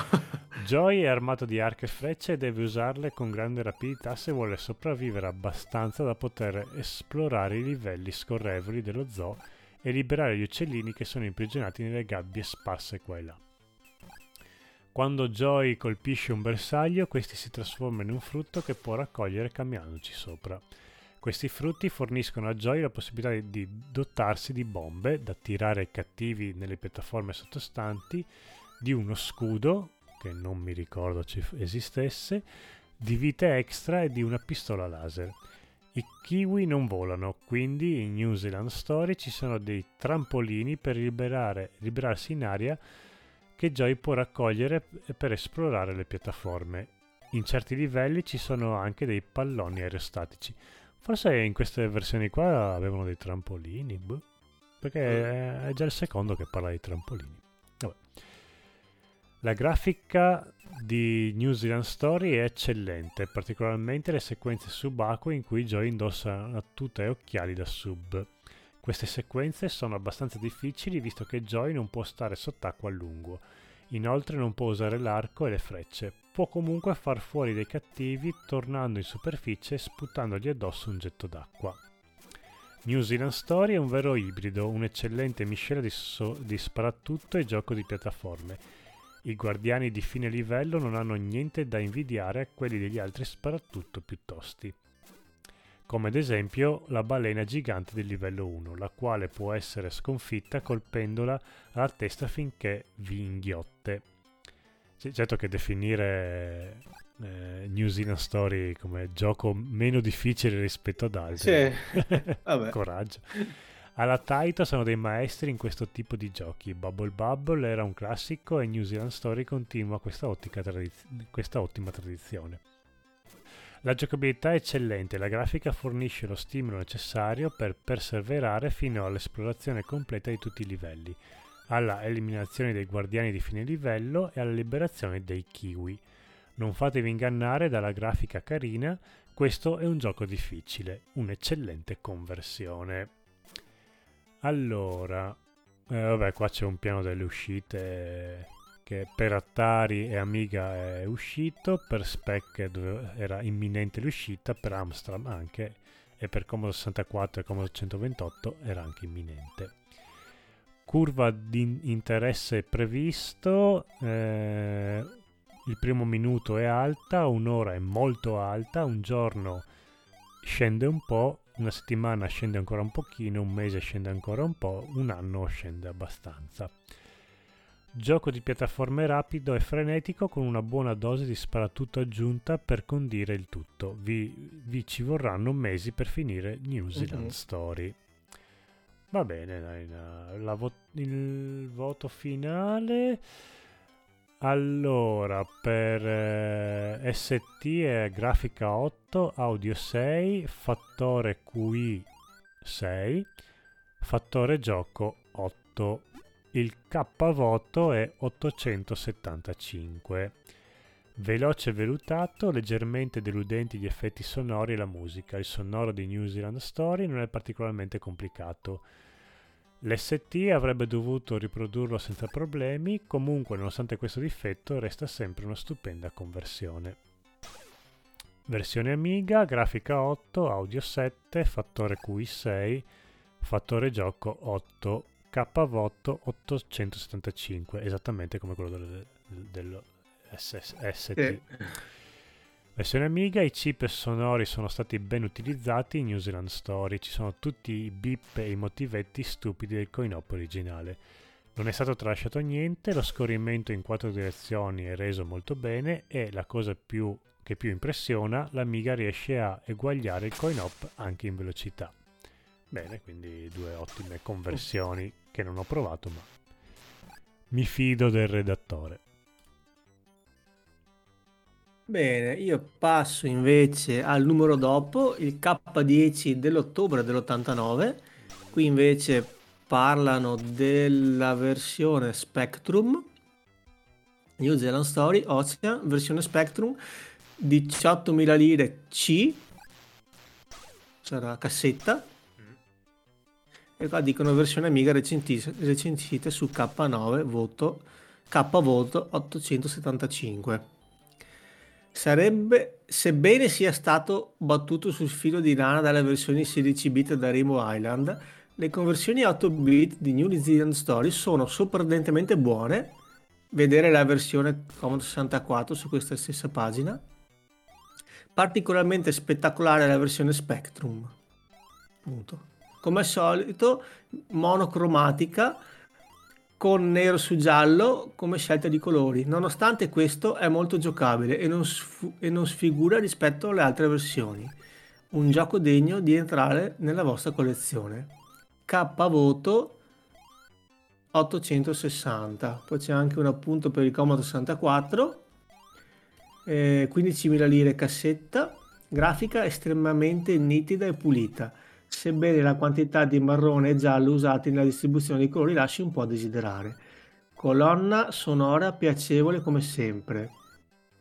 Joy è armato di arco e frecce e deve usarle con grande rapidità se vuole sopravvivere abbastanza da poter esplorare i livelli scorrevoli dello zoo e liberare gli uccellini che sono imprigionati nelle gabbie sparse qua e là. Quando Joy colpisce un bersaglio, questi si trasforma in un frutto che può raccogliere camminandoci sopra. Questi frutti forniscono a Joy la possibilità di dotarsi di bombe da tirare ai cattivi nelle piattaforme sottostanti, di uno scudo, che non mi ricordo ci esistesse, di vite extra e di una pistola laser. I kiwi non volano, quindi in New Zealand Story ci sono dei trampolini per liberare, liberarsi in aria che Joy può raccogliere per esplorare le piattaforme. in certi livelli ci sono anche dei palloni aerostatici. Forse in queste versioni qua avevano dei trampolini, boh. perché è già il secondo che parla di trampolini. La grafica di New Zealand Story è eccellente, particolarmente le sequenze subacquee in cui Joy indossa una tuta e occhiali da sub. Queste sequenze sono abbastanza difficili visto che Joy non può stare sott'acqua a lungo. Inoltre non può usare l'arco e le frecce. Può comunque far fuori dei cattivi tornando in superficie e sputandogli addosso un getto d'acqua. New Zealand Story è un vero ibrido, un'eccellente miscela di, so- di sparatutto e gioco di piattaforme i guardiani di fine livello non hanno niente da invidiare a quelli degli altri sparatutto più tosti. Come ad esempio la balena gigante del livello 1, la quale può essere sconfitta colpendola alla testa finché vi inghiotte. C- certo che definire eh, New Zealand Story come gioco meno difficile rispetto ad altri. Sì, (laughs) Coraggio. Alla Taito sono dei maestri in questo tipo di giochi. Bubble Bubble era un classico e New Zealand Story continua questa, tradiz- questa ottima tradizione. La giocabilità è eccellente, la grafica fornisce lo stimolo necessario per perseverare fino all'esplorazione completa di tutti i livelli, alla eliminazione dei guardiani di fine livello e alla liberazione dei kiwi. Non fatevi ingannare dalla grafica carina, questo è un gioco difficile, un'eccellente conversione. Allora, eh, vabbè, qua c'è un piano delle uscite che per Atari e Amiga è uscito, per Spec era imminente l'uscita, per Amstrad anche, e per Commodore 64 e Commodore 128 era anche imminente. Curva di interesse previsto, eh, il primo minuto è alta, un'ora è molto alta, un giorno scende un po', una settimana scende ancora un pochino, un mese scende ancora un po', un anno scende abbastanza. Gioco di piattaforme rapido e frenetico con una buona dose di sparatutto aggiunta per condire il tutto. Vi, vi ci vorranno mesi per finire New Zealand mm-hmm. Story. Va bene, dai, vo- il voto finale. Allora, per eh, ST è grafica 8, audio 6, fattore QI 6, fattore gioco 8. Il K voto è 875. Veloce e velutato, leggermente deludenti gli effetti sonori e la musica. Il sonoro di New Zealand Story non è particolarmente complicato L'ST avrebbe dovuto riprodurlo senza problemi, comunque nonostante questo difetto resta sempre una stupenda conversione. Versione Amiga, grafica 8, audio 7, fattore QI 6, fattore gioco 8, KV8 875, esattamente come quello dello, dello SS, ST. Eh. Versione Amiga, i chip sonori sono stati ben utilizzati in New Zealand Story, ci sono tutti i beep e i motivetti stupidi del coin-op originale. Non è stato tralasciato niente, lo scorrimento in quattro direzioni è reso molto bene e la cosa più, che più impressiona, l'Amiga riesce a eguagliare il coin-op anche in velocità. Bene, quindi due ottime conversioni che non ho provato ma mi fido del redattore. Bene, io passo invece al numero dopo, il K10 dell'ottobre dell'89. Qui invece parlano della versione Spectrum, New Zealand Story, Ocean, versione Spectrum, 18.000 lire C, sarà cassetta. E qua dicono versione Amiga recensita su K9, voto, K voto 875. Sarebbe, sebbene sia stato battuto sul filo di lana dalle versioni 16 bit da Rainbow Island, le conversioni 8 bit di New Zealand Story sono sorprendentemente buone. Vedere la versione Commodore 64 su questa stessa pagina. Particolarmente spettacolare la versione Spectrum. Punto. Come al solito, monocromatica con nero su giallo come scelta di colori. Nonostante questo è molto giocabile e non, sf- e non sfigura rispetto alle altre versioni. Un gioco degno di entrare nella vostra collezione. K voto 860. Poi c'è anche un appunto per il Commodore 64. eh, 15.000 lire cassetta, grafica estremamente nitida e pulita, sebbene la quantità di marrone e giallo usati nella distribuzione dei colori lasci un po' a desiderare. Colonna sonora piacevole come sempre,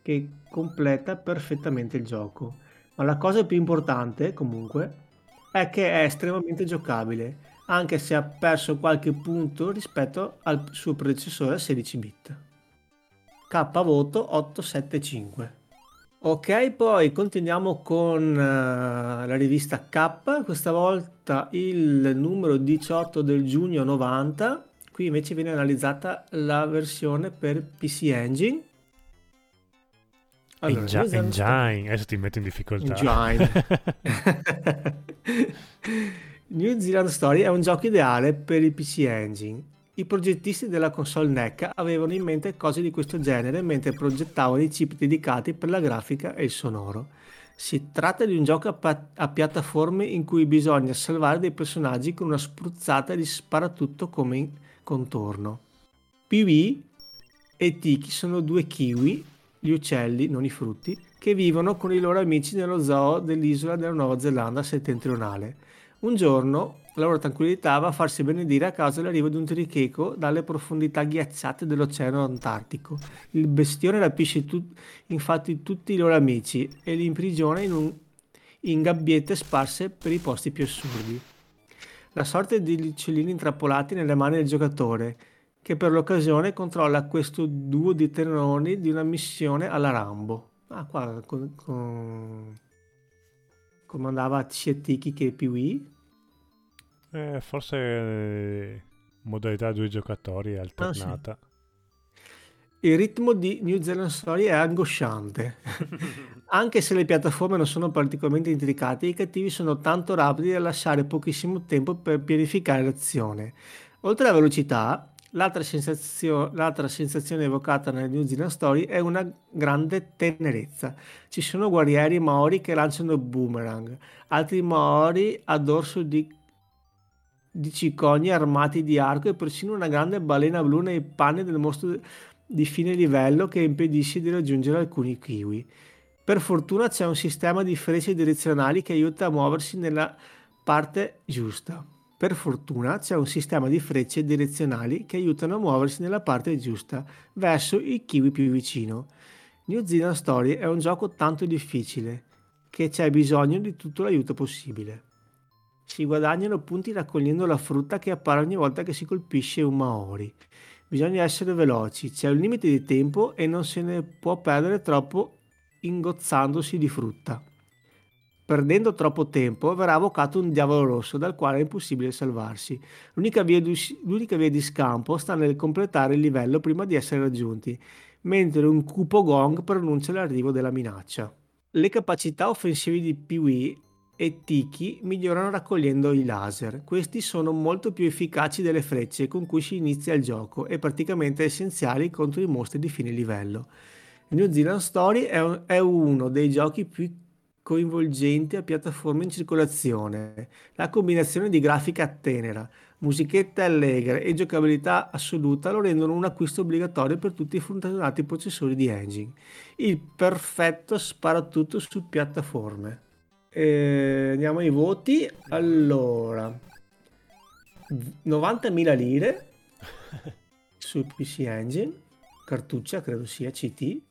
che completa perfettamente il gioco. Ma la cosa più importante, comunque, è che è estremamente giocabile, anche se ha perso qualche punto rispetto al suo predecessore a 16 bit. K voto 875. Ok, poi continuiamo con uh, la rivista K, questa volta il numero 18 del giugno 90. Qui invece viene analizzata la versione per PC Engine. Allora, Engine, Engine. adesso ti metto in difficoltà. Engine. (laughs) (laughs) New Zealand Story è un gioco ideale per il PC Engine i progettisti della console NEC avevano in mente cose di questo genere mentre progettavano i chip dedicati per la grafica e il sonoro. Si tratta di un gioco a, pa- a piattaforme in cui bisogna salvare dei personaggi con una spruzzata di sparatutto come contorno. Piwi e Tiki sono due kiwi, gli uccelli, non i frutti, che vivono con i loro amici nello zoo dell'isola della Nuova Zelanda settentrionale. Un giorno la loro tranquillità va a farsi benedire a causa dell'arrivo di un tricheco dalle profondità ghiacciate dell'Oceano Antartico. Il bestione rapisce tut- infatti tutti i loro amici e li imprigiona in, un- in gabbiette sparse per i posti più assurdi. La sorte di uccellini intrappolati nelle mani del giocatore, che per l'occasione controlla questo duo di tenori di una missione alla Rambo. Ah, qua con, con... comandava sia Tiki che Piwi eh, forse eh, modalità due giocatori alternata. Ah, sì. Il ritmo di New Zealand Story è angosciante. (laughs) Anche se le piattaforme non sono particolarmente intricate, i cattivi sono tanto rapidi da lasciare pochissimo tempo per pianificare l'azione. Oltre alla velocità, l'altra, sensazio- l'altra sensazione evocata nel New Zealand Story è una grande tenerezza. Ci sono guerrieri maori che lanciano boomerang, altri maori a dorso di di cicogni armati di arco e persino una grande balena blu nei panni del mostro di fine livello che impedisce di raggiungere alcuni kiwi. Per fortuna c'è un sistema di frecce direzionali che aiuta a muoversi nella parte giusta. Per fortuna c'è un sistema di frecce direzionali che aiutano a muoversi nella parte giusta, verso il kiwi più vicino. New Zealand Story è un gioco tanto difficile che c'è bisogno di tutto l'aiuto possibile. Si guadagnano punti raccogliendo la frutta che appare ogni volta che si colpisce un Maori. Bisogna essere veloci, c'è un limite di tempo e non se ne può perdere troppo ingozzandosi di frutta. Perdendo troppo tempo verrà avvocato un diavolo rosso dal quale è impossibile salvarsi. L'unica via, di, l'unica via di scampo sta nel completare il livello prima di essere raggiunti, mentre un cupo gong pronuncia l'arrivo della minaccia. Le capacità offensive di Pee-wee e Tiki migliorano raccogliendo i laser. Questi sono molto più efficaci delle frecce con cui si inizia il gioco e praticamente essenziali contro i mostri di fine livello. New Zealand Story è, un, è uno dei giochi più coinvolgenti a piattaforme in circolazione. La combinazione di grafica tenera, musichette allegre e giocabilità assoluta lo rendono un acquisto obbligatorio per tutti i funzionati processori di engine. Il perfetto sparatutto su piattaforme. Eh, andiamo ai voti. Allora, 90.000 lire (laughs) su PC Engine, cartuccia credo sia CT,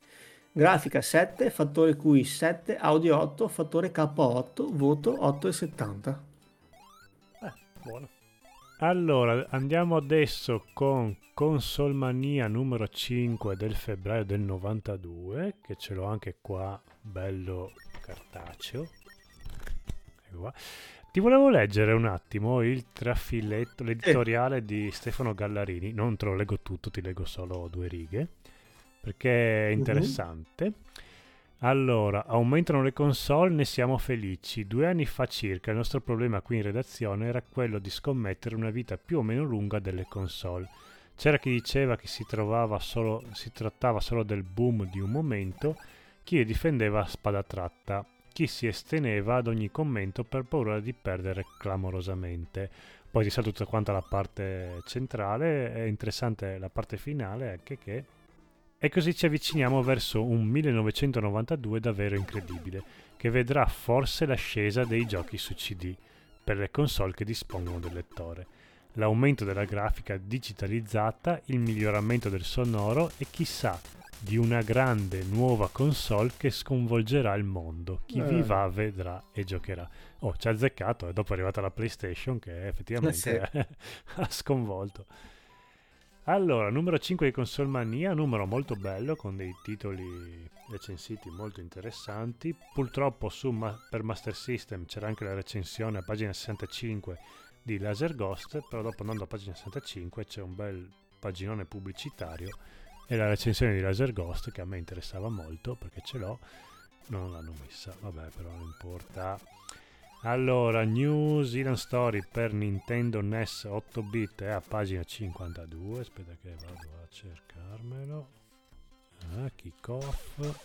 grafica 7, fattore QI 7, audio 8, fattore K8, voto 8,70. Eh, buono. Allora, andiamo adesso con Consolmania numero 5 del febbraio del 92, che ce l'ho anche qua, bello cartaceo. Ecco Ti volevo leggere un attimo il trafilletto, l'editoriale eh. di Stefano Gallarini. Non te lo leggo tutto, ti leggo solo due righe, perché è mhm. interessante. Uh-huh. Allora, aumentano le console, ne siamo felici. Due anni fa circa il nostro problema qui in redazione era quello di scommettere una vita più o meno lunga delle console. C'era chi diceva che si, solo, si trattava solo del boom di un momento, chi le difendeva a spada tratta chi si esteneva ad ogni commento per paura di perdere clamorosamente. Poi di sa tutta quanta la parte centrale, è interessante la parte finale anche che E così ci avviciniamo verso un 1992 davvero incredibile, che vedrà forse l'ascesa dei giochi su CD per le console che dispongono del lettore, l'aumento della grafica digitalizzata, il miglioramento del sonoro e chissà di una grande nuova console che sconvolgerà il mondo. Chi eh. viva vedrà e giocherà. Oh, ci ha azzeccato e dopo è arrivata la PlayStation che effettivamente sì. (laughs) ha sconvolto. Allora, numero 5 di Console Mania, numero molto bello con dei titoli recensiti molto interessanti. Purtroppo su ma- per Master System c'era anche la recensione a pagina 65 di Laser Ghost, però dopo andando a pagina 65 c'è un bel paginone pubblicitario e la recensione di Laser Ghost che a me interessava molto perché ce l'ho, non l'hanno messa, vabbè però non importa. Allora, New Zealand Story per Nintendo NES 8 bit è a pagina 52. Aspetta che vado a cercarmelo. Ah, kick off.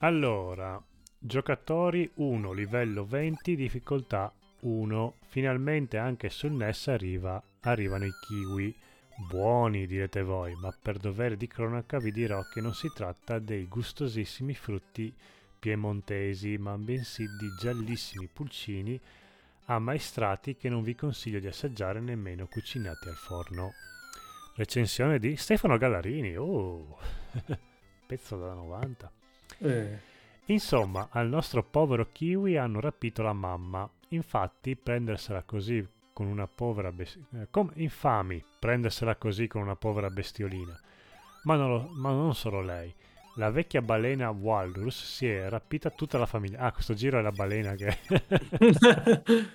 Allora, giocatori 1, livello 20, difficoltà 1. Finalmente anche sul NES arriva, arrivano i kiwi. Buoni, direte voi, ma per dovere di cronaca vi dirò che non si tratta dei gustosissimi frutti piemontesi, ma bensì di giallissimi pulcini ammaestrati che non vi consiglio di assaggiare nemmeno cucinati al forno. Recensione di Stefano Gallarini, oh, (laughs) pezzo da 90. Eh. Insomma, al nostro povero kiwi hanno rapito la mamma. Infatti, prendersela così con una povera bestiolina. Eh, come infami prendersela così con una povera bestiolina. Ma non, lo, ma non solo lei. La vecchia balena Walrus si è rapita tutta la famiglia. Ah, questo giro è la balena che... (laughs)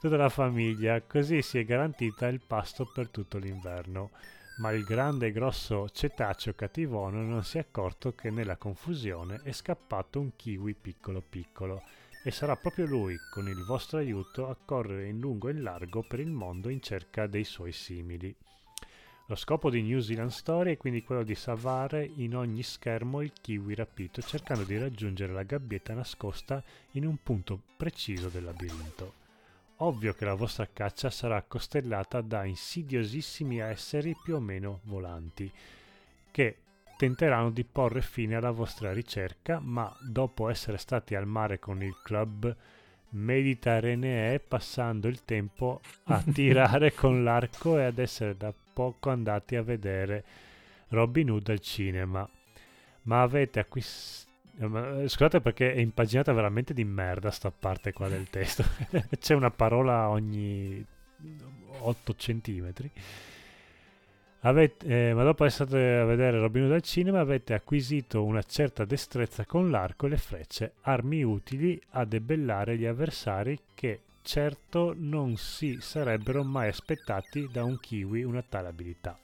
tutta la famiglia, così si è garantita il pasto per tutto l'inverno. Ma il grande e grosso cetaceo cattivone non si è accorto che nella confusione è scappato un kiwi piccolo piccolo e sarà proprio lui, con il vostro aiuto, a correre in lungo e in largo per il mondo in cerca dei suoi simili. Lo scopo di New Zealand Story è quindi quello di salvare in ogni schermo il kiwi rapito, cercando di raggiungere la gabbietta nascosta in un punto preciso del labirinto. Ovvio che la vostra caccia sarà costellata da insidiosissimi esseri più o meno volanti, che tenteranno di porre fine alla vostra ricerca, ma dopo essere stati al mare con il club Mediterranee passando il tempo a (laughs) tirare con l'arco e ad essere da poco andati a vedere Robin Hood al cinema. Ma avete acquistato... Scusate perché è impaginata veramente di merda sta parte qua del testo. (laughs) C'è una parola ogni 8 centimetri. Avete, eh, ma dopo essere stati a vedere Robin Hood al cinema avete acquisito una certa destrezza con l'arco e le frecce, armi utili a debellare gli avversari che certo non si sarebbero mai aspettati da un kiwi una tale abilità.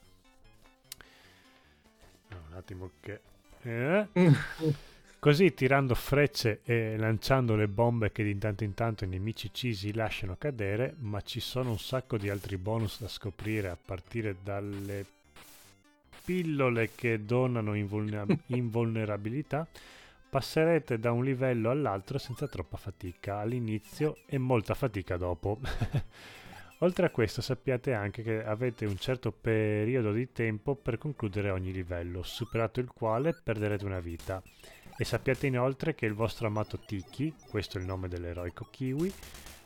un attimo che... Eh? (laughs) Così tirando frecce e lanciando le bombe che di tanto in tanto i nemici cisi lasciano cadere, ma ci sono un sacco di altri bonus da scoprire a partire dalle pillole che donano invulner- (laughs) invulnerabilità, passerete da un livello all'altro senza troppa fatica all'inizio e molta fatica dopo. (laughs) Oltre a questo sappiate anche che avete un certo periodo di tempo per concludere ogni livello, superato il quale perderete una vita. E sappiate inoltre che il vostro amato Tiki, questo è il nome dell'eroico Kiwi,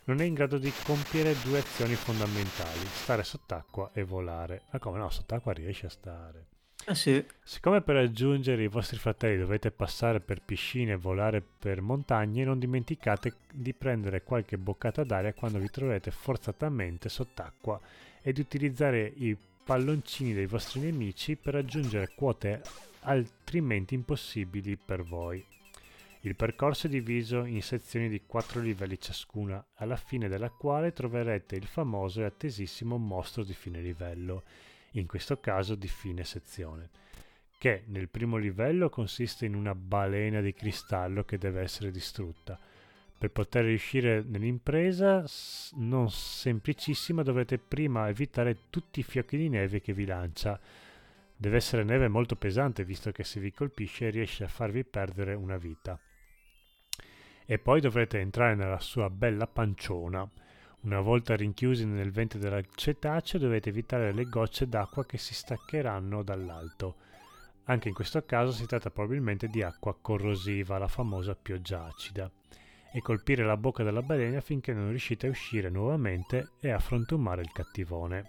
non è in grado di compiere due azioni fondamentali, stare sott'acqua e volare. Ma come no, sott'acqua riesce a stare. Ah, sì. Siccome per raggiungere i vostri fratelli dovete passare per piscine e volare per montagne, non dimenticate di prendere qualche boccata d'aria quando vi troverete forzatamente sott'acqua e di utilizzare i palloncini dei vostri nemici per raggiungere quote altrimenti impossibili per voi. Il percorso è diviso in sezioni di 4 livelli ciascuna, alla fine della quale troverete il famoso e attesissimo mostro di fine livello, in questo caso di fine sezione, che nel primo livello consiste in una balena di cristallo che deve essere distrutta. Per poter riuscire nell'impresa non semplicissima dovrete prima evitare tutti i fiocchi di neve che vi lancia, Deve essere neve molto pesante visto che se vi colpisce riesce a farvi perdere una vita. E poi dovrete entrare nella sua bella panciona. Una volta rinchiusi nel ventre della cetaceo dovete evitare le gocce d'acqua che si staccheranno dall'alto. Anche in questo caso si tratta probabilmente di acqua corrosiva, la famosa pioggia acida, e colpire la bocca della balena finché non riuscite a uscire nuovamente e a frantumare il cattivone.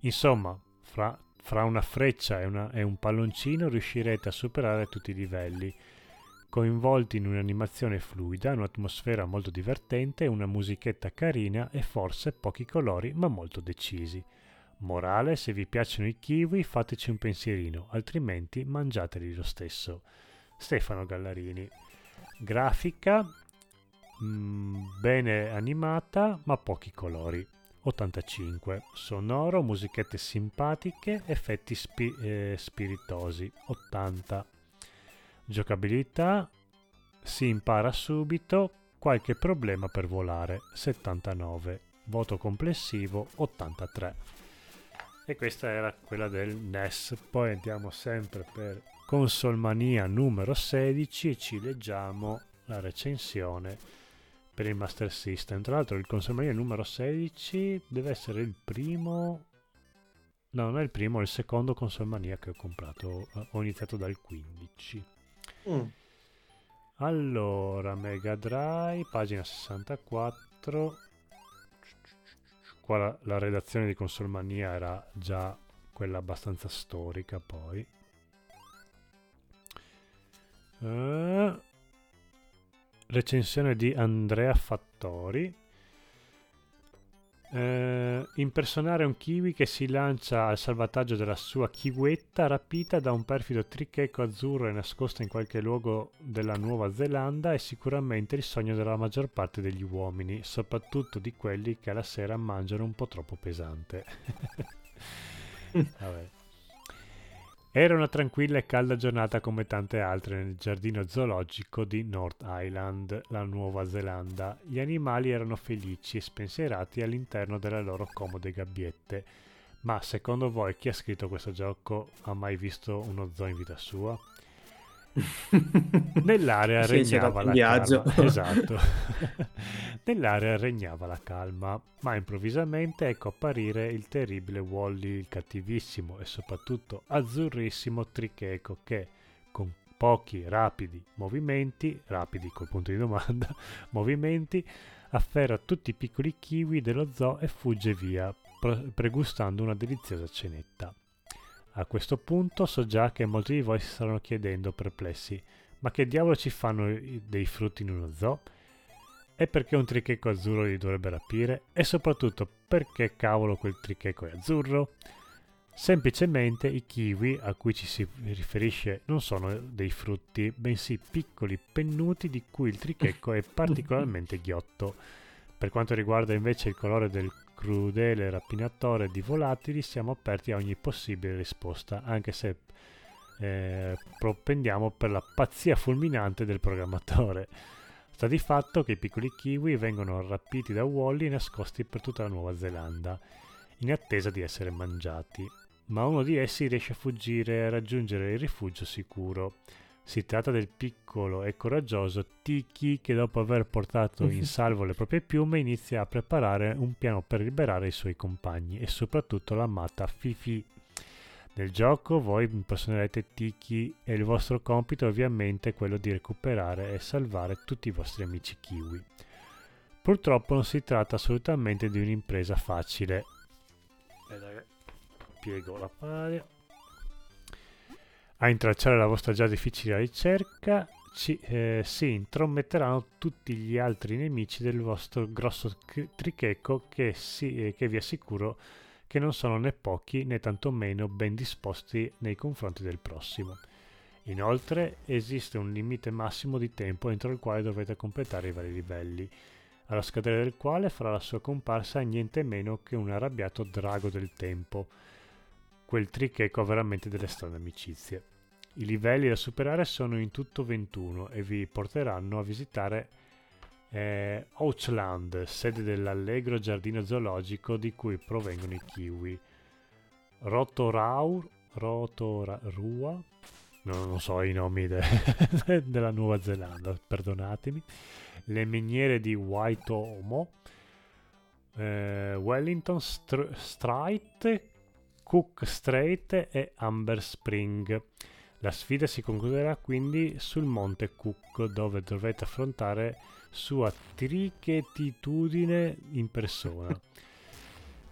Insomma, fra, fra una freccia e, una, e un palloncino riuscirete a superare tutti i livelli coinvolti in un'animazione fluida, un'atmosfera molto divertente, una musichetta carina e forse pochi colori ma molto decisi. Morale, se vi piacciono i kiwi fateci un pensierino, altrimenti mangiateli lo stesso. Stefano Gallarini. Grafica mh, mm, bene animata ma pochi colori. 85. Sonoro, musichette simpatiche, effetti spi- eh, spiritosi. 80. Giocabilità si impara subito, qualche problema per volare 79, voto complessivo 83. E questa era quella del NES. Poi andiamo sempre per Consolmania numero 16 e ci leggiamo la recensione per il Master System. Tra l'altro il Consolmania numero 16 deve essere il primo No, non è il primo, è il secondo Consolmania che ho comprato. Ho iniziato dal 15. Mm. Allora, Mega Drive, pagina 64. Qua la, la redazione di Consolmania era già quella abbastanza storica, poi. Uh, recensione di Andrea Fattori. Eh, impersonare un kiwi che si lancia al salvataggio della sua kiwetta rapita da un perfido tricheco azzurro e nascosta in qualche luogo della Nuova Zelanda è sicuramente il sogno della maggior parte degli uomini, soprattutto di quelli che alla sera mangiano un po' troppo pesante. (laughs) Vabbè. Era una tranquilla e calda giornata come tante altre nel giardino zoologico di North Island, la Nuova Zelanda. Gli animali erano felici e spensierati all'interno delle loro comode gabbiette. Ma secondo voi chi ha scritto questo gioco ha mai visto uno zoo in vita sua? (laughs) Nell'area regnava la viaggio. calma. (laughs) Esatto. (laughs) Nell'area regnava la calma, ma improvvisamente ecco apparire il terribile Wally, il cattivissimo e soprattutto azzurrissimo Tricheco che con pochi rapidi movimenti, rapidi col punto di domanda, movimenti, afferra tutti i piccoli kiwi dello zoo e fugge via, pregustando una deliziosa cenetta. A questo punto so già che molti di voi si staranno chiedendo perplessi, ma che diavolo ci fanno dei frutti in uno zoo? E perché un tricheco azzurro li dovrebbe rapire? E soprattutto perché cavolo quel tricheco è azzurro? Semplicemente i kiwi a cui ci si riferisce non sono dei frutti, bensì piccoli pennuti di cui il tricheco è (laughs) particolarmente ghiotto. Per quanto riguarda invece il colore del crudele rapinatore di volatili, siamo aperti a ogni possibile risposta, anche se eh, propendiamo per la pazzia fulminante del programmatore. Sta di fatto che i piccoli kiwi vengono rapiti da Wally e nascosti per tutta la Nuova Zelanda, in attesa di essere mangiati, ma uno di essi riesce a fuggire e a raggiungere il rifugio sicuro. Si tratta del piccolo e coraggioso Tiki che dopo aver portato in (laughs) salvo le proprie piume inizia a preparare un piano per liberare i suoi compagni e soprattutto l'amata Fifi. Nel gioco voi impersonerete Tiki e il vostro compito ovviamente è quello di recuperare e salvare tutti i vostri amici kiwi. Purtroppo non si tratta assolutamente di un'impresa facile. Piego la pagina a intralciare la vostra già difficile ricerca ci, eh, si intrometteranno tutti gli altri nemici del vostro grosso tricheco che, si, eh, che vi assicuro che non sono né pochi né tantomeno ben disposti nei confronti del prossimo. Inoltre esiste un limite massimo di tempo entro il quale dovete completare i vari livelli, allo scadere del quale farà la sua comparsa niente meno che un arrabbiato drago del tempo, quel tricheco ha veramente delle strane amicizie. I livelli da superare sono in tutto 21 e vi porteranno a visitare eh, Ouchland, sede dell'allegro giardino zoologico di cui provengono i kiwi. Rotoraur, Rotorua, no, non so i nomi de- (laughs) della Nuova Zelanda, perdonatemi. Le miniere di Waitomo, eh, Wellington Str- Strait, Cook Strait e Amber Spring. La sfida si concluderà quindi sul monte Cook dove dovrete affrontare sua trichetitudine in persona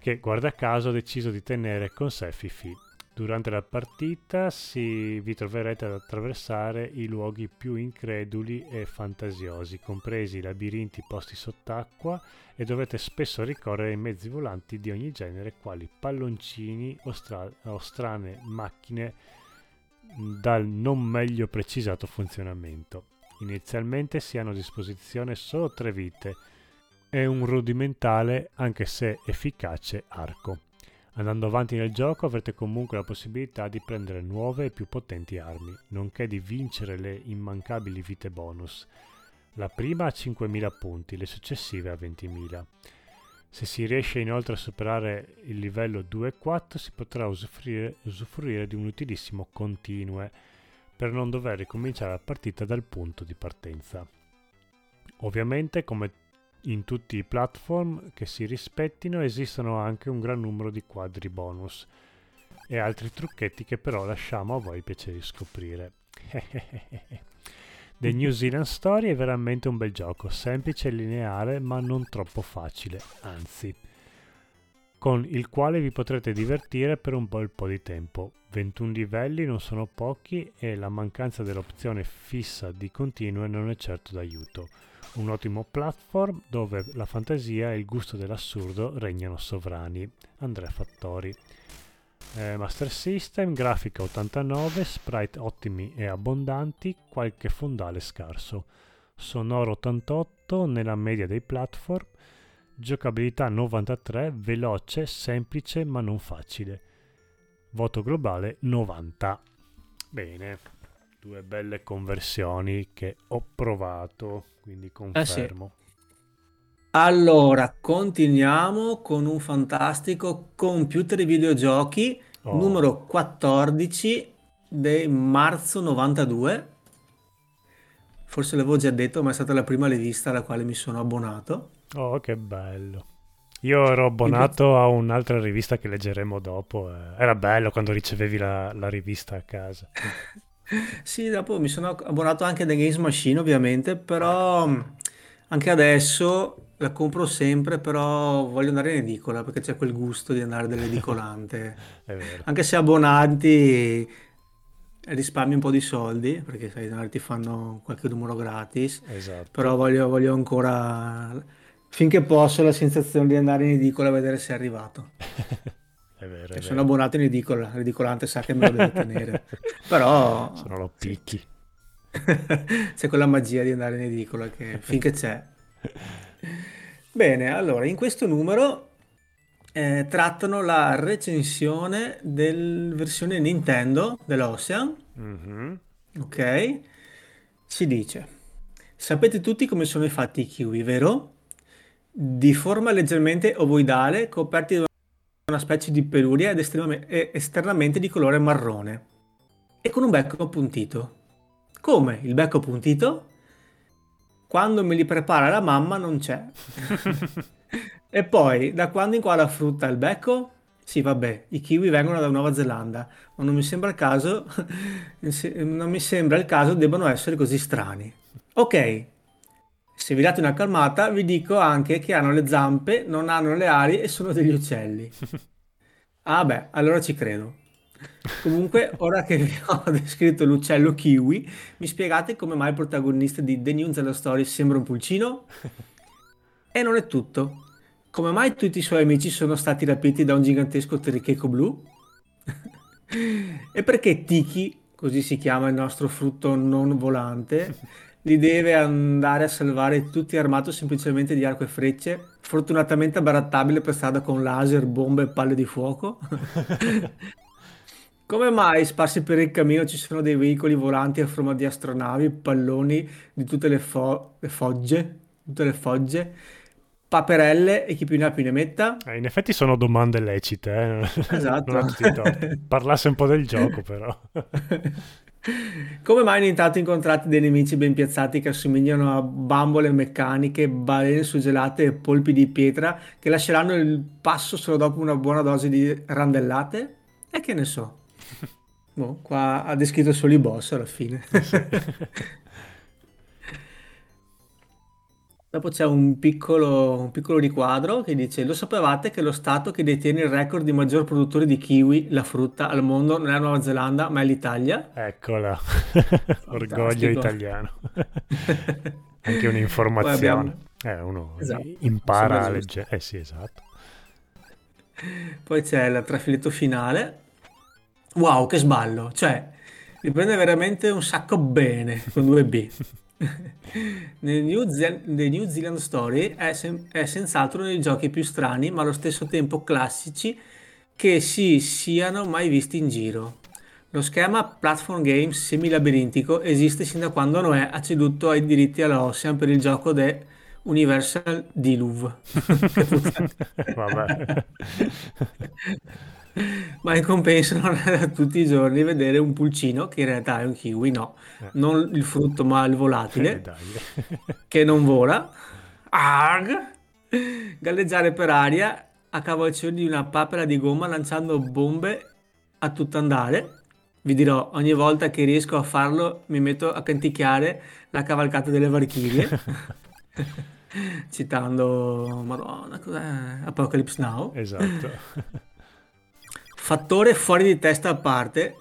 che guarda caso ha deciso di tenere con sé Fifi. Durante la partita si, vi troverete ad attraversare i luoghi più increduli e fantasiosi, compresi i labirinti posti sott'acqua e dovrete spesso ricorrere ai mezzi volanti di ogni genere quali palloncini o, stra- o strane macchine dal non meglio precisato funzionamento. Inizialmente si hanno a disposizione solo tre vite e un rudimentale, anche se efficace, arco. Andando avanti nel gioco avrete comunque la possibilità di prendere nuove e più potenti armi, nonché di vincere le immancabili vite bonus. La prima a 5.000 punti, le successive a 20.000. Se si riesce inoltre a superare il livello 2 e 4 si potrà usufruire, usufruire di un utilissimo continue per non dover ricominciare la partita dal punto di partenza. Ovviamente, come in tutti i platform che si rispettino esistono anche un gran numero di quadri bonus e altri trucchetti che però lasciamo a voi piacere scoprire. (laughs) The New Zealand Story è veramente un bel gioco, semplice e lineare ma non troppo facile, anzi, con il quale vi potrete divertire per un bel po' di tempo. 21 livelli non sono pochi e la mancanza dell'opzione fissa di continue non è certo d'aiuto un ottimo platform dove la fantasia e il gusto dell'assurdo regnano sovrani. Andrea Fattori. Eh, Master System, grafica 89, sprite ottimi e abbondanti, qualche fondale scarso. Sonoro 88 nella media dei platform, giocabilità 93, veloce, semplice ma non facile. Voto globale 90. Bene due belle conversioni che ho provato, quindi confermo. Eh sì. Allora, continuiamo con un fantastico computer di videogiochi oh. numero 14 del marzo 92. Forse l'avevo già detto, ma è stata la prima rivista alla quale mi sono abbonato. Oh, che bello. Io ero abbonato a un'altra rivista che leggeremo dopo. Eh. Era bello quando ricevevi la, la rivista a casa. (laughs) Sì, dopo mi sono abbonato anche da Games Machine ovviamente, però anche adesso la compro sempre, però voglio andare in edicola perché c'è quel gusto di andare dall'edicolante. (laughs) È vero. Anche se abbonati risparmi un po' di soldi, perché sai, magari ti fanno qualche numero gratis, Esatto. però voglio, voglio ancora, finché posso, la sensazione di andare in edicola a vedere se è arrivato. (laughs) È vero, è Che vero. sono abbonato in edicola, l'edicolante sa che me lo deve (laughs) tenere, però Sono lo sì. picchi. (laughs) C'è quella magia di andare in edicola che finché c'è. Bene, allora, in questo numero eh, trattano la recensione della versione Nintendo dell'Ocean, Mhm. ok? Si dice, sapete tutti come sono fatti i kiwi, vero? Di forma leggermente ovoidale, coperti da una specie di peluria ed esternamente di colore marrone e con un becco appuntito. Come il becco appuntito? Quando me li prepara la mamma non c'è. (laughs) E poi, da quando in qua la frutta il becco? Sì, vabbè, i kiwi vengono da Nuova Zelanda, ma non mi sembra il caso, (laughs) non mi sembra il caso debbano essere così strani. Ok, se vi date una calmata, vi dico anche che hanno le zampe, non hanno le ali e sono degli uccelli. (laughs) Ah beh, allora ci credo. Comunque, ora che vi ho (laughs) descritto l'uccello kiwi, mi spiegate come mai il protagonista di The New Zelda Story sembra un pulcino? E non è tutto. Come mai tutti i suoi amici sono stati rapiti da un gigantesco terricheco blu? (laughs) E perché Tiki, così si chiama il nostro frutto non volante, li deve andare a salvare tutti armato semplicemente di arco e frecce, fortunatamente barattabile per strada con laser, bombe e palle di fuoco? (laughs) Come mai sparsi per il cammino ci sono dei veicoli volanti a forma di astronavi, palloni di tutte le, fo- le fogge, tutte le fogge, paperelle e chi più ne ha più ne metta? Eh, in effetti sono domande lecite, eh. Esatto. (laughs) Parlasse un po' del gioco, però. (laughs) Come mai ogni tanto incontrate dei nemici ben piazzati che assomigliano a bambole meccaniche, balene suggelate e polpi di pietra che lasceranno il passo solo dopo una buona dose di randellate? E che ne so. (laughs) Boh, qua ha descritto solo i boss alla fine. (laughs) Dopo c'è un piccolo, un piccolo riquadro che dice: Lo sapevate che lo stato che detiene il record di maggior produttore di kiwi, la frutta, al mondo non è la Nuova Zelanda, ma è l'Italia? Eccola, orgoglio italiano. (laughs) Anche Poi abbiamo... un'informazione. Eh, uno Esatto, impara a leggere. Eh sì, esatto. Poi c'è il trafiletto finale. Wow, che sballo! Cioè, mi prende veramente un sacco bene con 2B. (laughs) Nel New, Ze- The New Zealand Story è, sem- è senz'altro uno dei giochi più strani, ma allo stesso tempo classici che si siano mai visti in giro. Lo schema platform games semilabirintico esiste sin da quando Noè ha ceduto ai diritti alla Ocean per il gioco The Universal Diluve. (laughs) Vabbè. (laughs) Ma in compenso (laughs) non da tutti i giorni vedere un pulcino, che in realtà è un kiwi, no, Eh, non il frutto ma il volatile, (laughs) (laughs) che non vola, Arg! galleggiare per aria a cavalcione di una papera di gomma lanciando bombe a tutto andare. Vi dirò, ogni volta che riesco a farlo mi metto a canticchiare la cavalcata delle Valchirie, citando, Madonna, cos'è? Apocalypse Now. Esatto. Fattore fuori di testa a parte,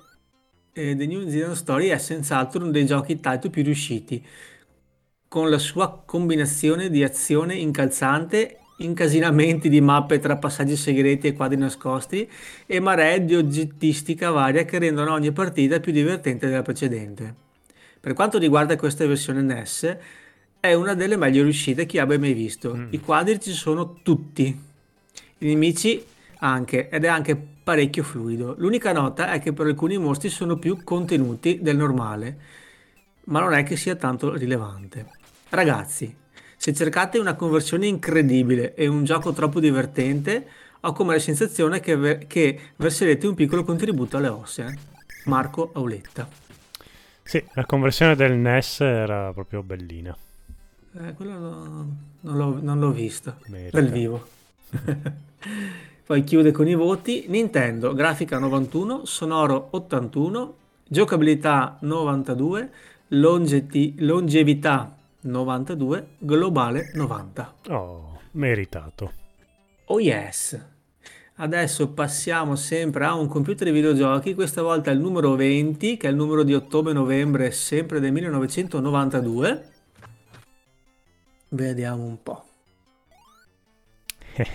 eh, The New Zealand Story è senz'altro uno dei giochi Taito più riusciti, con la sua combinazione di azione incalzante, incasinamenti di mappe tra passaggi segreti e quadri nascosti e maree di oggettistica varia che rendono ogni partita più divertente della precedente. Per quanto riguarda questa versione NES, è una delle meglio riuscite che abbia mai visto. Mm. I quadri ci sono tutti, i nemici anche, ed è anche parecchio fluido. L'unica nota è che per alcuni mostri sono più contenuti del normale, ma non è che sia tanto rilevante. Ragazzi, se cercate una conversione incredibile e un gioco troppo divertente, ho come la sensazione che, ver- che verserete un piccolo contributo alle ossa. Marco Auletta. Sì, la conversione del NES era proprio bellina. Eh, quello no- non l'ho, non l'ho visto Merita. dal vivo. (laughs) Poi chiude con i voti. Nintendo, grafica 91, sonoro 81, giocabilità 92, longeti- longevità 92, globale 90. Oh, meritato. Oh yes! Adesso passiamo sempre a un computer di videogiochi, questa volta il numero 20, che è il numero di ottobre-novembre, sempre del 1992. Vediamo un po'.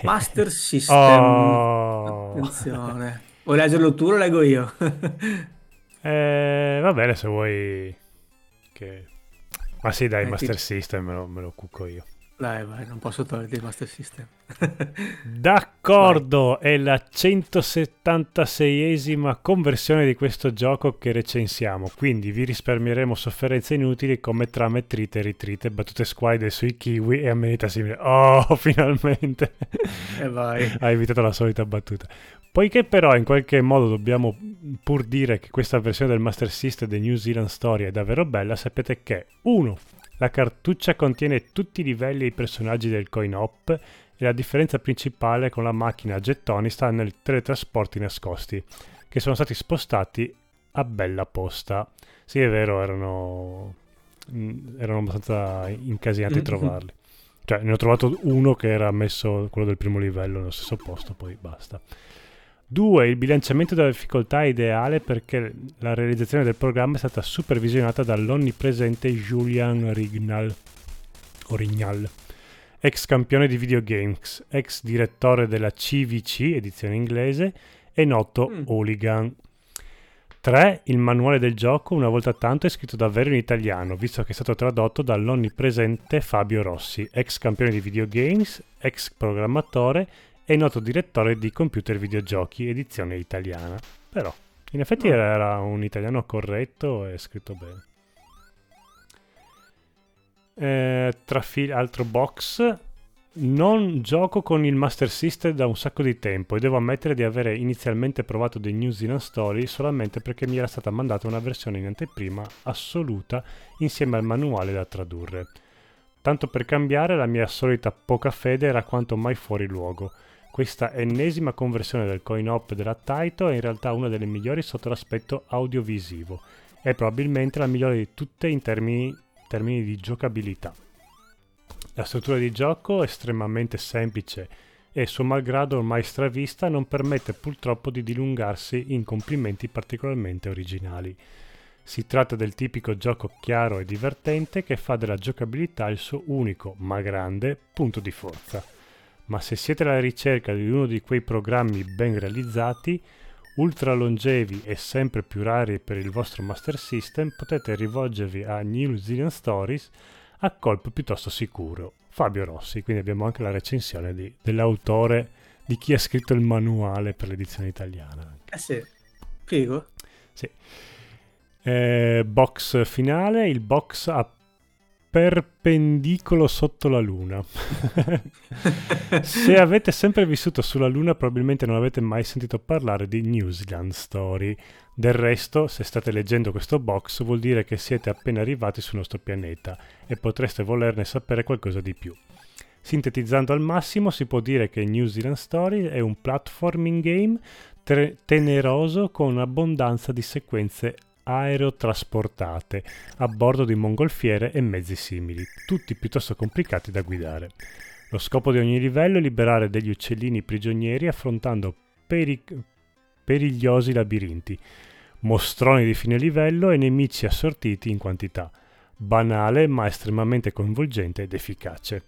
Master System. Oh. Attenzione. Vuoi leggerlo tu o lo leggo io? (laughs) Eh, va bene se vuoi che... Ma sì, dai, Eh, Master ti- System me lo, me lo cucco io. Dai, vai, non posso toglierti il Master System. (laughs) D'accordo, è la 176esima conversione di questo gioco che recensiamo, quindi vi risparmieremo sofferenze inutili come trame trite e ritrite, battute squalide sui kiwi e amenità simili. Oh, (laughs) finalmente! E vai. Hai evitato la solita battuta. Poiché però in qualche modo dobbiamo pur dire che questa versione del Master System The New Zealand Story è davvero bella, sapete che 1. La cartuccia contiene tutti i livelli e i personaggi del coin op e la differenza principale con la macchina a gettoni sta nel teletrasporti nascosti, che sono stati spostati a bella posta. Sì, è vero, erano, mm, erano abbastanza incasinati Mhm. trovarli. Cioè, ne ho trovato uno che era messo quello del primo livello nello stesso posto, poi basta. 2. Il bilanciamento della difficoltà è ideale perché la realizzazione del programma è stata supervisionata dall'onnipresente Julian Rignal, Rignal, ex campione di videogames, ex direttore della CVC, edizione inglese, e noto Mm. hooligan. 3. Il manuale del gioco, una volta tanto, è scritto davvero in italiano, visto che è stato tradotto dall'onnipresente Fabio Rossi, ex campione di videogames, ex programmatore e noto direttore di computer videogiochi, edizione italiana. Però, in effetti Ah. era, un italiano corretto e scritto bene. Eh, trafil- altro box, non gioco con il Master System da un sacco di tempo e devo ammettere di avere inizialmente provato dei New Zealand Story solamente perché mi era stata mandata una versione in anteprima assoluta insieme al manuale da tradurre. Tanto per cambiare, la mia solita poca fede era quanto mai fuori luogo. Questa ennesima conversione del coin-op della Taito è in realtà una delle migliori sotto l'aspetto audiovisivo. È probabilmente la migliore di tutte in termini, termini di giocabilità. La struttura di gioco, estremamente semplice e suo malgrado ormai stravista, non permette purtroppo di dilungarsi in complimenti particolarmente originali. Si tratta del tipico gioco chiaro e divertente che fa della giocabilità il suo unico, ma grande, punto di forza. Ma se siete alla ricerca di uno di quei programmi ben realizzati, ultra longevi e sempre più rari per il vostro Master System, potete rivolgervi a New Zealand Stories a colpo piuttosto sicuro. Fabio Rossi, quindi abbiamo anche la recensione di, dell'autore, di chi ha scritto il manuale per l'edizione italiana. Eh sì, figo. Sì. Eh, box finale, il box a perpendicolo sotto la luna. Se avete sempre vissuto sulla luna probabilmente non avete mai sentito parlare di New Zealand Story. Del resto, se state leggendo questo box vuol dire che siete appena arrivati sul nostro pianeta e potreste volerne sapere qualcosa di più. Sintetizzando al massimo si può dire che New Zealand Story è un platforming game teneroso con abbondanza di sequenze aerotrasportate a bordo di mongolfiere e mezzi simili, tutti piuttosto complicati da guidare. Lo scopo di ogni livello è liberare degli uccellini prigionieri affrontando peri- perigliosi labirinti, mostroni di fine livello e nemici assortiti in quantità. Banale ma estremamente coinvolgente ed efficace.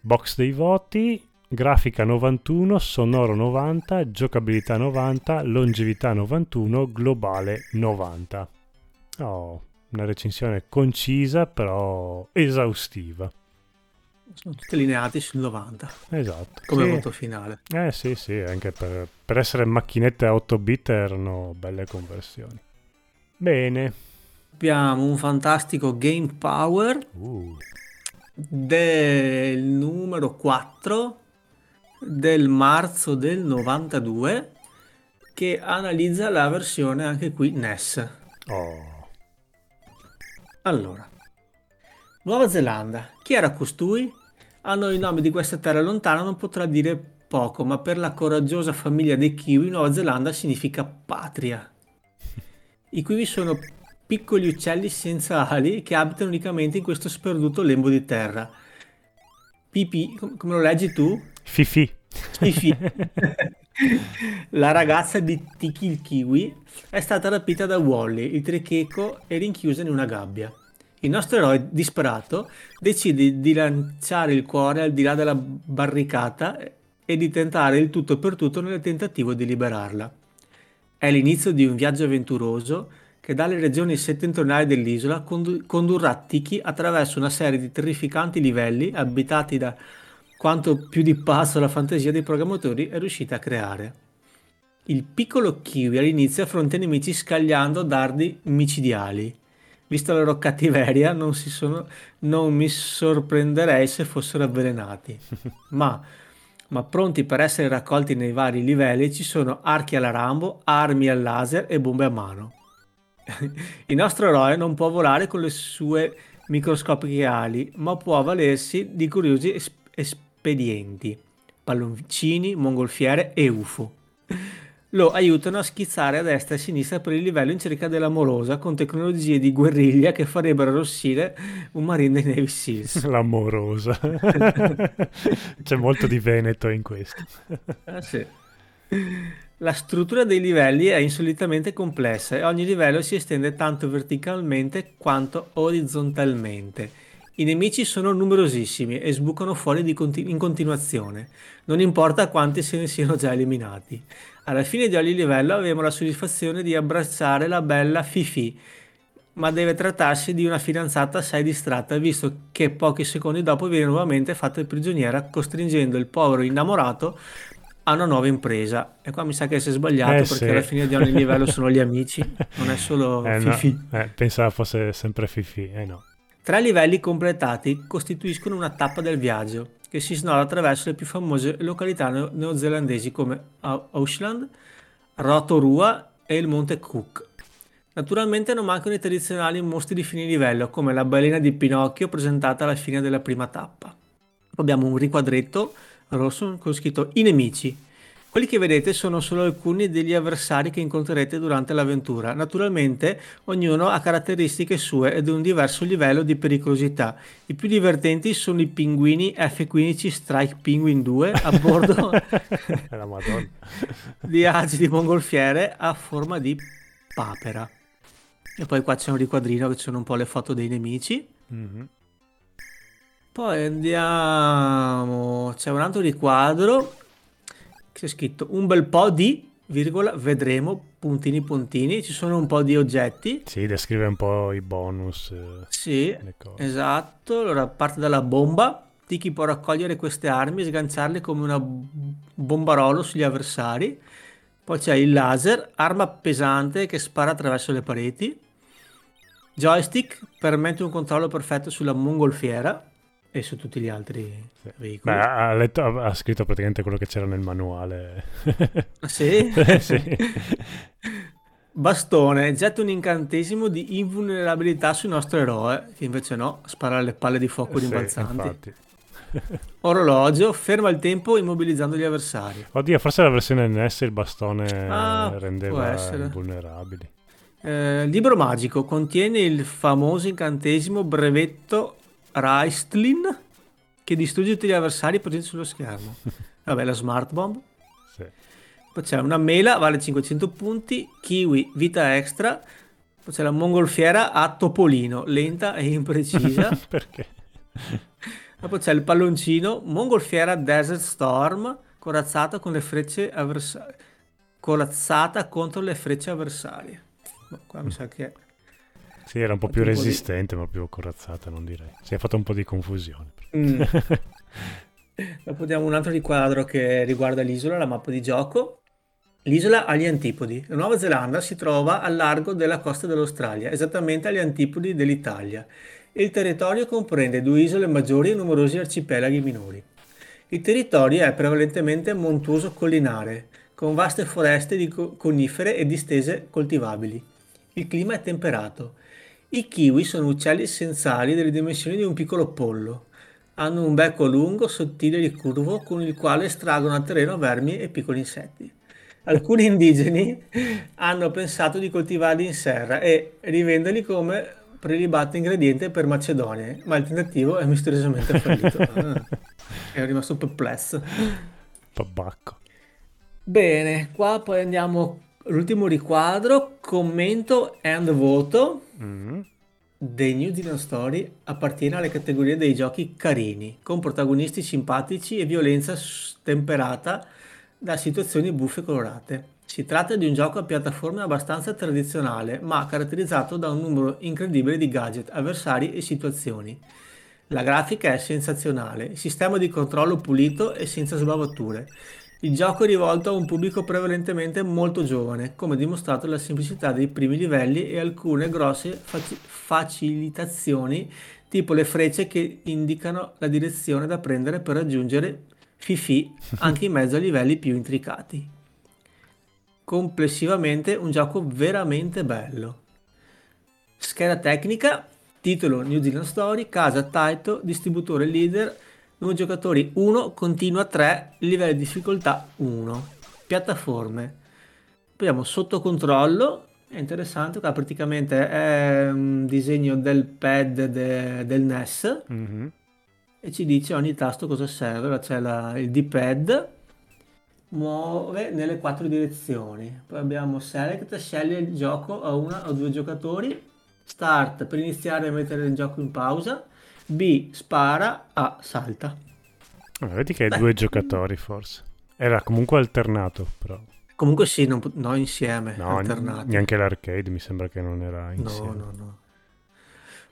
Box dei voti, grafica 91, sonoro 90, giocabilità 90, longevità 91, globale 90. Oh, una recensione concisa però esaustiva. Sono tutti allineati sul 90. Esatto. Come sì. voto finale. Eh sì, sì, anche per, per essere macchinette a 8 bit erano belle conversioni. Bene. Abbiamo un fantastico Game Power Uh, del numero 4 del marzo del 92 che analizza la versione anche qui NES. oh. Allora, Nuova Zelanda. Chi era costui? A noi il nome di questa terra lontana non potrà dire poco, ma per la coraggiosa famiglia dei kiwi Nuova Zelanda significa patria. I kiwi sono piccoli uccelli senza ali che abitano unicamente in questo sperduto lembo di terra. Pipi, com- come lo leggi tu? Fifi. Fifi. (laughs) La ragazza di Tiki il kiwi è stata rapita da Wally, il tricheco, e rinchiusa in una gabbia. Il nostro eroe, disperato, decide di lanciare il cuore al di là della barricata e di tentare il tutto per tutto nel tentativo di liberarla. È l'inizio di un viaggio avventuroso che dalle regioni settentrionali dell'isola condu- condurrà Tiki attraverso una serie di terrificanti livelli abitati da quanto più di passo la fantasia dei programmatori è riuscita a creare. Il piccolo Kiwi all'inizio affronta i nemici scagliando dardi micidiali. Vista la loro cattiveria, non, sono- non mi sorprenderei se fossero avvelenati. (laughs) Ma, ma pronti per essere raccolti nei vari livelli ci sono archi alla Rambo, armi al laser e bombe a mano. (laughs) Il nostro eroe non può volare con le sue microscopiche ali, ma può avvalersi di curiosi es- espedienti, palloncini, mongolfiere e UFO. Lo aiutano a schizzare a destra e a sinistra per il livello in cerca dell'amorosa con tecnologie di guerriglia che farebbero arrossire un marine dei Navy Seals. (laughs) L'amorosa. (laughs) C'è molto di Veneto in questo. Ah, sì. La struttura dei livelli è insolitamente complessa e ogni livello si estende tanto verticalmente quanto orizzontalmente. I nemici sono numerosissimi e sbucano fuori di conti- in continuazione, non importa quanti se ne siano già eliminati. Alla fine di ogni livello avremo la soddisfazione di abbracciare la bella Fifi, ma deve trattarsi di una fidanzata assai distratta, visto che pochi secondi dopo viene nuovamente fatta prigioniera, costringendo il povero innamorato a una nuova impresa. E qua mi sa che si è sbagliato Eh, perché sì. alla fine di ogni livello sono gli amici, non è solo (laughs) Eh, no. Fifi. Eh, pensavo fosse sempre Fifi. Eh no. Tre livelli completati costituiscono una tappa del viaggio che si snoda attraverso le più famose località neozelandesi come Auckland, Rotorua e il Monte Cook. Naturalmente non mancano i tradizionali mostri di fine livello come la balena di Pinocchio presentata alla fine della prima tappa. Poi abbiamo un riquadretto rosso con scritto I nemici, quelli che vedete sono solo alcuni degli avversari che incontrerete durante l'avventura. Naturalmente ognuno ha caratteristiche sue ed un diverso livello di pericolosità. I più divertenti sono i pinguini F-15 Strike Penguin 2 a bordo (laughs) (laughs) di agi di mongolfiere a forma di papera. E poi qua c'è un riquadrino che sono un po' le foto dei nemici. Mm-hmm. Poi andiamo, c'è un altro riquadro c'è scritto un bel po' di, virgola, vedremo, puntini puntini, ci sono un po' di oggetti. Sì, descrive un po' i bonus. Eh, sì, esatto, allora parte dalla bomba, di chi può raccogliere queste armi e sganciarle come una bombarolo sugli avversari. Poi c'è il laser, arma pesante che spara attraverso le pareti. Joystick permette un controllo perfetto sulla mongolfiera e su tutti gli altri sì. veicoli. Beh, ha, letto, ha, scritto praticamente quello che c'era nel manuale. Ah, sì? (laughs) sì. Bastone, getta un incantesimo di invulnerabilità sul nostro eroe, che invece no, spara le palle di fuoco sì, rimbalzanti. (laughs) Orologio, ferma il tempo immobilizzando gli avversari. Oddio, forse la versione NES il bastone ah, rendeva invulnerabili. Eh, libro magico contiene il famoso incantesimo brevetto Raistlin che distrugge tutti gli avversari presenti sullo schermo. (laughs) Vabbè, la Smart Bomb. Sì. Poi c'è una mela, vale 500 punti, kiwi, vita extra. Poi c'è la mongolfiera a topolino, lenta e imprecisa. (laughs) Perché? E poi c'è il palloncino, mongolfiera Desert Storm, corazzata con le frecce avversarie. Corazzata contro le frecce avversarie. No, qua mi sa che sì, era un po' più un resistente, po di... ma più corazzata, non direi. Si è fatto un po' di confusione. Mm. (laughs) Dopo abbiamo un altro riquadro che riguarda l'isola, la mappa di gioco. L'isola agli antipodi. La Nuova Zelanda si trova al largo della costa dell'Australia, esattamente agli antipodi dell'Italia. Il territorio comprende due isole maggiori e numerosi arcipelaghi minori. Il territorio è prevalentemente montuoso collinare, con vaste foreste di conifere e distese coltivabili. Il clima è temperato i kiwi sono uccelli essenziali delle dimensioni di un piccolo pollo. Hanno un becco lungo, sottile e curvo con il quale estraggono al terreno vermi e piccoli insetti. Alcuni (laughs) indigeni hanno pensato di coltivarli in serra e rivenderli come prelibato ingrediente per macedonie, ma il tentativo è misteriosamente fallito. (laughs) Ah, è rimasto perplesso. Tabacco. Bene, qua poi andiamo all'ultimo riquadro, commento and voto. Mm-hmm. The New Zealand Story appartiene alle categorie dei giochi carini, con protagonisti simpatici e violenza temperata da situazioni buffe e colorate. Si tratta di un gioco a piattaforme abbastanza tradizionale, ma caratterizzato da un numero incredibile di gadget, avversari e situazioni. La grafica è sensazionale, sistema di controllo pulito e senza sbavature, il gioco è rivolto a un pubblico prevalentemente molto giovane, come dimostrato dalla semplicità dei primi livelli e alcune grosse faci- facilitazioni, tipo le frecce che indicano la direzione da prendere per raggiungere Fifi anche in mezzo ai livelli più intricati. Complessivamente un gioco veramente bello. Scheda tecnica, titolo New Zealand Story, casa Taito, distributore leader Nuovi giocatori 1, continua 3, livello di difficoltà 1. Piattaforme. Poi abbiamo sotto controllo, è interessante, praticamente è un disegno del pad de, del NES mm-hmm. e ci dice ogni tasto cosa serve. Allora c'è la, il D-pad, muove nelle quattro direzioni. Poi abbiamo select, sceglie il gioco a una o due giocatori. Start per iniziare a mettere il gioco in pausa. B spara, A salta. Ah, vedi che hai Beh. due giocatori forse. Era comunque alternato però. Comunque sì, non, no insieme, no, alternati. Neanche l'arcade mi sembra che non era insieme. No, no, no.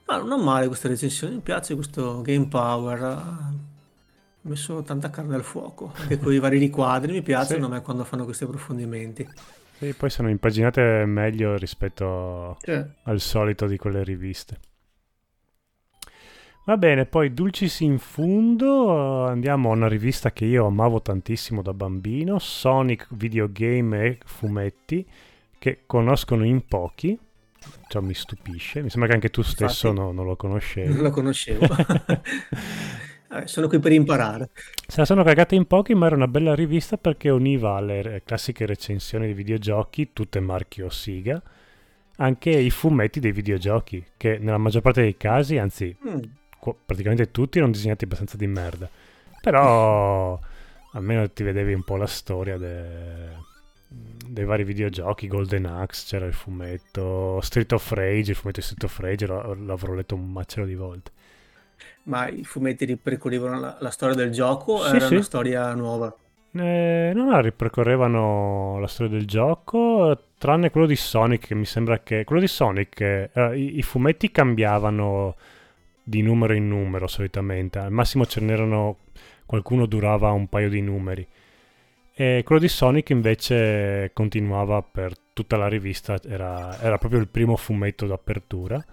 Ma non male questa recensione, mi piace questo Game Power. Ha messo tanta carne al fuoco, anche con i vari riquadri mi piacciono sì. a me quando fanno questi approfondimenti. Sì, poi sono impaginate meglio rispetto sì. al solito di quelle riviste. Va bene, poi Dulcis in fundo, andiamo a una rivista che io amavo tantissimo da bambino, Sonic Videogame e Fumetti, che conoscono in pochi, cioè mi stupisce, mi sembra che anche tu stesso Infatti, no- non lo conoscevi. non lo conoscevo. (laughs) Sono qui per imparare. Se la sono cagata in pochi, ma era una bella rivista perché univa le classiche recensioni di videogiochi, tutte marchio Siga, anche i fumetti dei videogiochi, che nella maggior parte dei casi, anzi Mm, praticamente tutti erano disegnati abbastanza di merda. Però (laughs) almeno ti vedevi un po' la storia de- dei vari videogiochi, Golden Axe, c'era il fumetto, Street of Rage, il fumetto di Street of Rage l'avrò letto un macello di volte. Ma i fumetti ripercorrevano la, la storia del gioco o Sì, era sì. una storia nuova? Eh, no, no, ripercorrevano la storia del gioco, tranne quello di Sonic, che mi sembra che... Quello di Sonic, eh, i, i fumetti cambiavano di numero in numero solitamente, al massimo ce n'erano... qualcuno durava un paio di numeri. E quello di Sonic invece continuava per tutta la rivista, era, era proprio il primo fumetto d'apertura.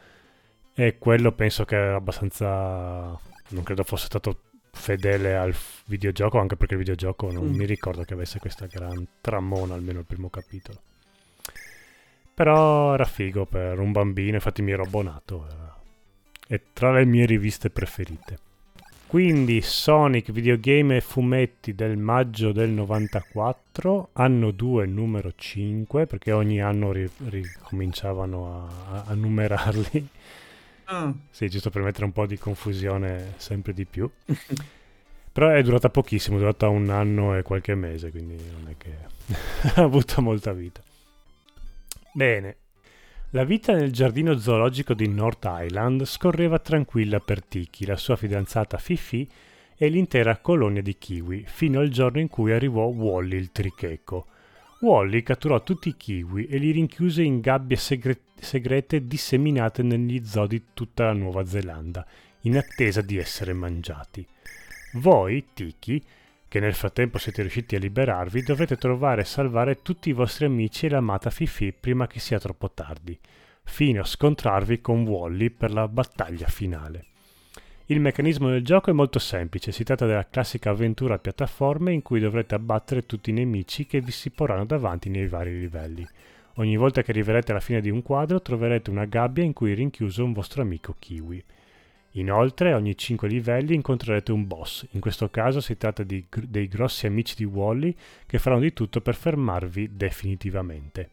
E quello penso che era abbastanza... non credo fosse stato fedele al videogioco, anche perché il videogioco non Mm. mi ricordo che avesse questa gran tramona, almeno il primo capitolo. Però era figo per un bambino, infatti mi ero abbonato. era- È tra le mie riviste preferite. Quindi Sonic Videogame e fumetti del maggio del 94, anno 2, numero 5, perché ogni anno ri- ricominciavano a, a- numerarli. Ah, Sì, giusto per mettere un po' di confusione sempre di più. (laughs) Però è durata pochissimo, è durata un anno e qualche mese, quindi non è che (laughs) ha avuto molta vita. Bene, la vita nel giardino zoologico di North Island scorreva tranquilla per Tiki, la sua fidanzata Fifi e l'intera colonia di kiwi, fino al giorno in cui arrivò Wally il tricheco. Wally catturò tutti i kiwi e li rinchiuse in gabbie segre- segrete disseminate negli zoo di tutta la Nuova Zelanda, in attesa di essere mangiati. Voi, Tiki, che nel frattempo siete riusciti a liberarvi, dovrete trovare e salvare tutti i vostri amici e l'amata Fifi prima che sia troppo tardi, fino a scontrarvi con Wally per la battaglia finale. Il meccanismo del gioco è molto semplice, si tratta della classica avventura a piattaforme in cui dovrete abbattere tutti i nemici che vi si porranno davanti nei vari livelli. Ogni volta che arriverete alla fine di un quadro troverete una gabbia in cui è rinchiuso un vostro amico kiwi. Inoltre, ogni 5 livelli incontrerete un boss. In questo caso si tratta di dei grossi amici di Wally che faranno di tutto per fermarvi definitivamente.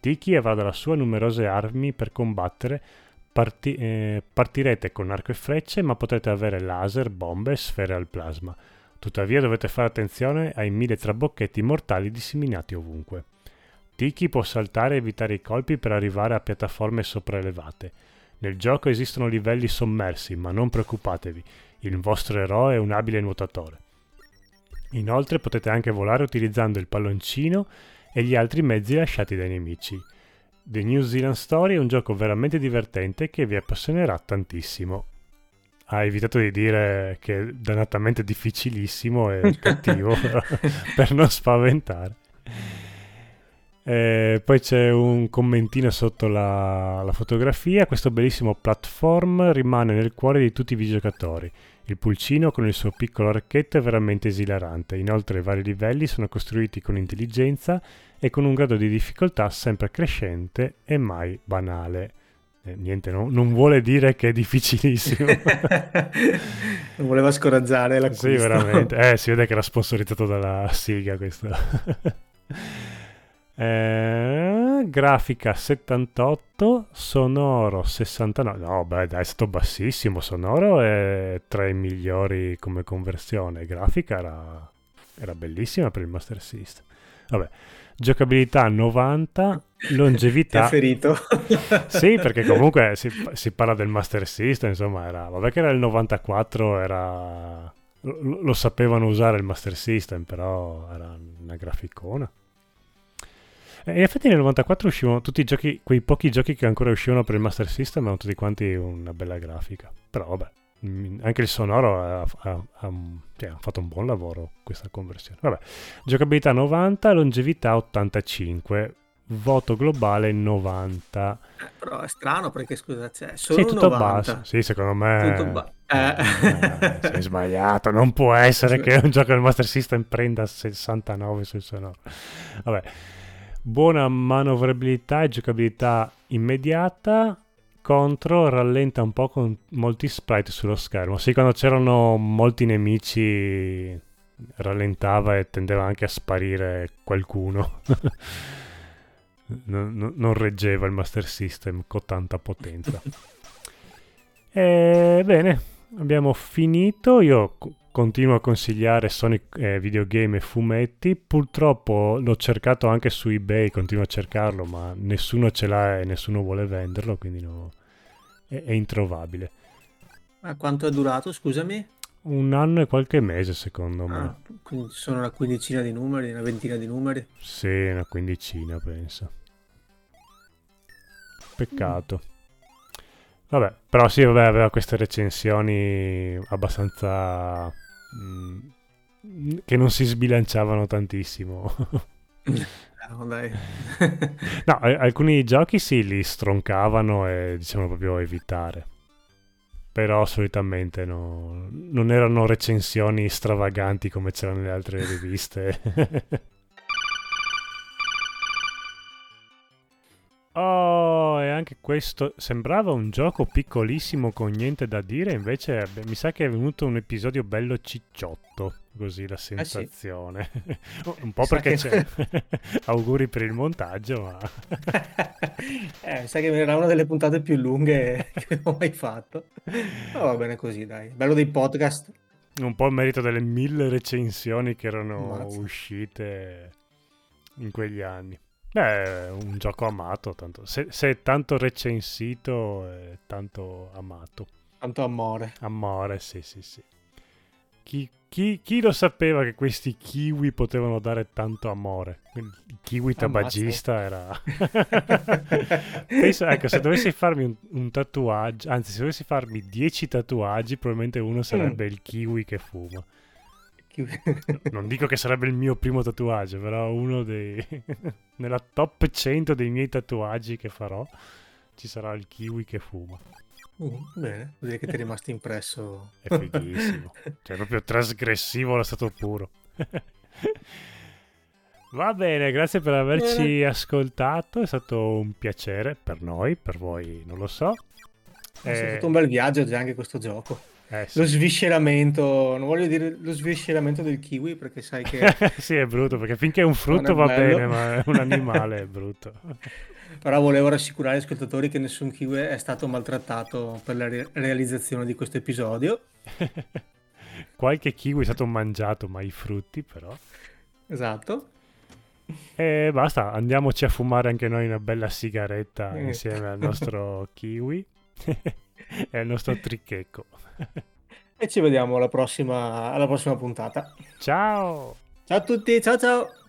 Tiki avrà dalla sua numerose armi per combattere. Parti- eh, partirete con arco e frecce, ma potrete avere laser, bombe e sfere al plasma. Tuttavia dovete fare attenzione ai mille trabocchetti mortali disseminati ovunque. Tiki può saltare e evitare i colpi per arrivare a piattaforme sopraelevate. Nel gioco esistono livelli sommersi, ma non preoccupatevi, il vostro eroe è un abile nuotatore. Inoltre potete anche volare utilizzando il palloncino e gli altri mezzi lasciati dai nemici. The New Zealand Story è un gioco veramente divertente che vi appassionerà tantissimo. Ha evitato di dire che è dannatamente difficilissimo e (laughs) cattivo per non spaventare. Eh, poi c'è un commentino sotto la, la fotografia. Questo bellissimo platform rimane nel cuore di tutti i videogiocatori. Il pulcino con il suo piccolo archetto è veramente esilarante. Inoltre i vari livelli sono costruiti con intelligenza e con un grado di difficoltà sempre crescente e mai banale. Eh, niente, no- non vuole dire che è difficilissimo. (laughs) non voleva scoraggiare (laughs) l'acquisto. Sì, veramente. Eh, si vede che era sponsorizzato dalla Siga questo. (laughs) Eh, grafica 78, sonoro 69. No, beh, dai, è stato bassissimo. Sonoro è tra i migliori come conversione. Grafica era, era bellissima per il Master System. Vabbè, giocabilità 90, Ti ha longevità. ferito. (laughs) Sì, perché comunque si, si parla del Master System, insomma, era, vabbè che era il 94, era, lo, lo sapevano usare il Master System, però era una graficona. E in effetti nel 94 uscivano tutti i giochi, quei pochi giochi che ancora uscivano per il Master System, erano tutti quanti una bella grafica. Però vabbè, mm, anche il sonoro ha, ha- ha- cioè, ha fatto un buon lavoro questa conversione. Vabbè, giocabilità 90, longevità 85 voto globale 90. Eh, però è strano perché scusa, c'è solo Sì, tutto 90. basso. Sì, secondo me... Tutto ba- Eh, eh. sei sbagliato. Non può essere che un gioco del Master System prenda 69 sul suo nome. Vabbè. Buona manovrabilità e giocabilità immediata contro rallenta un po' con molti sprite sullo schermo. Sì, quando c'erano molti nemici rallentava e tendeva anche a sparire qualcuno. (laughs) non, non- non reggeva il Master System con tanta potenza. (laughs) E, bene, abbiamo finito. Io continuo a consigliare Sonic eh, videogame e fumetti. Purtroppo l'ho cercato anche su eBay, continuo a cercarlo, ma nessuno ce l'ha e nessuno vuole venderlo, quindi no- è, è introvabile. Ma quanto è durato, scusami? Un anno e qualche mese, secondo me. Ah, quindi sono una quindicina di numeri, una ventina di numeri. Sì, una quindicina, penso. Peccato. Vabbè, però sì, vabbè, aveva queste recensioni abbastanza... mm, che non si sbilanciavano tantissimo. (laughs) No, dai. (laughs) no, alcuni giochi sì, li stroncavano e diciamo proprio evitare. Però solitamente no- non erano recensioni stravaganti come c'erano nelle altre riviste. (laughs) Oh, e anche questo sembrava un gioco piccolissimo con niente da dire, invece abbi- mi sa che è venuto un episodio bello cicciotto, così la sensazione. (laughs) un po' Sa perché che- c'è. (laughs) Auguri per il montaggio, ma (laughs) eh, sai che era una delle puntate più lunghe che ho mai fatto. Ma va bene così, dai. Bello dei podcast. un po' il merito delle mille recensioni che erano Ammazza. uscite in quegli anni. Beh, è un gioco amato, tanto. Se, se è tanto recensito, è tanto amato. Tanto amore. Amore, sì, sì, sì. Chi, chi- chi lo sapeva che questi kiwi potevano dare tanto amore? Il kiwi tabagista era... (laughs) Pensa, ecco, se dovessi farmi un, un tatuaggio, anzi, se dovessi farmi 10 tatuaggi, probabilmente uno sarebbe il kiwi che fuma. Non dico che sarebbe il mio primo tatuaggio, però uno dei... (laughs) nella top 100 dei miei tatuaggi che farò ci sarà il kiwi che fuma. Mm, bene, vuol dire che ti è rimasto impresso. È fighissimo. Cioè, proprio trasgressivo allo stato puro. (laughs) Va bene, grazie per averci ascoltato. È stato un piacere per noi, per voi non lo so. È Eh, stato un bel viaggio già anche questo gioco. Eh, sì. Lo svisceramento, non voglio dire lo svisceramento del kiwi perché sai che (laughs) sì, è brutto perché finché è un frutto è va bello. bene, ma un animale è brutto. (laughs) Però volevo rassicurare gli ascoltatori che nessun kiwi è stato maltrattato per la re- realizzazione di questo episodio. (laughs) Qualche kiwi è stato mangiato, ma i frutti però. Esatto. E basta, andiamoci a fumare anche noi una bella sigaretta Eh. insieme al nostro kiwi (laughs) e al nostro trichecco. E ci vediamo alla prossima, alla prossima puntata. Ciao! Ciao a tutti, ciao ciao!